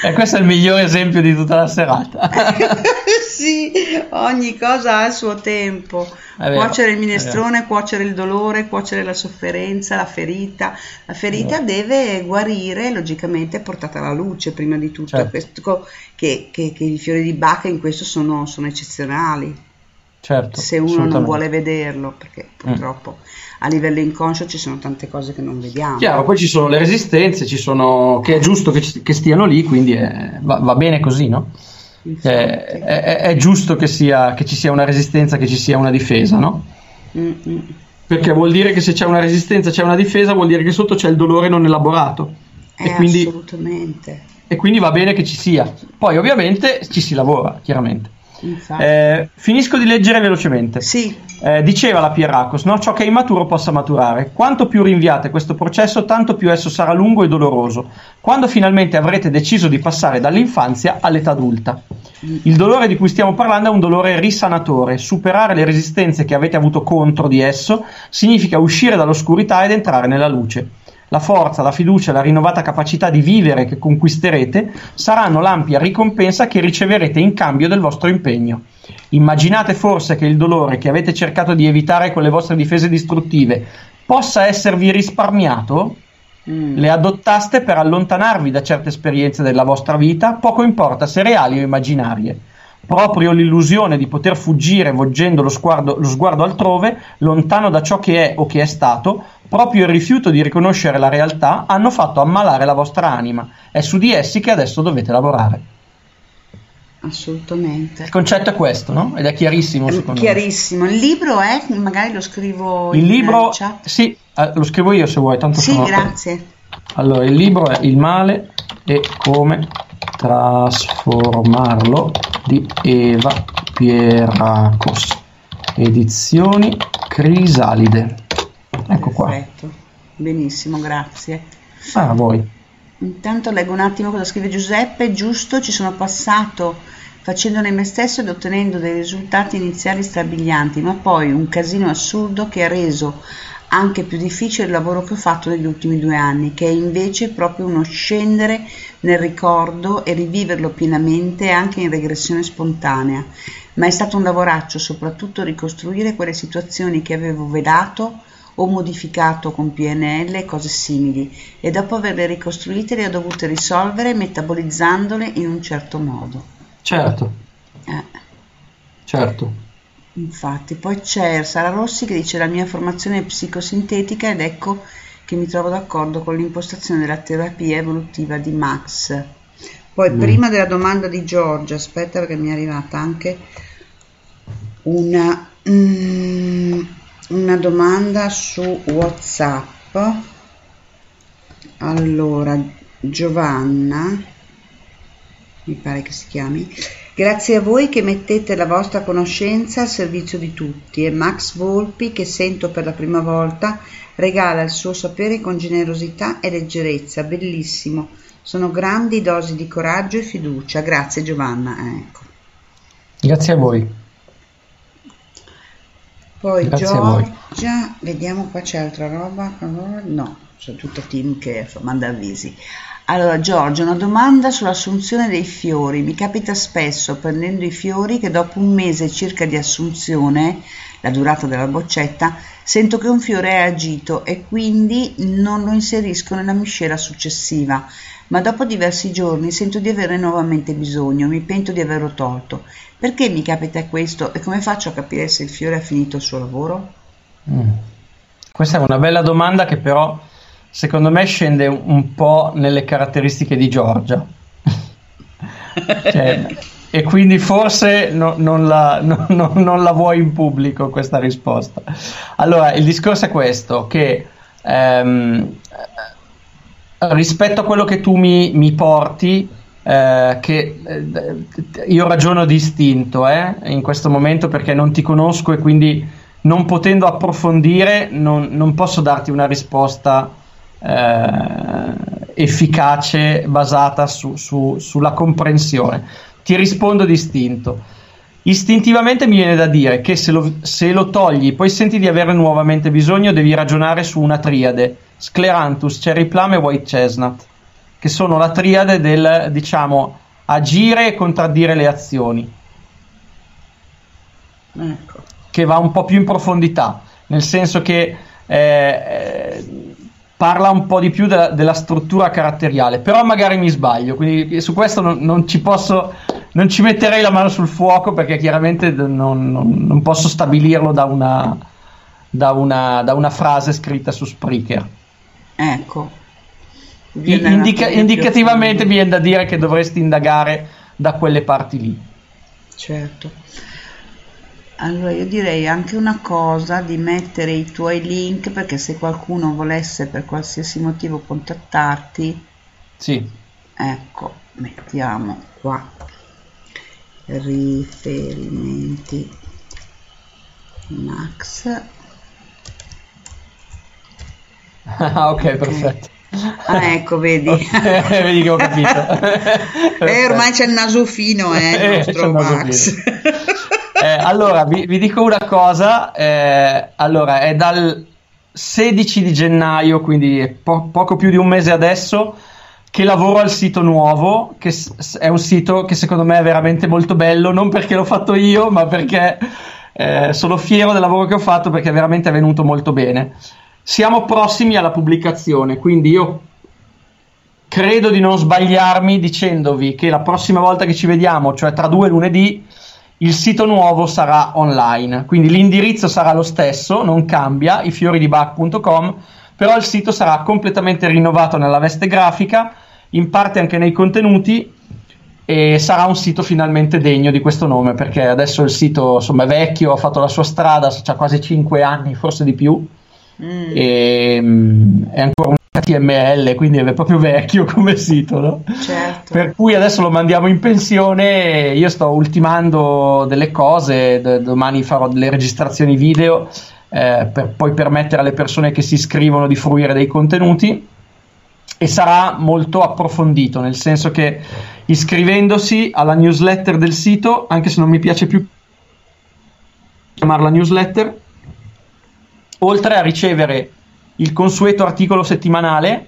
E questo è il miglior esempio di tutta la serata. sì, ogni cosa ha il suo tempo. Vero, cuocere il minestrone, cuocere il dolore, cuocere la sofferenza, la ferita. La ferita deve guarire, logicamente, portata alla luce prima di tutto. Certo. Questo- che, che- che i fiori di Bacca in questo sono, sono eccezionali. Certo. Se uno non. Mm. vuole vederlo, perché purtroppo a livello inconscio ci sono tante cose che non vediamo. Chiaro, poi ci sono le resistenze, ci sono, che è giusto che, ci- che stiano lì, quindi è- va, va bene così, no? È, è- è giusto che, sia, che ci sia una resistenza, che ci sia una difesa, no? Mm, mm. Perché vuol dire che se c'è una resistenza, c'è una difesa, vuol dire che sotto c'è il dolore non elaborato. Eh, E quindi, assolutamente. e quindi va bene che ci sia. Poi ovviamente ci si lavora, chiaramente. Eh, finisco di leggere velocemente. Eh, diceva la Pierracos, no? ciò che è immaturo possa maturare. Quanto più rinviate questo processo, tanto più esso sarà lungo e doloroso. Quando finalmente avrete deciso di passare dall'infanzia all'età adulta. Il dolore di cui stiamo parlando è un dolore risanatore. Superare le resistenze che avete avuto contro di esso significa uscire dall'oscurità ed entrare nella luce. La forza, la fiducia la rinnovata capacità di vivere che conquisterete saranno l'ampia ricompensa che riceverete in cambio del vostro impegno. Immaginate forse che il dolore che avete cercato di evitare con le vostre difese distruttive possa esservi risparmiato? Le adottaste per allontanarvi da certe esperienze della vostra vita, poco importa se reali o immaginarie. Proprio l'illusione di poter fuggire volgendo lo sguardo, lo sguardo altrove, lontano da ciò che è o che è stato, proprio il rifiuto di riconoscere la realtà hanno fatto ammalare la vostra anima. È su di essi che adesso dovete lavorare. Assolutamente. Il concetto è questo, no? Ed è chiarissimo secondo me. Chiarissimo. Il libro è, magari lo scrivo Il in libro, chat. sì, eh, lo scrivo io se vuoi, tanto Sì, sono- grazie. Allora, il libro è Il male e come trasformarlo di Eva Pieracos. Edizioni Crisalide. Ecco qua. Perfetto. Benissimo, grazie. Ah, a voi. Intanto leggo un attimo cosa scrive Giuseppe. Giusto, ci sono passato facendone me stesso ed ottenendo dei risultati iniziali strabilianti, ma poi un casino assurdo che ha reso anche più difficile il lavoro che ho fatto negli ultimi due anni, che è invece proprio uno scendere nel ricordo e riviverlo pienamente anche in regressione spontanea. Ma è stato un lavoraccio, soprattutto ricostruire quelle situazioni che avevo vedato o modificato con PNL e cose simili e dopo averle ricostruite le ho dovute risolvere metabolizzandole in un certo modo. Certo, Eh, certo. infatti, poi c'è Sara Rossi che dice la mia formazione è psicosintetica ed ecco che mi trovo d'accordo con l'impostazione della terapia evolutiva di Max. Poi Mm. prima della domanda di Giorgia, aspetta perché mi è arrivata anche una, mm, una domanda su WhatsApp. Allora, Giovanna, mi pare che si chiami, grazie a voi che mettete la vostra conoscenza al servizio di tutti e Max Volpi, che sento per la prima volta, regala il suo sapere con generosità e leggerezza, bellissimo. Sono grandi dosi di coraggio e fiducia. Grazie Giovanna. Ecco. Grazie a voi. Poi Grazie. Giorgia, vediamo qua c'è altra roba. No, c'è tutta team che manda avvisi. Allora, Giorgio, una domanda sull'assunzione dei fiori. Mi capita spesso, prendendo i fiori, che dopo un mese circa di assunzione, la durata della boccetta, sento che un fiore è agito e quindi non lo inserisco nella miscela successiva, ma dopo diversi giorni sento di averne nuovamente bisogno, mi pento di averlo tolto. Perché mi capita questo e come faccio a capire se il fiore ha finito il suo lavoro? Mm. Questa è una bella domanda che però secondo me scende un- po' nelle caratteristiche di Giorgia. Cioè, e quindi forse no- non, la, no- no- non la vuoi in pubblico questa risposta. Allora, il discorso è questo, che ehm, rispetto a quello che tu mi, mi porti, eh, che eh, io ragiono distinto eh, in questo momento perché non ti conosco e quindi non potendo approfondire non, non posso darti una risposta eh, efficace basata su- su- sulla comprensione. Ti rispondo distinto. Istintivamente mi viene da dire che se lo, se lo togli, poi senti di avere nuovamente bisogno, devi ragionare su una triade: Scleranthus, Cherry Plum e White Chestnut, che sono la triade del diciamo agire e contraddire le azioni, Ecco. che va un po' più in profondità, nel senso che eh, eh, parla un po' di più della, della struttura caratteriale, però magari mi sbaglio, quindi su questo non, non ci posso, non ci metterei la mano sul fuoco perché chiaramente non, non- non posso stabilirlo da una, da, una, da una frase scritta su Spreaker. Ecco. Indica- indicativamente mi viene da dire che dovresti indagare da quelle parti lì. Certo. Allora io direi anche una cosa di mettere i tuoi link perché se qualcuno volesse per qualsiasi motivo contattarti, Sì. ecco, mettiamo qua riferimenti Max. Ah, ok, perfetto. Ah, ecco, vedi. Ok, vedi che ho capito. Eh, ormai c'è il naso fino, eh, il Eh, nostro Max. Eh, allora, vi, vi dico una cosa, eh, allora è dal 16 di gennaio, quindi è po- poco più di un mese adesso, che lavoro al sito nuovo, che s- è un sito che secondo me è veramente molto bello, non perché l'ho fatto io, ma perché eh, sono fiero del lavoro che ho fatto perché veramente è venuto molto bene. Siamo prossimi alla pubblicazione, quindi io credo di non sbagliarmi dicendovi che la prossima volta che ci vediamo, cioè tra due lunedì, il sito nuovo sarà online. Quindi l'indirizzo sarà lo stesso, non cambia, ifioridibach.com, però il sito sarà completamente rinnovato nella veste grafica, in parte anche nei contenuti e sarà un sito finalmente degno di questo nome perché adesso il sito insomma è vecchio, ha fatto la sua strada, ha quasi 5 anni, forse di più e mm, è ancora un HTML, quindi è proprio vecchio come sito, no? Certo. Per cui adesso lo mandiamo in pensione. Io sto ultimando delle cose, d- domani farò delle registrazioni video eh, per poi permettere alle persone che si iscrivono di fruire dei contenuti e sarà molto approfondito, nel senso che iscrivendosi alla newsletter del sito, anche se non mi piace più chiamarla newsletter, oltre a ricevere il consueto articolo settimanale,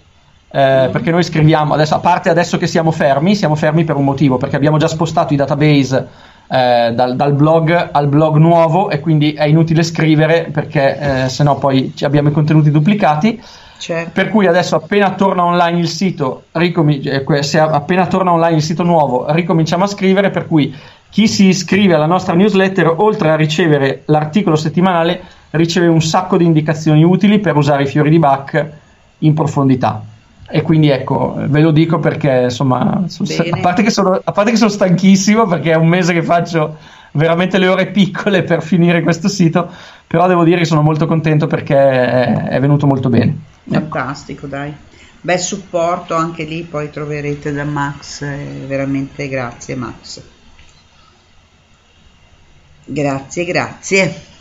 eh, perché noi scriviamo, adesso, a parte adesso che siamo fermi, siamo fermi per un motivo, perché abbiamo già spostato i database eh, dal, dal blog al blog nuovo e quindi è inutile scrivere perché eh, sennò poi abbiamo i contenuti duplicati. Certo. Per cui adesso appena torna online il sito, ricomi- eh, se appena torna online il sito nuovo, ricominciamo a scrivere, per cui chi si iscrive alla nostra newsletter, oltre a ricevere l'articolo settimanale, riceve un sacco di indicazioni utili per usare i fiori di Bach in profondità. E quindi ecco, ve lo dico perché insomma, a parte, che sono, a parte che sono stanchissimo perché è un mese che faccio veramente le ore piccole per finire questo sito, però devo dire che sono molto contento perché è, è venuto molto bene. Fantastico, dai. Bel supporto anche lì, poi troverete da Max, eh, veramente grazie Max. Grazie, grazie.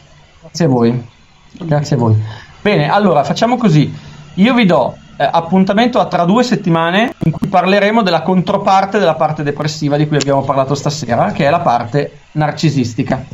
Grazie a voi. Grazie a voi. Bene, allora facciamo così. Io vi do eh, appuntamento a tra due settimane in cui parleremo della controparte della parte depressiva di cui abbiamo parlato stasera, che è la parte narcisistica,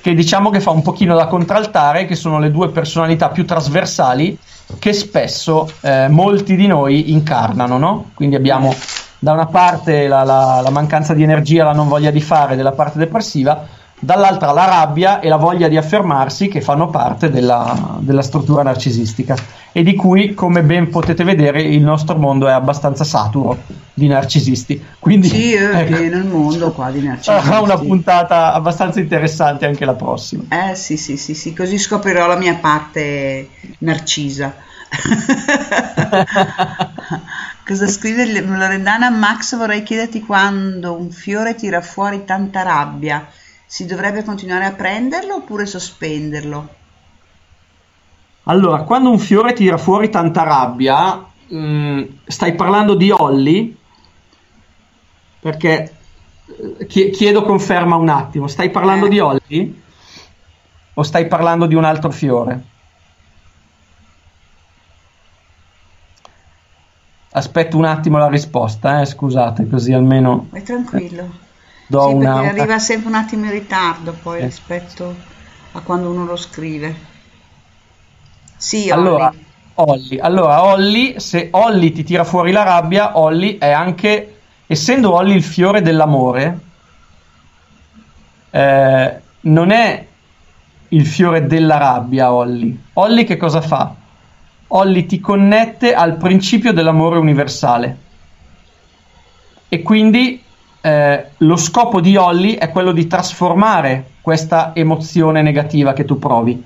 che diciamo che fa un pochino da contraltare, che sono le due personalità più trasversali che spesso eh, molti di noi incarnano, no? Quindi abbiamo da una parte la, la- la mancanza di energia, la non voglia di fare della parte depressiva, dall'altra la rabbia e la voglia di affermarsi che fanno parte della, della struttura narcisistica e di cui, come ben potete vedere, il nostro mondo è abbastanza saturo di narcisisti. Quindi Sì, è ecco, pieno il mondo qua di narcisisti. sarà una puntata abbastanza interessante anche la prossima. Eh sì, sì, sì, sì, così scoprirò la mia parte narcisa. Cosa scrive Loredana? Max, vorrei chiederti quando un fiore tira fuori tanta rabbia, si dovrebbe continuare a prenderlo oppure sospenderlo? Allora, quando un fiore tira fuori tanta rabbia, mh, stai parlando di Olli? Perché eh, chie- chiedo conferma un attimo, stai parlando di Olli? O stai parlando di un altro fiore? Aspetto un attimo la risposta, eh, scusate, così almeno Vai tranquillo. Do sì, una... perché arriva sempre un attimo in ritardo poi Eh. rispetto a quando uno lo scrive. Sì, Allora. Olli, allora, Olli, se Olli ti tira fuori la rabbia, Olli è anche, essendo Olli il fiore dell'amore, eh, non è il fiore della rabbia, Olli. Olli che cosa fa? Olli ti connette al principio dell'amore universale. E quindi eh, lo scopo di Olli è quello di trasformare questa emozione negativa che tu provi.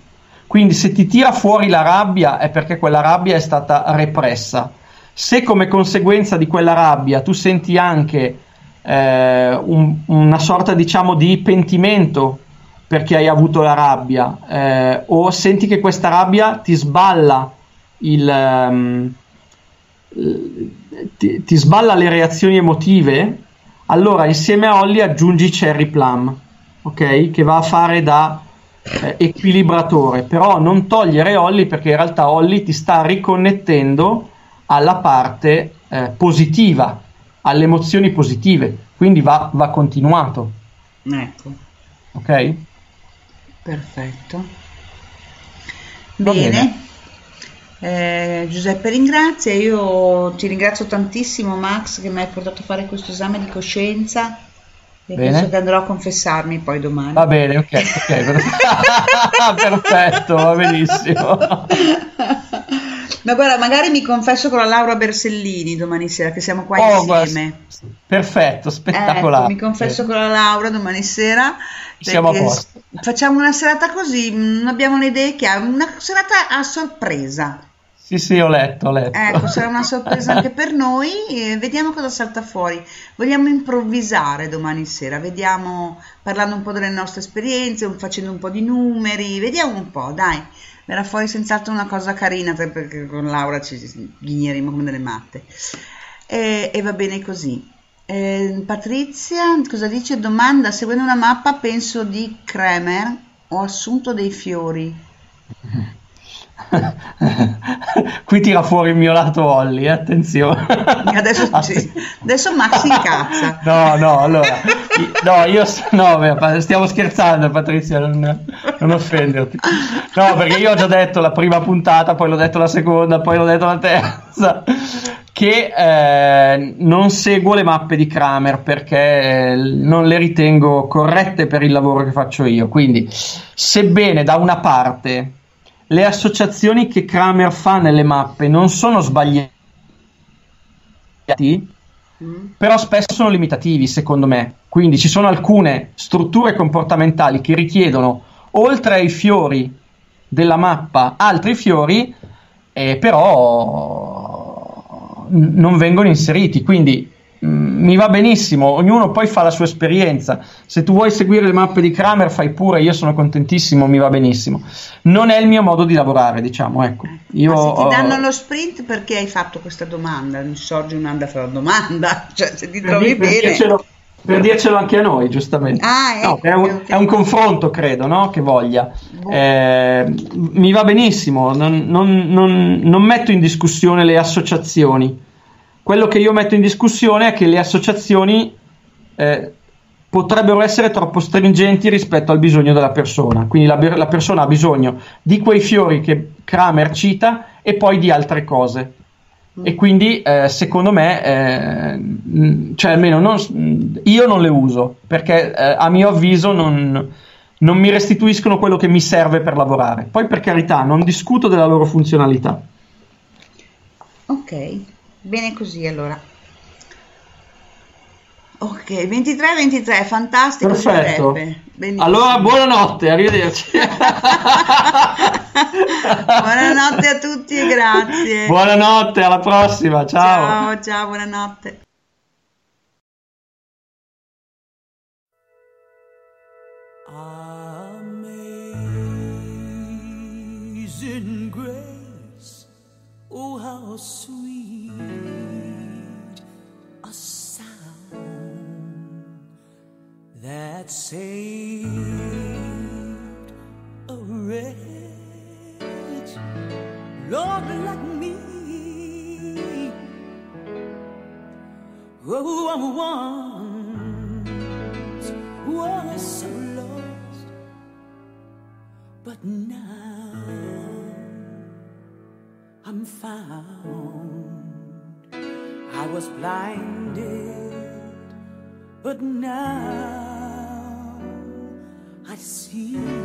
Quindi se ti tira fuori la rabbia è perché quella rabbia è stata repressa. Se come conseguenza di quella rabbia tu senti anche eh, un- una sorta diciamo di pentimento perché hai avuto la rabbia eh, o senti che questa rabbia ti sballa il, ehm, ti, ti sballa le reazioni emotive, allora insieme a Olli aggiungi Cherry Plum, ok? Che va a fare da eh, equilibratore, però non togliere Olli perché in realtà Olli ti sta riconnettendo alla parte eh, positiva, alle emozioni positive, quindi va, va continuato, Ecco, ok? perfetto. Bene. bene. Eh, Giuseppe ringrazia, io ti ringrazio tantissimo Max che mi hai portato a fare questo esame di coscienza e Bene. penso che andrò a confessarmi poi domani. Va bene, ok, ok, per- perfetto, va benissimo. Ma guarda, magari mi confesso con la Laura Bersellini domani sera, che siamo qua Oh, guarda, insieme. Perfetto, Ecco, spettacolare. mi confesso con la Laura domani sera. Siamo a posto. Facciamo una serata così, non abbiamo le idee chiare, una serata a sorpresa. Sì, sì, ho letto, ho letto. Ecco, sarà una sorpresa anche per noi vediamo cosa salta fuori. Vogliamo improvvisare domani sera, vediamo, parlando un po' delle nostre esperienze, facendo un po' di numeri, vediamo un po', dai. Verrà fuori senz'altro una cosa carina per- perché con Laura ci ghigneremo come delle matte. E, e va bene così. Eh, Patrizia, cosa dice? Domanda, seguendo una mappa penso di Kremer, ho assunto dei fiori. Qui tira fuori il mio lato Olli, eh, attenzione. Adesso, sì, adesso Max incazza. No, no, allora, no, io no, stiamo scherzando, Patrizia, non, non offenderti. No, perché io ho già detto la prima puntata, poi l'ho detto la seconda, poi l'ho detto la terza, che eh, non seguo le mappe di Kramer perché eh, non le ritengo corrette per il lavoro che faccio io. Quindi, sebbene da una parte le associazioni che Kramer fa nelle mappe non sono sbagliate, però spesso sono limitativi secondo me. Quindi ci sono alcune strutture comportamentali che richiedono, oltre ai fiori della mappa, altri fiori, eh, però non vengono inseriti. Quindi mm, mi va benissimo, ognuno poi fa la sua esperienza. Se tu vuoi seguire le mappe di Kramer, fai pure, io sono contentissimo, mi va benissimo. Non è il mio modo di lavorare, diciamo, ecco. Io, Ma se ti danno lo sprint perché hai fatto questa domanda? Mi sorge un'anda fra domanda, cioè se ti per, trovi per bene. dircelo, per dircelo anche a noi, giustamente. Ah, No, ecco, è, un, è un confronto, credo, no? Che voglia. Boh. Eh, mi va benissimo, non, non- non- non metto in discussione le associazioni. Quello che io metto in discussione è che le associazioni eh, potrebbero essere troppo stringenti rispetto al bisogno della persona. Quindi la, la persona ha bisogno di quei fiori che Kramer cita e poi di altre cose. E quindi eh, secondo me, eh, cioè almeno non, io non le uso perché eh, a mio avviso non, non mi restituiscono quello che mi serve per lavorare. Poi per carità, non discuto della loro funzionalità. Ok, bene così allora. Ok, 23-23, fantastico Perfetto. Allora, buonanotte, arrivederci. Buonanotte a tutti e grazie. buonanotte, alla prossima, ciao. Ciao, ciao, buonanotte. Amazing grace, oh how sweet that saved a wretch, Lord, like me. Oh, I once was so lost, but now I'm found. I was blinded, but now see.